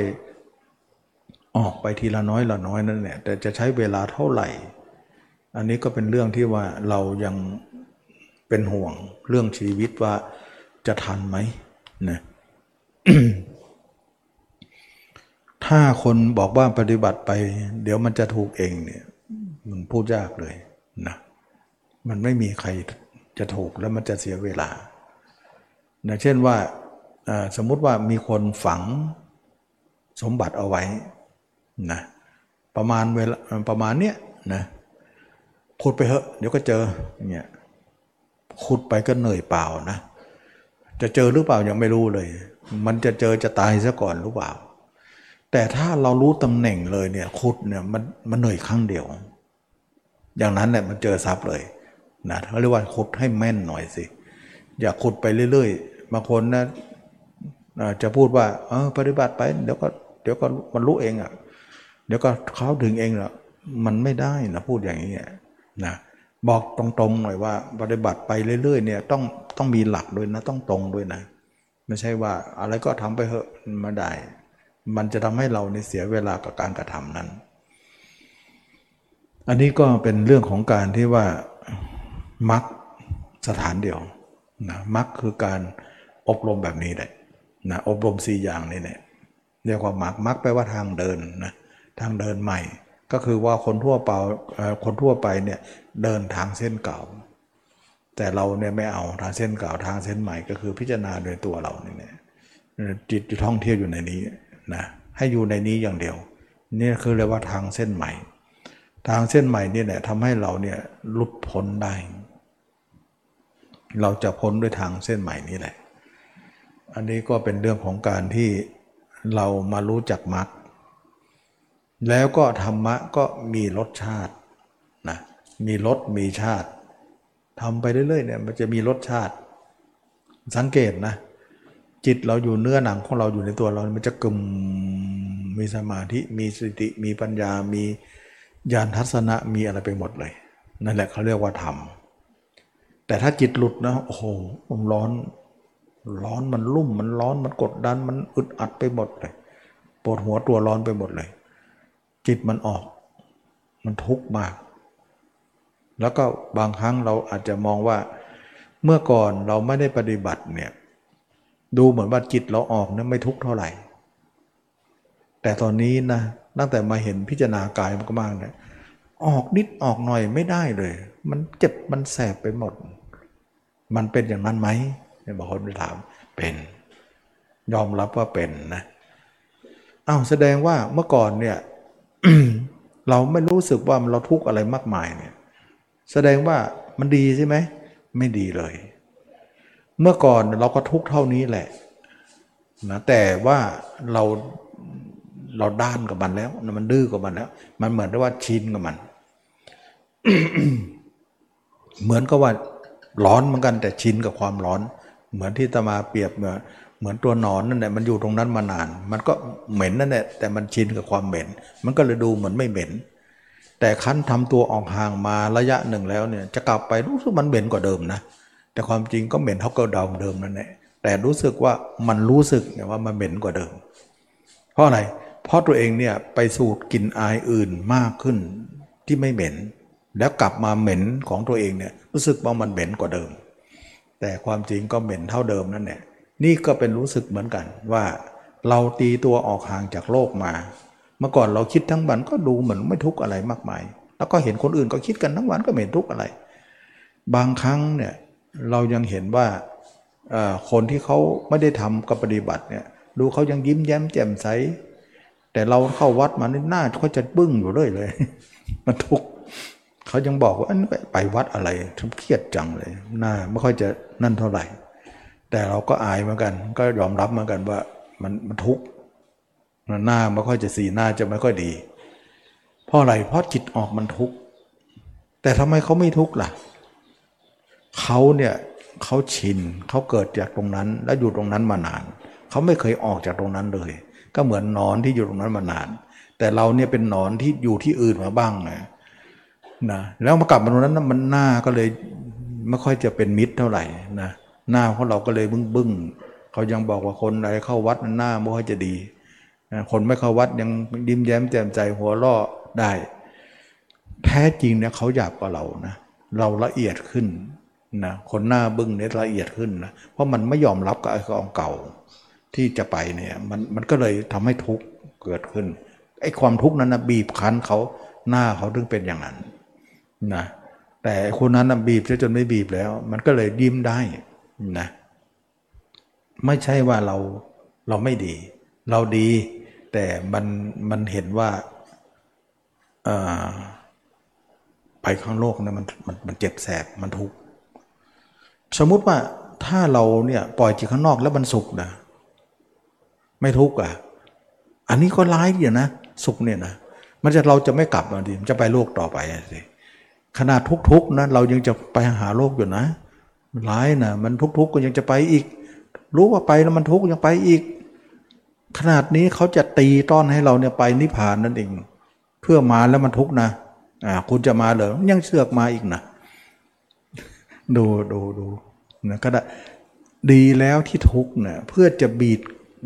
[SPEAKER 1] ๆออกไปทีละน้อยละน้อยนั่นแหละแต่จะใช้เวลาเท่าไหร่ อันนี้ก็เป็นเรื่องที่ว่าเรายังเป็นห่วงเรื่องชีวิตว่าจะทันไหมนะ ถ้าคนบอกว่าปฏิบัติไป เดี๋ยวมันจะถูกเองเนี่ย มันพูดยากเลยนะมันไม่มีใครจะถูกแล้วมันจะเสียเวลานะเช่นว่าสมมุติว่ามีคนฝังสมบัติเอาไว้นะประมาณเวลาประมาณเนี้ยนะขุดไปเถอะ เดี๋ยวก็เจออย่างเงี้ยขุดไปก็เหนื่อยเปล่านะ จะเจอหรือเปล่ายังไม่รู้เลย มันจะเจอจะตายซะก่อนหรือเปล่า แต่ถ้าเรารู้ตำแหน่งเลยเนี่ยขุดเนี่ยมันมันเหนื่อยครั้งเดียว อย่างนั้นเนี่ยมันเจอทรัพย์เลยนะเขาเรียกว่าขุดให้แม่นหน่อยสิ อย่าขุดไปเรื่อยๆบางคนนะจะพูดว่าเออปฏิบัติไปเดี๋ยวก็เดี๋ยวก็มันรู้เองอะ่ะเดี๋ยวก็เขาถึงเองละมันไม่ได้นะพูดอย่างนี้นะบอกตรงๆหน่อยว่าปฏิบัติไปเรื่อยๆเนี่ยต้องต้องมีหลักด้วยนะต้องตรงด้วยนะ ไม่ใช่ว่าอะไรก็ทำไปเหอะมาได้ มันจะทำให้เราในเสียเวลากับการกระทำนั้น อันนี้ก็เป็นเรื่องของการที่ว่ามักสถานเดียวนะมักคือการอบรมแบบนี้แหละนะอบรมสี่อย่างนี่แหละเรียกว่ามักมักแปลว่าทางเดินนะทางเดินใหม่ ก็คือว่าคนทั่วไปล่าคนทั่วไปเนี่ยเดินทางเส้นเก่า แต่เราเนี่ยไม่เอาทางเส้นเก่าทางเส้นใหม่ ก็คือพิจารณาโดยตัวเราเนี่ยจิตท่องเที่ยวอยู่ในนี้ นะให้อยู่ในนี้อย่างเดียว นี่คือเรียกว่าทางเส้นใหม่ ทางเส้นใหม่นี่แหละทำให้เราเนี่ยหลุดพ้นได้ เราจะพ้นด้วยทางเส้นใหม่นี้แหละ อันนี้ก็เป็นเรื่องของการที่เรามารู้จักมรรคแล้วก็ธรรมะก็มีรสชาตินะมีรสมีชาติทำไปเรื่อยๆเนี่ยมันจะมีรสชาติ สังเกตนะ จิตเราอยู่เนื้อหนังของเราอยู่ในตัวเรา มันจะกึมมีสมาธิ มีสติ มีปัญญา มีญาณทัศนะ มีอะไรไปหมดเลย นั่นแหละเขาเรียกว่าธรรม แต่ถ้าจิตหลุดนะ โอ้โหมันร้อน ร้อนมันรุ่ม มันร้อน มันกดดัน มันอึดอัดไปหมดเลย ปวดหัวตัวร้อนไปหมดเลย จิตมันออก มันทุกข์มาก แล้วก็บางครั้งเราอาจจะมองว่า เมื่อก่อนเราไม่ได้ปฏิบัติเนี่ย ดูเหมือนว่าจิตเราออกนี่ยไม่ทุกข์เท่าไหร่ แต่ตอนนี้นะตั้งแต่มาเห็นพิจารณากายมากๆเนี่ยออกนิดออกหน่อยไม่ได้เลย มันเจ็บมันแสบไปหมด มันเป็นอย่างนั้นไหมบางคนไปถามเป็น ยอมรับว่าเป็นนะอ้าวแสดงว่าเมื่อก่อนเนี่ยเราไม่รู้สึกว่าเราทุกข์อะไรมากมายเนี่ย แสดงว่ามันดีใช่ไหมไม่ดีเลย เมื่อก่อนเราก็ทุกเท่านี้แหละนะแต่ว่าเราเราด้านกับมันแล้ว มันดื้อกับมันแล้ว มันเหมือนว่าชินกับมัน เหมือนกับว่าร้อนเหมือนกันแต่ชินกับความร้อน เหมือนที่ตมาเปรียบเหมือนเหมือนตัวนอนนั่นแหละมันอยู่ตรงนั้นมานาน มันก็เหม็นนั่นแหละแต่มันชินกับความเหม็น มันก็เลยดูเหมือนไม่เหม็น แต่คั้นทำตัวออกห่างมาระยะหนึ่งแล้วเนี่ย จะกลับไปรู้สึกมันเหม็นกว่าเดิมนะ แต่ความจริงก็เหม็นเท่าเดิมเดิมนั่นแหละแต่รู้สึกว่ามันรู้สึกเนี่ยว่ามันเหม็นกว่าเดิม เพราะอะไร เพราะตัวเองเนี่ยไปสูดกลิ่นอายอื่นมากขึ้นที่ไม่เหม็น แล้วกลับมาเหม็นของตัวเองเนี่ยรู้สึกว่ามันเหม็นกว่าเดิม แต่ความจริงก็เหม็นเท่าเดิมนั่นแหละนี่ก็เป็นรู้สึกเหมือนกันว่า เราตีตัวออกห่างจากโลกมา เมื่อก่อนเราคิดทั้งวันก็ดูเหมือนไม่ทุกข์อะไรมากมาย แล้วก็เห็นคนอื่นก็คิดกันทั้งวันก็ไม่เห็นทุกข์อะไร บางครั้งเนี่ย เรายังเห็นว่าคนที่เขาไม่ได้ทำกับปฏิบัติเนี่ยดูเขายังยิ้มแย้มแจ่มใส แต่เราเข้าวัดมานี่หน้าเขาจะบึ้งอยู่เรื่อยเลย มันทุกข์เขายังบอกว่าอันไปวัดอะไรทุกเครียดจังเลยหน้าไม่ค่อยจะนั่นเท่าไหร่ แต่เราก็อายเหมือนกัน ก็ยอมรับเหมือนกันว่ามันมันทุกข์หน้าไม่ค่อยจะสีหน้าจะไม่ค่อยดี เพราะอะไรเพราะจิตออกมันทุกข์แต่ทำไมเขาไม่ทุกข์ล่ะเเขาเนี่ยเขาชินเขาเกิดจากตรงนั้น แล้วอยู่ตรงนั้นมานาน เขาไม่เคยออกจากตรงนั้นเลย ก็เหมือนนอนที่อยู่ตรงนั้นมานาน แต่เราเนี่ยเป็นนอนที่อยู่ที่อื่นมาบ้างนะนะแล้วมากลับมาตรงนั้นมันหน้าก็เลยไม่ค่อยจะเป็นมิตรเท่าไหร่นะหน้าของเราก็เลยบึ้งบึ้งเขายังบอกว่าคนอะไรเข้าวัดหน้าไม่ค่อยจะดีคนไม่เข้าวัดยังยิ้มแย้มแจ่มใจหัวเราะได้ แท้จริงเนี่ยเขาหยาบกว่าเรานะเราละเอียดขึ้น นะคนหน้าบึ้งเนี่ยละเอียดขึ้นนะเพราะมันไม่ยอมรับกับไอ้ของเก่าที่จะไปเนี่ยมันมันก็เลยทำให้ทุกข์เกิดขึ้นไอ้ความทุกข์นั้นนะบีบคั้นเขาหน้าเขาถึงเป็นอย่างนั้นนะแต่คนนั้นนะบีบจนไม่บีบแล้ว มันก็เลยยิ้มได้นะไม่ใช่ว่าเราเราไม่ดี เราดี แต่มันมันเห็นว่าไปข้างโลกนะมันมันมันเจ็บแสบมันทุกข์ สมมุติว่าถ้าเราเนี่ยปล่อยจิตข้างนอกแล้วมันสุขนะไม่ทุกข์อะ อันนี้ก็ร้ายอยู่นะ สุขเนี่ยนะมันจะเราจะไม่กลับมาดีมันจะไปโลกต่อไปสิขนาดทุกข์ๆนะเรายังจะไปหาโลกอยู่นะร้ายนะมันทุกข์ก็ยังจะไปอีก รู้ว่าไปแล้วมันทุกข์ยังไปอีก ขนาดนี้เขาจะตีต้อนให้เราเนี่ยไปนิพพานนั่นเอง เพื่อมาแล้วมันทุกข์นะอ่าคุณจะมาเหรอยังเสือกมาอีกนะ ดูดูดูนะก็ได้ดีแล้วที่ทุกเนี่ยเพื่อจะบีบ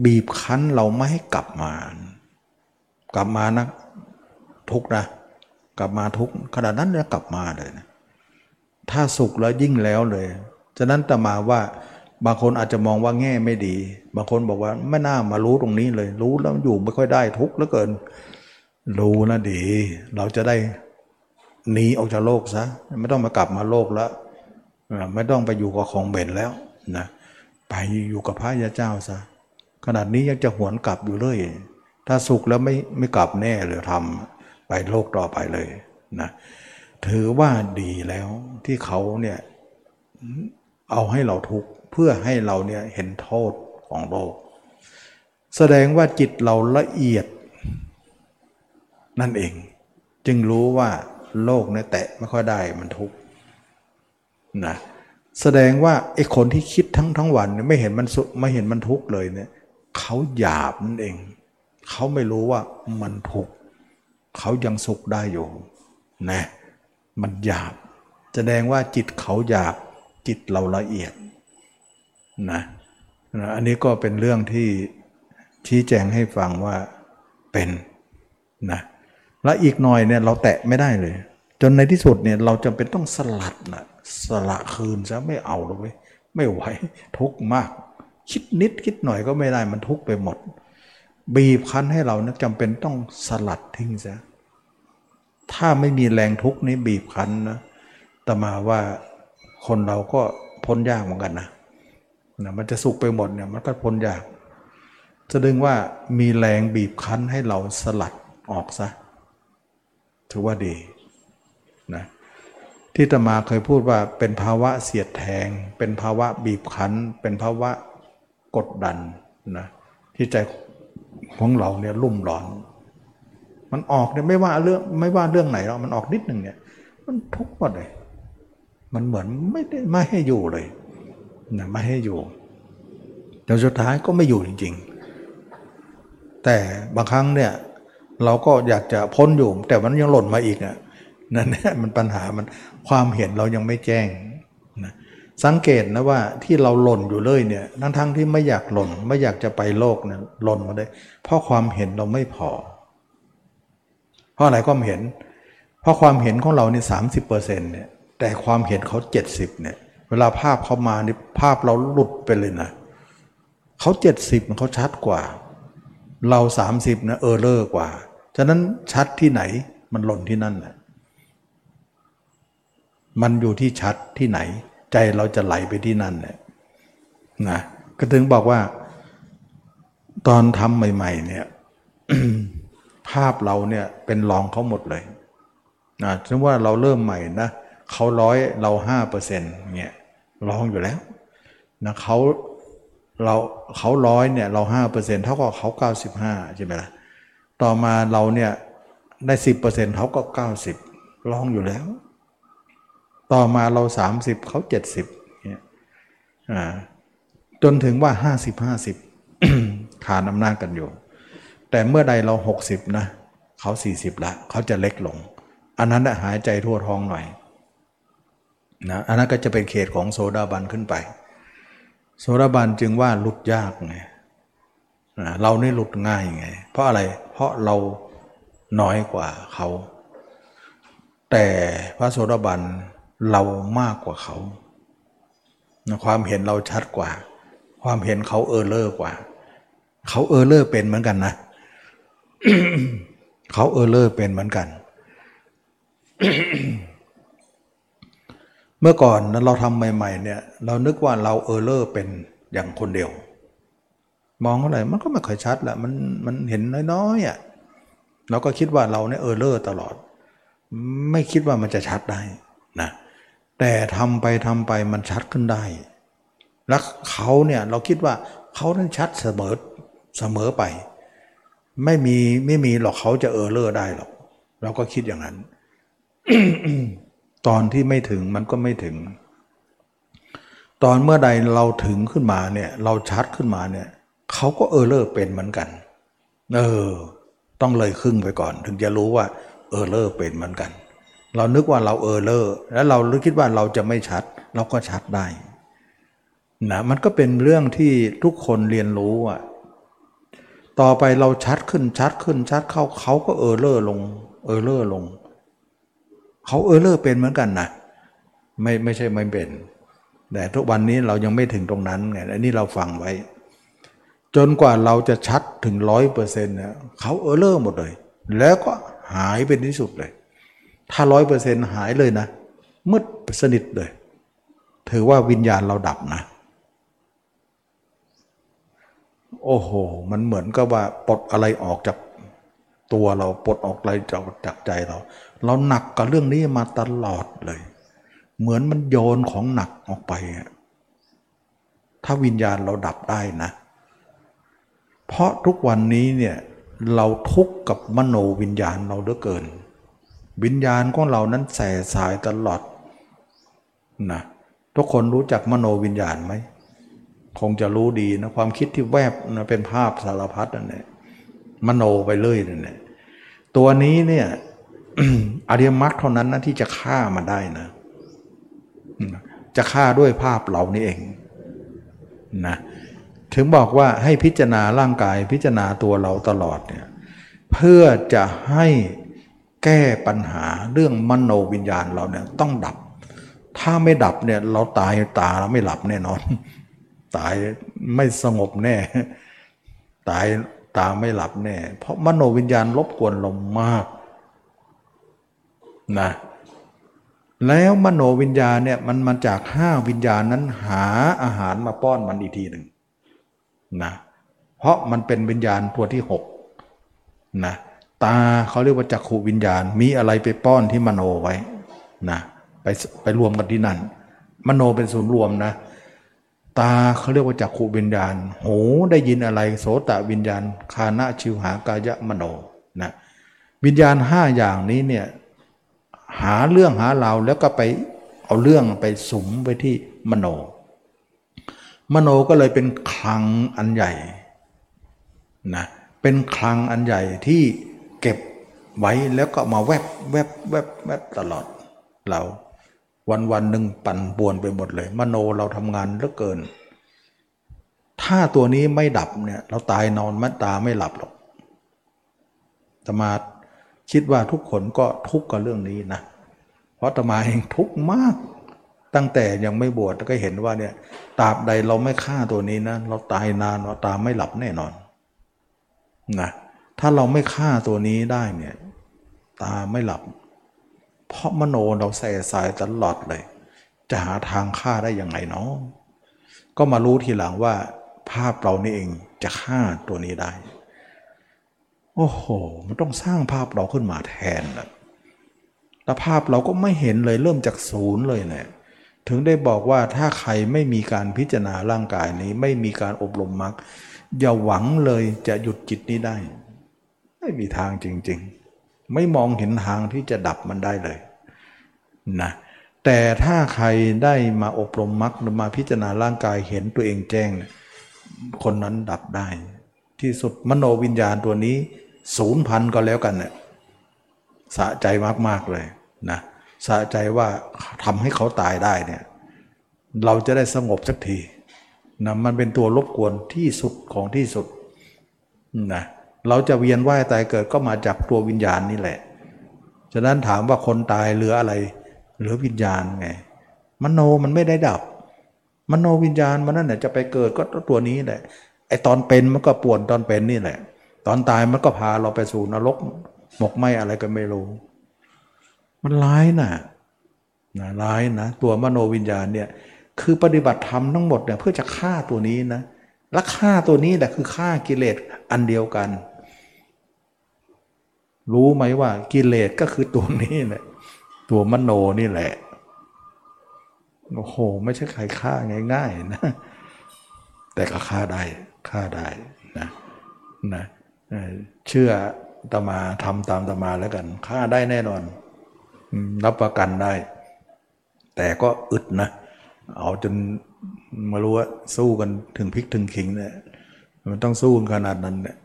[SPEAKER 1] บีบคั้นเราไม่ให้กลับมา กลับมานะทุกนะกลับมาทุกขนาดนั้นเนี่ยกลับมาเลยนะถ้าสุขแล้วยิ่งแล้วเลย ฉะนั้นตมาว่าบางคนอาจจะมองว่าแง่ไม่ดี บางคนบอกว่าไม่น่ามารู้ตรงนี้เลย รู้แล้วอยู่ไม่ค่อยได้ทุกข์เหลือเกิน รู้นะดี เราจะได้หนีออกจากโลกซะไม่ต้องมากลับมาโลกแล้ว ไม่ต้องไปอยู่กับของเบนแล้วนะไปอยู่กับพระยาเจ้าซะขนาดนี้ยังจะหวนกลับอยู่เลย ถ้าสุขแล้วไม่ไม่กลับแน่เลยทำไปโลกต่อไปเลยนะถือว่าดีแล้วที่เขาเนี่ยเอาให้เราทุกข์เพื่อให้เราเนี่ยเห็นโทษของโลก แสดงว่าจิตเราละเอียด นั่นเอง จึงรู้ว่าโลกเนี่ยแตะไม่ค่อยได้มันทุกข์ นะแสดงว่าไอ้คนที่คิดทั้งทั้งวันเนี่ยไม่เห็นมันสุไม่เห็นมันทุกข์เลยเนี่ยเขาหยาบนั่นเอง เขาไม่รู้ว่ามันทุกข์เขายังสุขได้อยู่นะมันหยาบ แสดงว่าจิตเขาหยาบจิตเราละเอียดนะนะอันนี้ก็เป็นเรื่องที่ชี้แจงให้ฟังว่าเป็นนะและอีกหน่อยเนี่ยเราแตะไม่ได้เลย จนในที่สุดเนี่ยเราจำเป็นต้องสลัดนะสละคืนซะไม่เอาเลยไม่ไหวทุกข์มาก คิดนิดคิดหน่อยก็ไม่ได้มันทุกข์ไปหมด บีบคั้นให้เรานะจำเป็นต้องสลัดทิ้งซะถ้าไม่มีแรงทุกข์นี้บีบคั้นนะแต่มาว่าคนเราก็พ้นยากเหมือนกันนะนะมันจะสุขไปหมดเนี่ยมันก็พ้นยากจะดึงว่ามีแรงบีบคั้นให้เราสลัดออกซะถือว่าดี นะที่ตมาเคยพูดว่าเป็นภาวะเสียดแทง เป็นภาวะบีบคั้น เป็นภาวะกดดันนะที่ใจของเราเนี่ยรุ่มร้อน มันออกเนี่ยไม่ว่าเรื่องไม่ว่าเรื่องไหนหรอกมันออกนิดหนึ่งเนี่ย มันทุกข์หมดเลย มันเหมือนไม่ได้ไม่ให้อยู่เลยนะไม่ให้อยู่จนสุดท้ายก็ไม่อยู่จริง ๆ แต่บางครั้งเนี่ยเราก็อยากจะพ้นอยู่ แต่มันยังหล่นมาอีกอะ นั่นแหละมันปัญหามันความเห็นเรายังไม่แจ้งนะสังเกตนะว่าที่เราหล่นอยู่เลยเนี่ยทั้งทั้งที่ไม่อยากหล่นไม่อยากจะไปโลกเนี่ยหล่นมาได้ เพราะความเห็นเราไม่พอ เพราะอะไรความเห็น เพราะความเห็นของเราเนี่ยสามสิบเปอร์เซ็นต์เนี่ยแต่ความเห็นเขาเจ็ดสิบเนี่ย เวลาภาพเขามานี่ภาพเราหลุดไปเลยนะเขาเจ็ดสิบเขาชัดกว่า เราสามสิบนะเออเลอร์กว่า ฉะนั้นชัดที่ไหนมันหล่นที่นั่นแหละ มันอยู่ที่ชัดที่ไหน ใจเราจะไหลไปที่นั่นแหละนะก็ถึงบอกว่า ตอนทำใหม่ ๆ เนี่ย ภาพเราเนี่ยเป็นรองเขาหมดเลยนะถึงว่าเราเริ่มใหม่นะเขาร้อยเราห้าเปอร์เซ็นต์เนี่ยรองอยู่แล้วนะเขาเราเขาร้อยเนี่ยเราห้าเปอร์เซ็นต์เท่ากับเขาเก้าสิบห้าใช่ไหมล่ะต่อมาเราเนี่ยได้สิบเปอร์เซ็นต์เขาก็เก้าสิบรองอยู่แล้ว ต่อมาเรา 30เขา70เนี่ยจนถึงว่า 50 50ขาดอำนาจกันอยู่ แต่เมื่อใดเรา 60 นะเขา 40 ละ เขาจะเล็กลง อันนั้นหายใจทั่วท้องหน่อยนะอันนั้นก็จะเป็นเขตของโซดาบันขึ้นไป โซดาบันจึงว่าหลุดยากไงเรานี่หลุดง่ายไง เพราะอะไรเพราะเราน้อยกว่าเขา แต่พระโสดาบัน เรามากกว่าเขา ความเห็นเราชัดกว่า ความเห็นเขา error กว่า เขา error เป็นเหมือนกันนะ เขา error เป็นเหมือนกัน เมื่อก่อนนั้นเราทำใหม่ ๆ เนี่ย เรานึกว่าเรา error เป็นอย่างคนเดียว มองอะไรมันก็ไม่ค่อยชัดแหละมันมันเห็นน้อยๆอะเราก็คิดว่าเราเนี่ย error ตลอด ไม่คิดว่ามันจะชัดได้นะ แต่ทำไปทำไปมันชัดขึ้นได้ แล้วเขาเนี่ยเราคิดว่าเขานั้นชัดเสมอเสมอไป ไม่มีไม่มีหรอกเขาจะเออเลอร์ได้หรอกเราก็คิดอย่างนั้น ตอนที่ไม่ถึงมันก็ไม่ถึง ตอนเมื่อใดเราถึงขึ้นมาเนี่ย เราชัดขึ้นมาเนี่ยเขาก็เออเลอร์เป็นเหมือนกัน เออ ต้องเลยครึ่งไปก่อน ถึงจะรู้ว่า error เป็นเหมือนกัน เรานึกว่าเรา error แล้วเราคิดว่าเราจะไม่ชัด เราก็ชัดได้นะมันก็เป็นเรื่องที่ทุกคนเรียนรู้อะต่อไปเราชัดขึ้นชัดขึ้นชัดเข้าเขาก็ error ลง error ลงเขา error เป็นเหมือนกันนะไม่ไม่ใช่ไม่เป็น แต่ทุกวันนี้เรายังไม่ถึงตรงนั้นไงอันนี้เราฟังไว้ จนกว่าเราจะชัดถึงร้อยเปอร์เซ็นต์เนี่ยเขาเออเลอร์หมดเลย แล้วก็หายเป็นที่สุดเลย ถ้าร้อยเปอร์เซ็นต์หายเลยนะมืดสนิทเลย ถือว่าวิญญาณเราดับนะ โอ้โห มันเหมือนกับว่าปลดอะไรออกจากตัวเราปลดออกอะไรจากจากใจเรา เราหนักกับเรื่องนี้มาตลอดเลย เหมือนมันโยนของหนักออกไป ถ้าวิญญาณเราดับได้นะ เพราะทุกวันนี้เนี่ยเราทุกข์กับมโนวิญญาณเราเหลือเกิน วิญญาณของเรานั้นแส่สายตลอดนะทุกคนรู้จักมโนวิญญาณไหมคงจะรู้ดีนะความคิดที่แวบนะเป็นภาพสารพัดนั่นแหละมโนไปเรื่อยนั่นแหละตัวนี้เนี่ยอริยมรรคเท่านั้นนะที่จะฆ่ามันได้นะ จะฆ่าด้วยภาพเหล่านี้เองนะถึงบอกว่าให้พิจารณาร่างกายพิจารณาตัวเราตลอดเนี่ยเพื่อจะให้ แก้ปัญหาเรื่องมโนวิญญาณเราเนี่ยต้องดับ ถ้าไม่ดับเนี่ยเราตายตาเราไม่หลับแน่นอน ตายไม่สงบแน่ ตายตาไม่หลับแน่ เพราะมโนวิญญาณรบกวนเรามากนะแล้วมโนวิญญาณเนี่ยมันมาจากห้าวิญญาณนั้นหาอาหารมาป้อนมันอีกทีหนึ่งนะเพราะมันเป็นวิญญาณตัวที่หกนะ ตาเขาเรียกว่าจักขูวิญญาณ มีอะไรไปป้อนที่มโนไว้นะไปไปรวมกันที่นั่น มโนเป็นศูนย์รวมนะ ตาเขาเรียกว่าจักขูวิญญาณ หูได้ยินอะไรโสตวิญญาณ คานะชิวหากายะมโนนะวิญญาณห้าอย่างนี้เนี่ยหาเรื่องหาราวแล้วก็ไปเอาเรื่องไปสมไปที่มโน มโนก็เลยเป็นคลังอันใหญ่นะเป็นคลังอันใหญ่ที่ เก็บไว้แล้วก็มาแวบแวบแวบแวบตลอดเรา วันวันหนึ่งปั่นป่วนไปหมดเลย มโนเราทำงานเหลือเกิน ถ้าตัวนี้ไม่ดับเนี่ย เราตายนอนมัตาไม่หลับหรอกตมาคิดว่าทุกคนก็ทุกข์กับเรื่องนี้นะ เพราะตมาเองทุกข์มาก ตั้งแต่ยังไม่บวชก็เห็นว่าเนี่ยตราบใดเราไม่ฆ่าตัวนี้นะ เราตายนานเราตาไม่หลับแน่นอนนะ ถ้าเราไม่ฆ่าตัวนี้ได้เนี่ย ตาไม่หลับ เพราะมโนเราแส่สายตลอดเลย จะหาทางฆ่าได้ยังไงเนาะก็มารู้ทีหลังว่า ภาพเรานี่เองจะฆ่าตัวนี้ได้ โอ้โห มันต้องสร้างภาพเราขึ้นมาแทนนะแล้วภาพเราก็ไม่เห็นเลยเริ่มจากศูนย์เลยเนี่ยถึงได้บอกว่าถ้าใครไม่มีการพิจารณาร่างกายนี้ ไม่มีการอบรมมรรคอย่าหวังเลยจะหยุดจิตนี้ได้ ไม่มีทางจริง ๆ ไม่มองเห็นทางที่จะดับมันได้เลยนะแต่ถ้าใครได้มาอบรมมรรคมาพิจารณาร่างกายเห็นตัวเองแจ้ง คนนั้นดับได้ ที่สุดมโนวิญญาณตัวนี้ศูนย์พันก็แล้วกันเนี่ยสะใจมาก ๆ เลยนะสะใจว่าทำให้เขาตายได้เนี่ยเราจะได้สงบสักทีนะมันเป็นตัวรบกวนที่สุดของที่สุดนะ เราจะเวียนว่ายตายเกิดก็มาจากตัววิญญาณนี่แหละ ฉะนั้นถามว่าคนตายเหลืออะไร เหลือวิญญาณไง มโนมันไม่ได้ดับ มโนวิญญาณมันนั่นแหละจะไปเกิดก็ตัวนี้แหละ ไอตอนเป็นมันก็ปวดตอนเป็นนี่แหละ ตอนตายมันก็พาเราไปสู่นรก หมกไหมอะไรก็ไม่รู้ มันร้ายนะนะร้ายนะ ตัวมโนวิญญาณเนี่ย คือปฏิบัติธรรมทั้งหมดเนี่ยเพื่อจะฆ่าตัวนี้นะ และฆ่าตัวนี้แหละคือฆ่ากิเลสอันเดียวกัน รู้ไหมว่ากิเลสก็คือตัวนี้แหละตัวมโนนี่แหละโอ้โห ไม่ใช่ใครฆ่าง่ายๆนะ แต่ก็ฆ่าได้ฆ่าได้นะนะเชื่อตมาทำตามตมาแล้วกันฆ่าได้แน่นอน รับประกันได้ แต่ก็อึดนะเอาจนมารู้ว่าสู้กันถึงพลิกถึงขิงเนี่ยมันต้องสู้ขนาดนั้นเนี่ย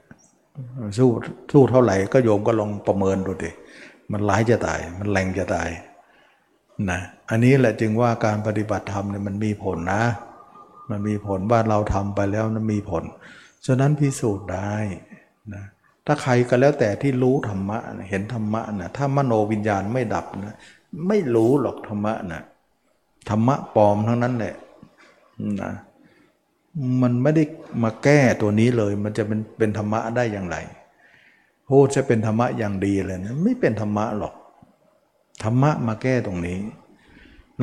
[SPEAKER 1] สู้สู้เท่าไหร่ก็โยมก็ลองประเมินดูดิมันร้ายจะตาย มันแรงจะตายนะอันนี้แหละจึงว่าการปฏิบัติธรรมเนี่ยมันมีผลนะ มันมีผลว่าเราทำไปแล้วมันมีผล ฉะนั้นพิสูจน์ได้นะถ้าใครก็แล้วแต่ที่รู้ธรรมะเห็นธรรมะนะถ้ามโนวิญญาณไม่ดับนะไม่รู้หรอกธรรมะนะธรรมะปลอมทั้งนั้นแหละนะ มันไม่ได้มาแก้ตัวนี้เลย มันจะเป็นเป็นธรรมะได้อย่างไรพูดจะเป็นธรรมะอย่างดีเลยนะไม่เป็นธรรมะหรอก ธรรมะมาแก้ตรงนี้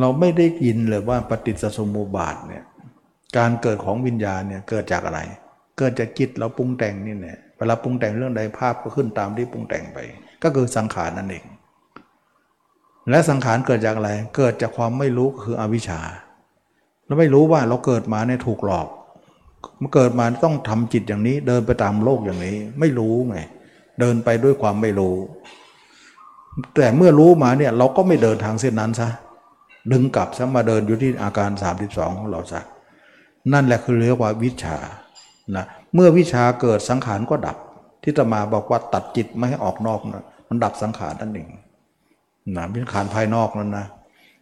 [SPEAKER 1] เราไม่ได้ยินเลยว่าปฏิจจสมุปบาทเนี่ยการเกิดของวิญญาณเนี่ยเกิดจากอะไร เกิดจากจิตเราปรุงแต่งนี่แหละเวลาปรุงแต่งเรื่องใดภาพก็ขึ้นตามที่ปรุงแต่งไป ก็คือสังขารนั่นเอง และสังขารเกิดจากอะไร เกิดจากความไม่รู้คืออวิชชาเราไม่รู้ว่าเราเกิดมาเนี่ยถูกหลอก มาเกิดมาต้องทำจิตอย่างนี้ เดินไปตามโลกอย่างนี้ ไม่รู้ไงเดินไปด้วยความไม่รู้ แต่เมื่อรู้มาเนี่ยเราก็ไม่เดินทางเส้นนั้นซะดึงกลับซะมาเดินอยู่ที่อาการ 32 ของเราซะนั่นแหละคือเรียกว่าวิชานะเมื่อวิชาเกิดสังขารก็ดับ ที่ตมาบอกว่าตัดจิตไม่ให้ออกนอกนะมันดับสังขารนั่นเองนะเป็นขารภายนอกนั่นนะ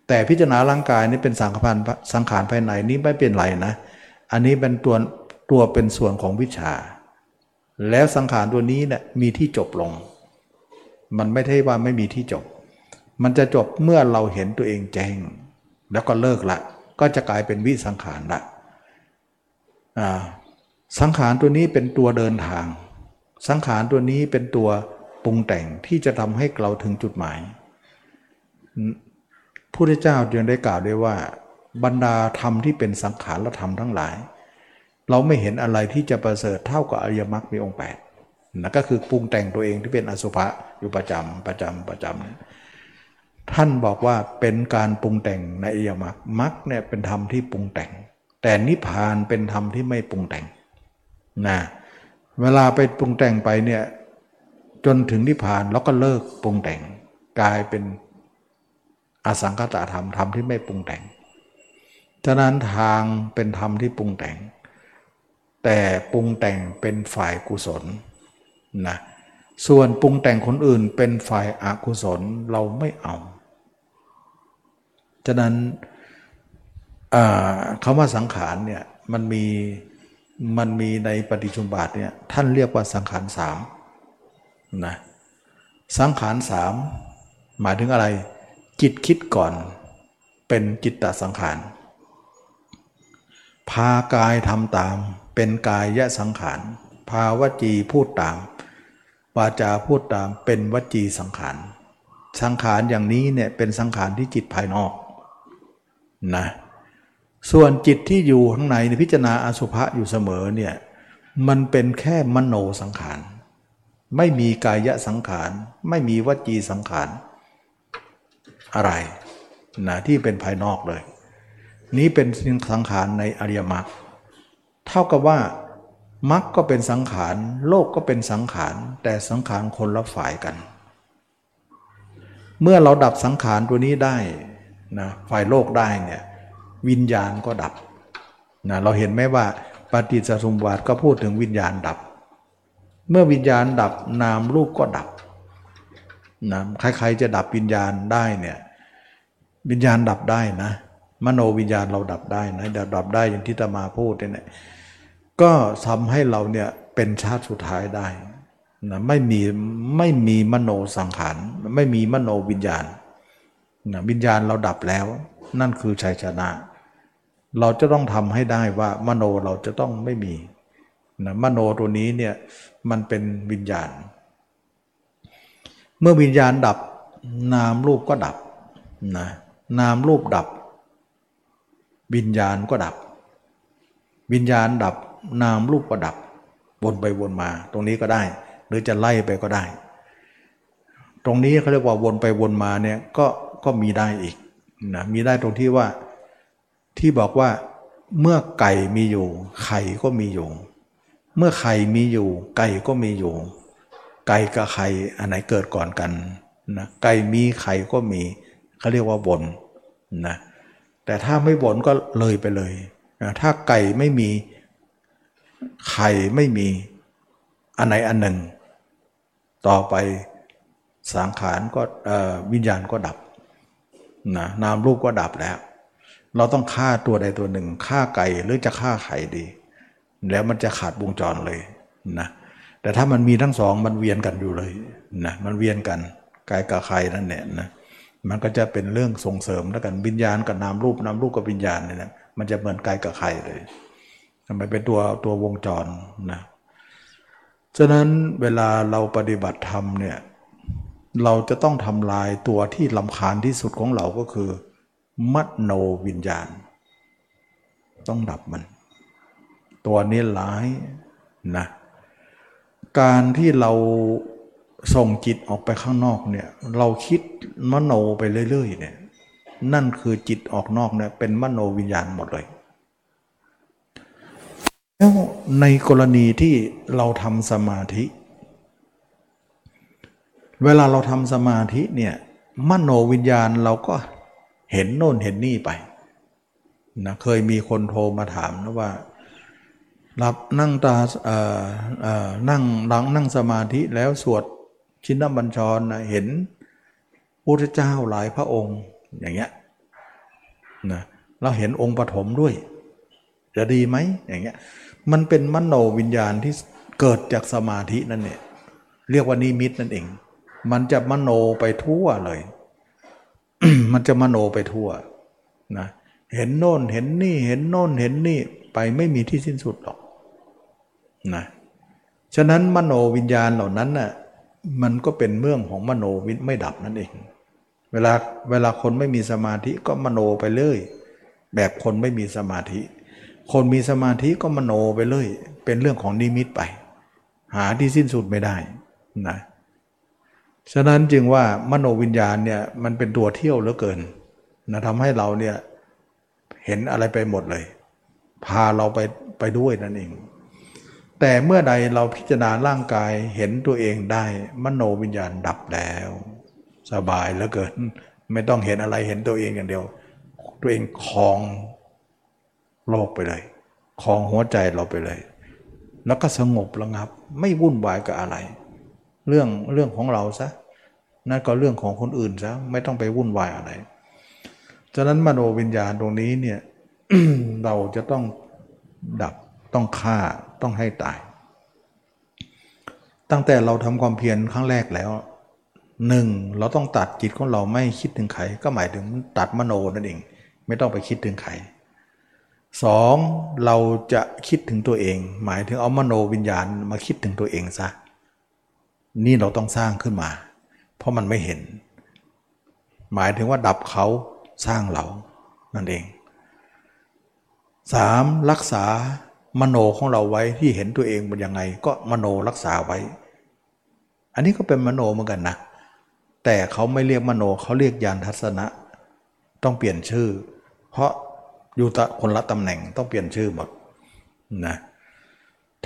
[SPEAKER 1] แต่พิจารณาร่างกายนี่เป็นสังขารสังขารภายในนี่ไม่เป็นไรนะ อันนี้เป็นตัวตัวเป็นส่วนของวิชา แล้วสังขารตัวนี้เนี่ยมีที่จบลง มันไม่ใช่ว่าไม่มีที่จบ มันจะจบเมื่อเราเห็นตัวเองแจ้ง แล้วก็เลิกละ ก็จะกลายเป็นวิสังขารละสังขารตัวนี้เป็นตัวเดินทาง สังขารตัวนี้เป็นตัวปรุงแต่งที่จะทำให้เราถึงจุดหมายพุทธเจ้าจึงได้กล่าวด้วยว่า บรรดาธรรมที่เป็นสังขารและธรรมทั้งหลาย เราไม่เห็นอะไรที่จะประเสริฐเท่ากับอริยมรรคมีองค์แปดนะก็คือปรุงแต่งตัวเองที่เป็นอสุภะอยู่ประจำประจำประจำท่านบอกว่าเป็นการปรุงแต่งในอริยมรรคมรรคเนี่ยเป็นธรรมที่ปรุงแต่ง แต่นิพพานเป็นธรรมที่ไม่ปรุงแต่งนะเวลาไปปรุงแต่งไปเนี่ยจนถึงนิพพานแล้วก็เลิกปรุงแต่ง กลายเป็นอสังคตธรรมธรรมที่ไม่ปรุงแต่ง ฉะนั้นทางเป็นธรรมที่ปรุงแต่ง แต่ปรุงแต่งเป็นฝ่ายกุศลนะส่วนปรุงแต่งคนอื่นเป็นฝ่ายอากุศลเราไม่เอา ฉะนั้นคำว่าสังขารเนี่ยมันมีมันมีในปฏิจุมบาทเนี่ยท่านเรียกว่าสังขารสามนะสังขารสามหมายถึงอะไร จิตคิดก่อนเป็นจิตตสังขาร พากายทำตาม เป็นกายยะสังขารพาวจีพูดตาม วาจาพูดตามเป็นวจีสังขาร สังขารอย่างนี้เนี่ยเป็นสังขารที่จิตภายนอกนะส่วนจิตที่อยู่ข้างในพิจารณาอสุภะอยู่เสมอเนี่ยมันเป็นแค่มโนสังขาร ไม่มีกายสังขาร ไม่มีวจีสังขาร อะไรนะที่เป็นภายนอกเลย นี้เป็นสังขารในอริยมรรคเท่ากับว่ามรรคก็เป็นสังขารโลกก็เป็นสังขารแต่สังขารคนละฝ่ายกัน เมื่อเราดับสังขารตัวนี้ได้นะฝ่ายโลกได้เนี่ยวิญญาณก็ดับนะเราเห็นไหมว่าปฏิจจสมบัติก็พูดถึงวิญญาณดับ เมื่อวิญญาณดับนามรูปก็ดับนะใครๆจะดับวิญญาณได้เนี่ยวิญญาณดับได้นะ มโนวิญญาณเราดับได้นะดับได้อย่างที่ตมาพูดเนี่ยก็ทำให้เราเนี่ยเป็นชาติสุดท้ายได้นะไม่มีไม่มีมโนสังขารไม่มีมโนวิญญาณนะวิญญาณเราดับแล้ว นั่นคือชัยชนะ เราจะต้องทำให้ได้ว่ามโนเราจะต้องไม่มีนะมโนตัวนี้เนี่ยมันเป็นวิญญาณ เมื่อวิญญาณดับนามรูปก็ดับนะนามรูปดับ วิญญาณก็ดับ วิญญาณดับนามรูปก็ดับ วนไปวนมา ตรงนี้ก็ได้ หรือจะไล่ไปก็ได้ ตรงนี้เขาเรียกว่าวนไปวนมาเนี่ยก็ก็มีได้อีกนะมีได้ตรงที่ว่าที่บอกว่าเมื่อไก่มีอยู่ ไข่ก็มีอยู่ เมื่อไข่มีอยู่ ไก่ก็มีอยู่ ไก่กับไข่อันไหนเกิดก่อนกันนะไก่มีไข่ก็มีเขาเรียกว่าบนนะ แต่ถ้าไม่บนก็เลยไปเลยนะถ้าไก่ไม่มีไข่ไม่มีอันไหนอันหนึ่ง ต่อไปสังขารก็วิญญาณก็ดับนะนามรูปก็ดับแล้ว เราต้องฆ่าตัวใดตัวหนึ่งฆ่าไก่หรือจะฆ่าไข่ดี แล้วมันจะขาดวงจรเลยนะแต่ถ้ามันมีทั้งสองมันเวียนกันอยู่เลยนะมันเวียนกันไก่กับไข่นั่นเนี่ยนะ มันก็จะเป็นเรื่องส่งเสริมแล้วกันวิญญาณกับนามรูปนามรูปกับวิญญาณเนี่ยนะมันจะเหมือนไก่กับไข่เลยทำไมเป็นตัวตัววงจรนะฉะนั้นเวลาเราปฏิบัติธรรมเนี่ยเราจะต้องทำลายตัวที่ลำคาญที่สุดของเราก็คือ มโนวิญญาณ ต้องดับมัน ตัวนี้ร้ายนะการที่เรา ส่งจิตออกไปข้างนอกเนี่ย เราคิดมโนไปเรื่อยๆเนี่ย นั่นคือจิตออกนอกเนี่ยเป็นมโนวิญญาณหมดเลย แล้วในกรณีที่เราทำสมาธิ เวลาเราทำสมาธิเนี่ยมโนวิญญาณเราก็เห็นโน่นเห็นนี่ไปนะเคยมีคนโทรมาถามนะว่ารับนั่งตาเอ่อเอ่อนั่งหลังนั่งสมาธิแล้วสวด ชินบัญชรนะเห็นพระเจ้าหลายพระองค์อย่างเงี้ยนะเราเห็นองค์ปฐมด้วย จะดีไหมอย่างเงี้ยมันเป็นมโนวิญญาณที่เกิดจากสมาธินั่นเนี่ยเรียกว่านิมิตนั่นเอง มันจะมโนไปทั่วเลย มันจะมโนไปทั่วนะเห็นโน่นเห็นนี่เห็นโน่นเห็นนี่ไปไม่มีที่สิ้นสุดหรอกนะฉะนั้นมโนวิญญาณเหล่านั้นน่ะ มันก็เป็นเมืองของมโนวิญไม่ดับนั่นเอง เวลาเวลาคนไม่มีสมาธิก็มโนไปเลยแบบคนไม่มีสมาธิ คนมีสมาธิก็มโนไปเลยเป็นเรื่องของนิมิตไป หาที่สิ้นสุดไม่ได้นะฉะนั้นจึงว่ามโนวิญญาณเนี่ยมันเป็นตัวเที่ยวเหลือเกินนะทำให้เราเนี่ยเห็นอะไรไปหมดเลย พาเราไปไปด้วยนั่นเอง แต่เมื่อใดเราพิจารณาร่างกายเห็นตัวเองได้ มโนวิญญาณดับแล้ว สบายเหลือเกิน ไม่ต้องเห็นอะไรเห็นตัวเองอย่างเดียว ตัวเองคลองโลกไปเลยคลองหัวใจเราไปเลย แล้วก็สงบระงับ ไม่วุ่นวายกับอะไร เรื่องเรื่องของเราซะนั่นก็เรื่องของคนอื่นซะไม่ต้องไปวุ่นวายอะไรฉะนั้นมโนวิญญาณตรงนี้เนี่ยเราจะต้องดับ ต้องฆ่าต้องให้ตาย ตั้งแต่เราทำความเพียรครั้งแรกแล้วหนึ่งเราต้องตัดจิตของเราไม่คิดถึงใครก็หมายถึงตัดมโนนั่นเอง ไม่ต้องไปคิดถึงใครสองเราจะคิดถึงตัวเอง หมายถึงเอามโนวิญญาณมาคิดถึงตัวเองซะนี่เราต้องสร้างขึ้นมา เพราะมันไม่เห็น หมายถึงว่าดับเขาสร้างเรานั่นเองสามรักษา มโนของเราไว้ที่เห็นตัวเองเป็นยังไง ก็มโนรักษาไว้ อันนี้ก็เป็นมโนเหมือนกันนะ แต่เขาไม่เรียกมโนเขาเรียกยานทัศนะ ต้องเปลี่ยนชื่อ เพราะอยู่ตคนละตำแหน่งต้องเปลี่ยนชื่อหมดนะ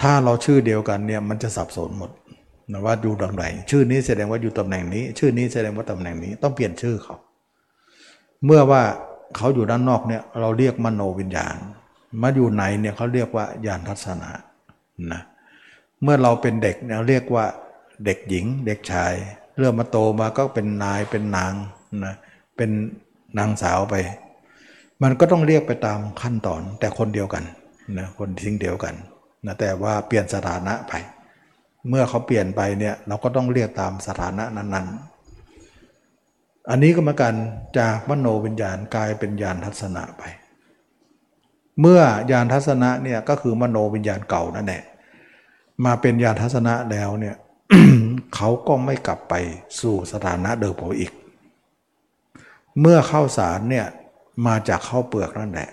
[SPEAKER 1] ถ้าเราชื่อเดียวกันเนี่ยมันจะสับสนหมดนะว่าอยู่ตรงไหน่งชื่อนี้แสดงว่าอยู่ตำแหน่งนี้ ชื่อนี้แสดงว่าตำแหน่งนี้ต้องเปลี่ยนชื่อเขา เมื่อว่าเขาอยู่ด้านนอกเนี่ยเราเรียกมโนวิญญาณ มาอยู่ไหนเนี่ยเขาเรียกว่าญาณทัศนะนะเมื่อเราเป็นเด็กเนี่ยเรียกว่าเด็กหญิง เด็กชาย เริ่มมาโตมาก็เป็นนายเป็นนางนะเป็นนางสาวไป มันก็ต้องเรียกไปตามขั้นตอนแต่คนเดียวกันนะคนทิ้งเดียวกันนะแต่ว่าเปลี่ยนสถานะไป เมื่อเขาเปลี่ยนไปเนี่ยเราก็ต้องเรียกตามสถานะนั้นๆ อันนี้ก็เหมือนกันจากมโนวิญญาณกลายเป็นญาณทัศนะไป เมื่อญาณทัศนะเนี่ยก็คือมโนวิญญาณเก่านั่นแหละมาเป็นญาณทัศนะแล้วเนี่ยเขาก็ไม่กลับไปสู่สถานะเดิมเขาอีก เมื่อเข้าสารเนี่ยมาจากเข้าเปลือกนั่นแหละ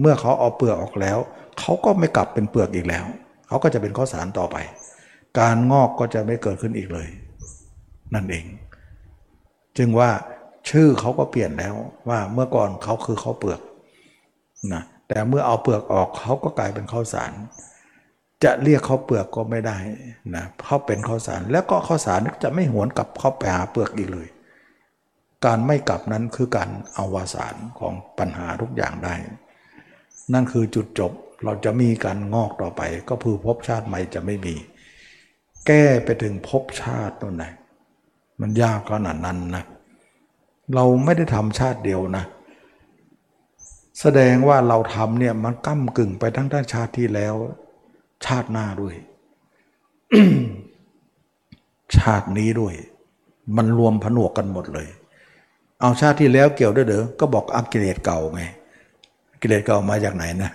[SPEAKER 1] เมื่อเขาเอาเปลือกออกแล้ว เขาก็ไม่กลับเป็นเปลือกอีกแล้ว เขาก็จะเป็นข้าวสารต่อไป การงอกก็จะไม่เกิดขึ้นอีกเลย นั่นเอง จึงว่าชื่อเขาก็เปลี่ยนแล้วว่าเมื่อก่อนเขาคือข้าวเปลือกนะ แต่เมื่อเอาเปลือกออกเขาก็กลายเป็นข้าวสาร จะเรียกข้าวเปลือกก็ไม่ได้นะเขาเป็นข้าวสาร แล้วก็ข้าวสารจะไม่หวนกลับเข้าไปหาเปลือกอีกเลย การไม่กลับนั้นคือการเอาวาสารของปัญหาทุกอย่างได้ นั่นคือจุดจบเราจะมีการงอกต่อไป ก็คือภพชาติใหม่จะไม่มี แก้ไปถึงภพชาติตรงไหนมันยากขนาดนั้นนะเราไม่ได้ทำชาติเดียวนะ แสดงว่าเราทำเนี่ยมันก้ากึ่งไปทั้งทั้งชาติที่แล้ว ชาติหน้าด้วย ชาตินี้ด้วย มันรวมผนวกกันหมดเลย เอาชาติที่แล้วเกี่ยวด้วยเด้อก็บอกอักิเลสเก่าไงกิเลสเก่ามาจากไหนนะ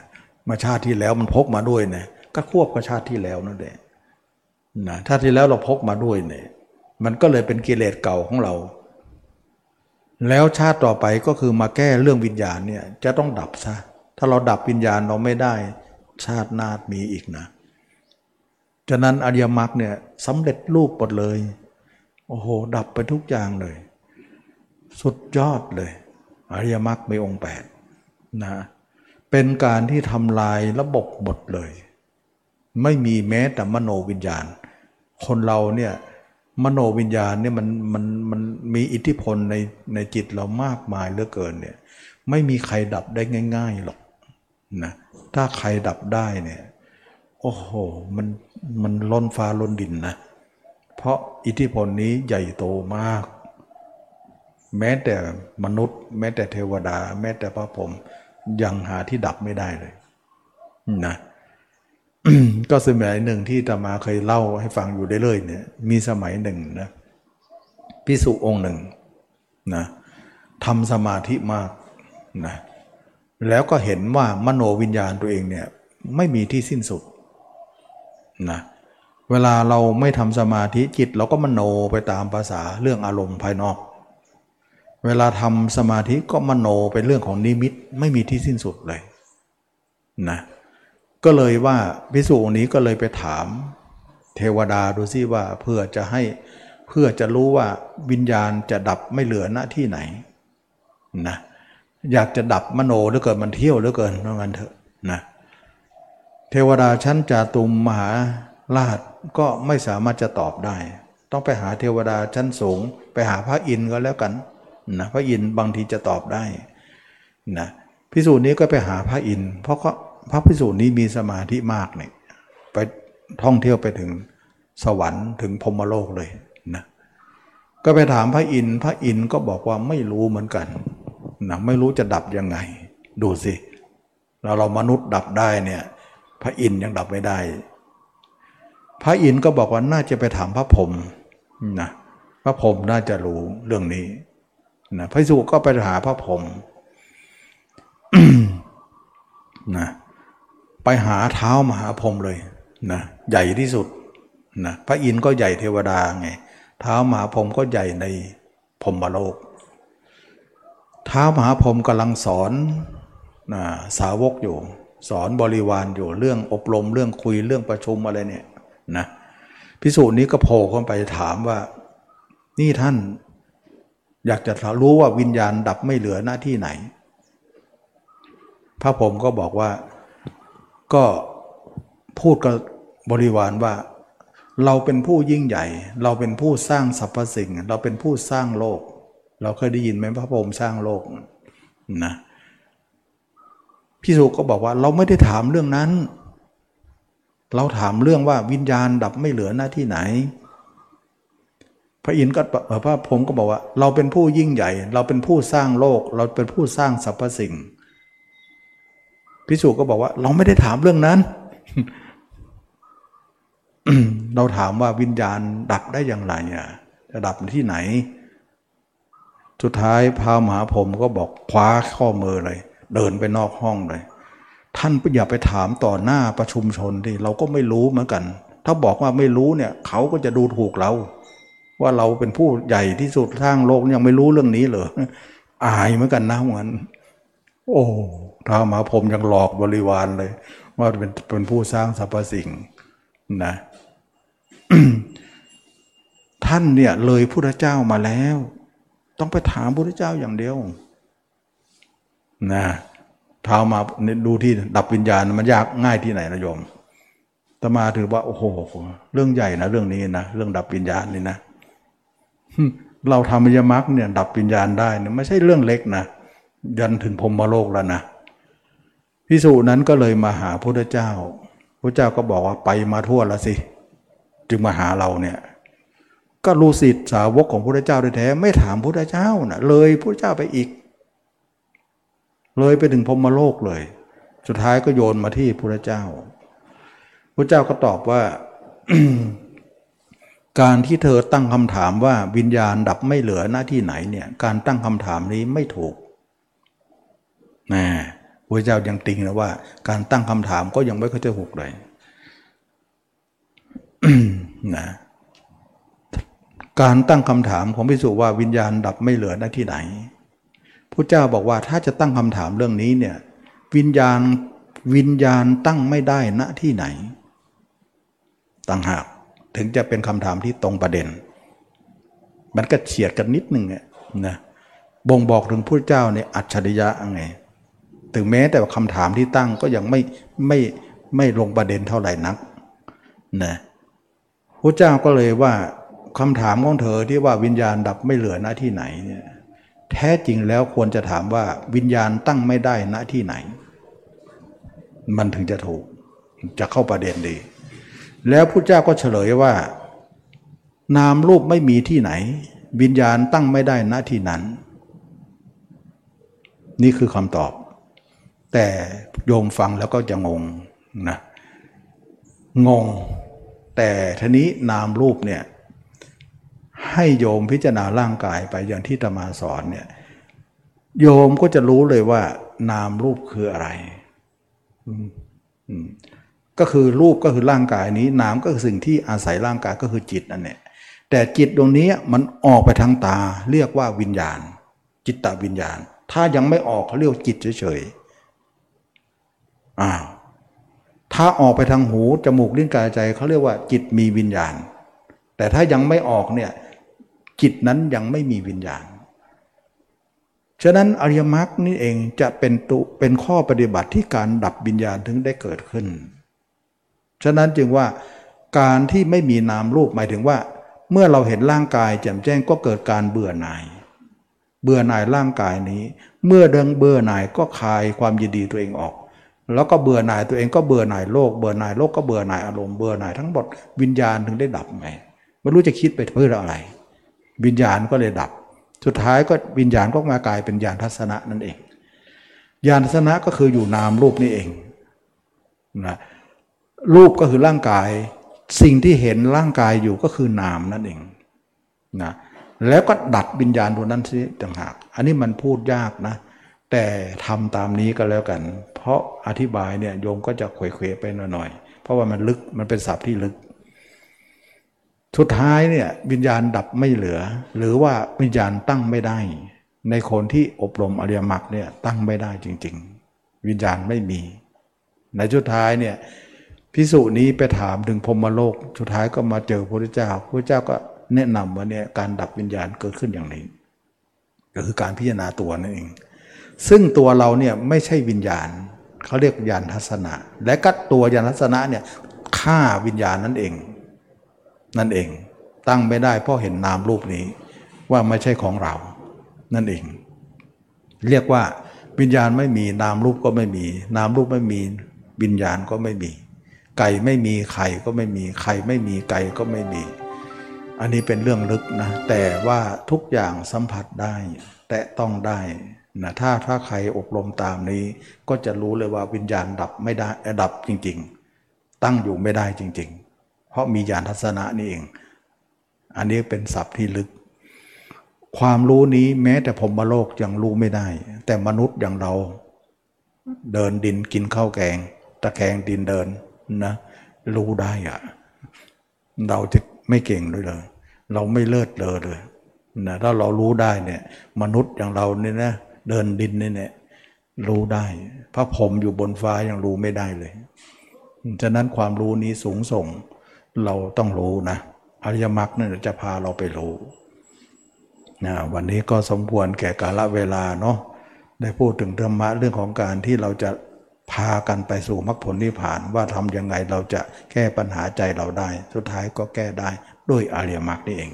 [SPEAKER 1] มาชาติที่แล้วมันพกมาด้วยนะก็ควบกับชาติที่แล้วนั่นแหละนะชาติที่แล้วเราพกมาด้วยเนี่ยมันก็เลยเป็นกิเลสเก่าของเรา แล้วชาติต่อไปก็คือมาแก้เรื่องวิญญาณเนี่ยจะต้องดับซะ ถ้าเราดับวิญญาณเราไม่ได้ ชาตินาดมีอีกนะ ฉะนั้นอริยมรรคเนี่ยสำเร็จรูปหมดเลย โอ้โห ดับไปทุกอย่างเลย สุดยอดเลย อริยมรรคมีองค์แปดนะ เป็นการที่ทำลายระบบหมดเลย ไม่มีแม้แต่มโนวิญญาณ คนเราเนี่ย มโนวิญญาณเนี่ยมันมันมันมีอิทธิพลในในจิตเรามากมายเหลือเกินเนี่ยไม่มีใครดับได้ง่าย ๆหรอกนะถ้าใครดับได้เนี่ยโอ้โหมันมันล้นฟ้าล้นดินนะเพราะอิทธิพลนี้ใหญ่โตมาก แม้แต่มนุษย์ แม้แต่เทวดา แม้แต่พระพรหมยังหาที่ดับไม่ได้เลยนะ ก็สมัยหนึ่งที่ตมาเคยเล่าให้ฟังอยู่ได้เลยเนี่ย มีสมัยหนึ่งนะพิสุองค์หนึ่งนะทำสมาธิมากนะแล้วก็เห็นว่ามโนวิญญาณตัวเองเนี่ยไม่มีที่สิ้นสุดนะเวลาเราไม่ทำสมาธิจิต เราก็มโนไปตามภาษาเรื่องอารมณ์ภายนอก เวลาทำสมาธิก็มโนเป็นเรื่องของนิมิตไม่มีที่สิ้นสุดเลยนะ ก็เลยว่าพิสูจน์นี้ก็เลยไปถาม เทวดาดูซิว่าเพื่อจะให้เพื่อจะรู้ว่าวิญญาณจะดับไม่เหลือหน้าที่ไหนนะอยากจะดับมโนหรือเกิดมันเที่ยวหรือเกินเพราะงั้นเถอะนะเทวดาชั้นจาตุมมหาราชก็ไม่สามารถจะตอบได้ ต้องไปหาเทวดาชั้นสูง ไปหาพระอินทร์ก็แล้วกันนะพระอินทร์บางทีจะตอบได้นะพิสูจน์นี้ก็ไปหาพระอินทร์เพราะ พระพิสูจน์นี้มีสมาธิมากเนี่ยไปท่องเที่ยวไปถึงสวรรค์ถึงพรมโลกเลยนะก็ไปถามพระอินทร์พระอินทร์ก็บอกว่าไม่รู้เหมือนกันนะไม่รู้จะดับยังไง ดูสิเราเรามนุษย์ดับได้เนี่ยพระอินทร์ยังดับไม่ได้ พระอินทร์ก็บอกว่าน่าจะไปถามพระพรหมนะพระพรหมน่าจะรู้เรื่องนี้นะพระสุก็ไปหาพระพรหมนะ ไปหาเท้ามหาพรหมเลยนะใหญ่ที่สุดนะพระอินทร์ก็ใหญ่เทวดาไงเท้ามหาพรหมก็ใหญ่ในพรหมโลกเท้ามหาพรหมกำลังสอนนะสาวกอยู่ สอนบริวารอยู่เรื่องอบรมเรื่องคุยเรื่องประชุมอะไรเนี่ยนะพิสูจน์นี้ก็โผล่เข้าไปถามว่า นี่ท่านอยากจะรู้ว่าวิญญาณดับไม่เหลือหน้าที่ไหน พระผมก็บอกว่า ก็พูดกับบริวารว่า เราเป็นผู้ยิ่งใหญ่ เราเป็นผู้สร้างสรรพสิ่ง เราเป็นผู้สร้างโลก เราเคยได้ยินไหมพระพรหมสร้างโลกนะพี่สุก็บอกว่าเราไม่ได้ถามเรื่องนั้น เราถามเรื่องว่าวิญญาณดับไม่เหลือหน้าที่ไหน พระอินทร์ก็พระผมก็บอกว่า เราเป็นผู้ยิ่งใหญ่ เราเป็นผู้สร้างโลก เราเป็นผู้สร้างสรรพสิ่ง พิสูจก็บอกว่า เราไม่ได้ถามเรื่องนั้น เราถามว่าวิญญาณดับได้อย่างไรเนี่ยจะดับที่ไหน สุดท้ายพระมหาผมก็บอกคว้าข้อมือเลย เดินไปนอกห้องเลย ท่านอย่าไปถามต่อหน้าประชุมชนที่เราก็ไม่รู้เหมือนกัน ถ้าบอกว่าไม่รู้เนี่ย เขาก็จะดูถูกเรา ว่าเราเป็นผู้ใหญ่ที่สุดสร้างโลกยังไม่รู้เรื่องนี้เหรออายเหมือนกันนะเหมือน โอ้ท้ามหาผมยังหลอกบริวารเลย ว่าเป็นเป็นผู้สร้างสรรพสิ่งนะท่านเนี่ยเลยพระเจ้ามาแล้ว ต้องไปถามพระเจ้าอย่างเดียวนะท้ามาดูที่ดับวิญญาณมันยากง่ายที่ไหนนะโยมตมาถือว่าโอ้โห เรื่องใหญ่นะเรื่องนี้นะเรื่องดับวิญญาณนี่นะเราทำมิยมรรคเนี่ย ดับวิญญาณได้เนี่ยไม่ใช่เรื่องเล็กนะ ยันถึงพรมโลกแล้วนะพิสูจนั้นก็เลยมาหาพระเจ้าพระเจ้าก็บอกว่าไปมาทั่วแล้วสิ จึงมาหาเราเนี่ยก็รู้สิทธิสาวกของพระเจ้าแท้ไม่ถามพระเจ้านะเลยพระเจ้าไปอีก เลยไปถึงพรมโลกเลย สุดท้ายก็โยนมาที่พระเจ้าพระเจ้าก็ตอบว่าการที่เธอตั้งคำถามว่าวิญญาณดับไม่เหลือหน้าที่ไหนเนี่ย การตั้งคำถามนี้ไม่ถูก นะพระเจ้ายังติงนะว่า การตั้งคำถามก็ยังไม่ค่อยจะถูกเลยนะการตั้งคำถามของพิสุว่าวิญญาณดับไม่เหลือหน้ที่ไหนพระเจ้าบอกว่าถ้าจะตั้งคำถามเรื่องนี้เนี่ยวิญญาณวิญญาณตั้งไม่ได้ณที่ไหนต่างหากถึงจะเป็นคำถามที่ตรงประเด็น มันก็เฉียดกันนิดหนึ่งนะบ่งบอกถึงพระเจ้าในอัจฉริยะไง ถึงแม้แต่คำถามที่ตั้งก็ยังไม่ไม่ไม่ลงประเด็นเท่าไหร่นักนะพระเจ้าก็เลยว่าคำถามของเธอที่ว่าวิญญาณดับไม่เหลือหน้าที่ไหนเนี่ยแท้จริงแล้วควรจะถามว่าวิญญาณตั้งไม่ได้หน้าที่ไหน มันถึงจะถูกจะเข้าประเด็นดี แล้วพระเจ้าก็เฉลยว่า นามรูปไม่มีที่ไหน วิญญาณตั้งไม่ได้ณที่นั้น นี่คือคำตอบ แต่โยมฟังแล้วก็จะงงนะงง แต่ทีนี้นามรูปเนี่ยให้โยมพิจารณาร่างกายไปอย่างที่ตมาสอนเนี่ยโยมก็จะรู้เลยว่า นามรูปคืออะไรก็คือรูปก็คือร่างกายนี้ นามก็คือสิ่งที่อาศัยร่างกายก็คือจิตนั่นแหละแต่จิตตรงนี้มันออกไปทางตา เรียกว่าวิญญาณ จิตตวิญญาณ ถ้ายังไม่ออกเขาเรียกว่าจิตเฉยๆ อ้าวถ้าออกไปทางหูจมูกลิ้นกายใจเขาเรียกว่าจิตมีวิญญาณ แต่ถ้ายังไม่ออกเนี่ยจิตนั้นยังไม่มีวิญญาณ ฉะนั้นอริยมรรคนี่เองจะเป็นตุเป็นข้อปฏิบัติที่การดับวิญญาณถึงได้เกิดขึ้น ฉะนั้นจึงว่าการที่ไม่มีนามรูปหมายถึงว่า เมื่อเราเห็นร่างกายแจ่มแจ้งก็เกิดการเบื่อหน่าย เบื่อหน่ายร่างกายนี้ เมื่อเดิงเบื่อหน่ายก็คลายความยินดีตัวเองออก แล้วก็เบื่อหน่ายตัวเองก็เบื่อหน่ายโลกเบื่อหน่ายโลกก็เบื่อหน่ายอารมณ์เบื่อหน่ายทั้งหมดวิญญาณถึงได้ดับไงไม่รู้จะคิดไปเพื่ออะไร วิญญาณก็เลยดับ สุดท้ายก็วิญญาณก็มากลายเป็นญาณทัศนะนั่นเองญาณทัศนะก็คืออยู่นามรูปนี่เองนะรูปก็คือร่างกาย สิ่งที่เห็นร่างกายอยู่ก็คือนามนั่นเองนะแล้วก็ดัดวิญญาณตัวนั้นสิต่างหาก อันนี้มันพูดยากนะ แต่ทำตามนี้ก็แล้วกัน เพราะอธิบายเนี่ยโยมก็จะเขวๆไปหน่อยๆเพราะว่ามันลึกมันเป็นศัพท์ที่ลึก สุดท้ายเนี่ยวิญญาณดับไม่เหลือ หรือว่าวิญญาณตั้งไม่ได้ ในคนที่อบรมอริยมรรคเนี่ยตั้งไม่ได้จริง ๆ วิญญาณไม่มี ในสุดท้ายเนี่ยพิสูจนี้ไปถามถึงพรมโลกสุดท้ายก็มาเจอพระพุทธเจ้าพระเจ้าก็แนะนำว่าเนี่ยการดับวิญญาณเกิดขึ้นอย่างนี้ ก็คือการพิจารณาตัวนั่นเอง ซึ่งตัวเราเนี่ยไม่ใช่วิญญาณเขาเรียกญาณทัศนะ และก็ตัวญาณทัศนะเนี่ยฆ่าวิญญาณนั่นเอง นั่นเอง ตั้งไม่ได้เพราะเห็นนามรูปนี้ว่าไม่ใช่ของเรา นั่นเอง เรียกว่าวิญญาณไม่มีนามรูปก็ไม่มี นามรูปไม่มีวิญญาณก็ไม่มี ไก่ไม่มีไข่ก็ไม่มีไข่ไม่มีไก่ก็ไม่มี อันนี้เป็นเรื่องลึกนะ แต่ว่าทุกอย่างสัมผัสได้ แต่ต้องได้ นะถ้าถ้าใครอบรมตามนี้ ก็จะรู้เลยว่าวิญญาณดับไม่ได้ดับจริง ๆ ตั้งอยู่ไม่ได้จริง ๆ เพราะมีญาณทัศนะนี่เอง อันนี้เป็นศัพท์ที่ลึก ความรู้นี้แม้แต่ผมมโลกยังรู้ไม่ได้ แต่มนุษย์อย่างเรา เดินดินกินข้าวแกง ตะแคงดินเดินนะรู้ได้อะเราจะไม่เก่งด้วยเลย เราไม่เลิศเลอเลยนะถ้าเรารู้ได้เนี่ย มนุษย์อย่างเราเนี่ยนะเดินดินเนี่ยรู้ได้ พระผมอยู่บนฟ้ายังรู้ไม่ได้เลย ฉะนั้นความรู้นี้สูงส่งเราต้องรู้นะอริยมรรคเนี่ยจะพาเราไปรู้นะวันนี้ก็สมควรแก่กาลเวลาเนาะได้พูดถึงธรรมะเรื่องของการที่เราจะพากันไปสู่มรรคผลนิพพานว่าทำยังไงเราจะแก้ปัญหาใจเราได้ สุดท้ายก็แก้ได้ด้วยอริยมรรคนี่เอง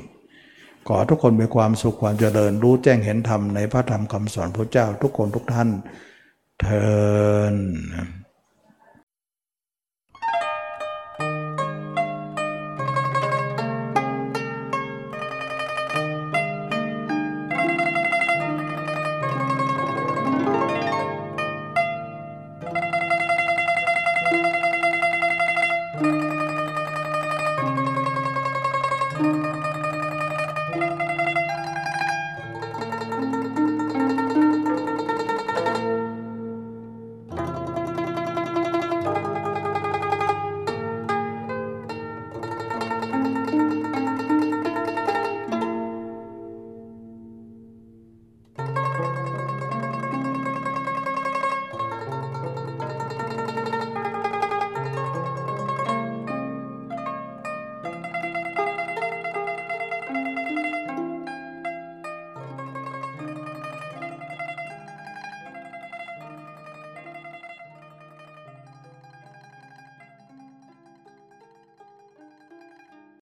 [SPEAKER 1] ขอทุกคนมีความสุขความเจริญรู้แจ้งเห็นธรรมในพระธรรมคำสอนพระเจ้าทุกคนทุกท่านเทิน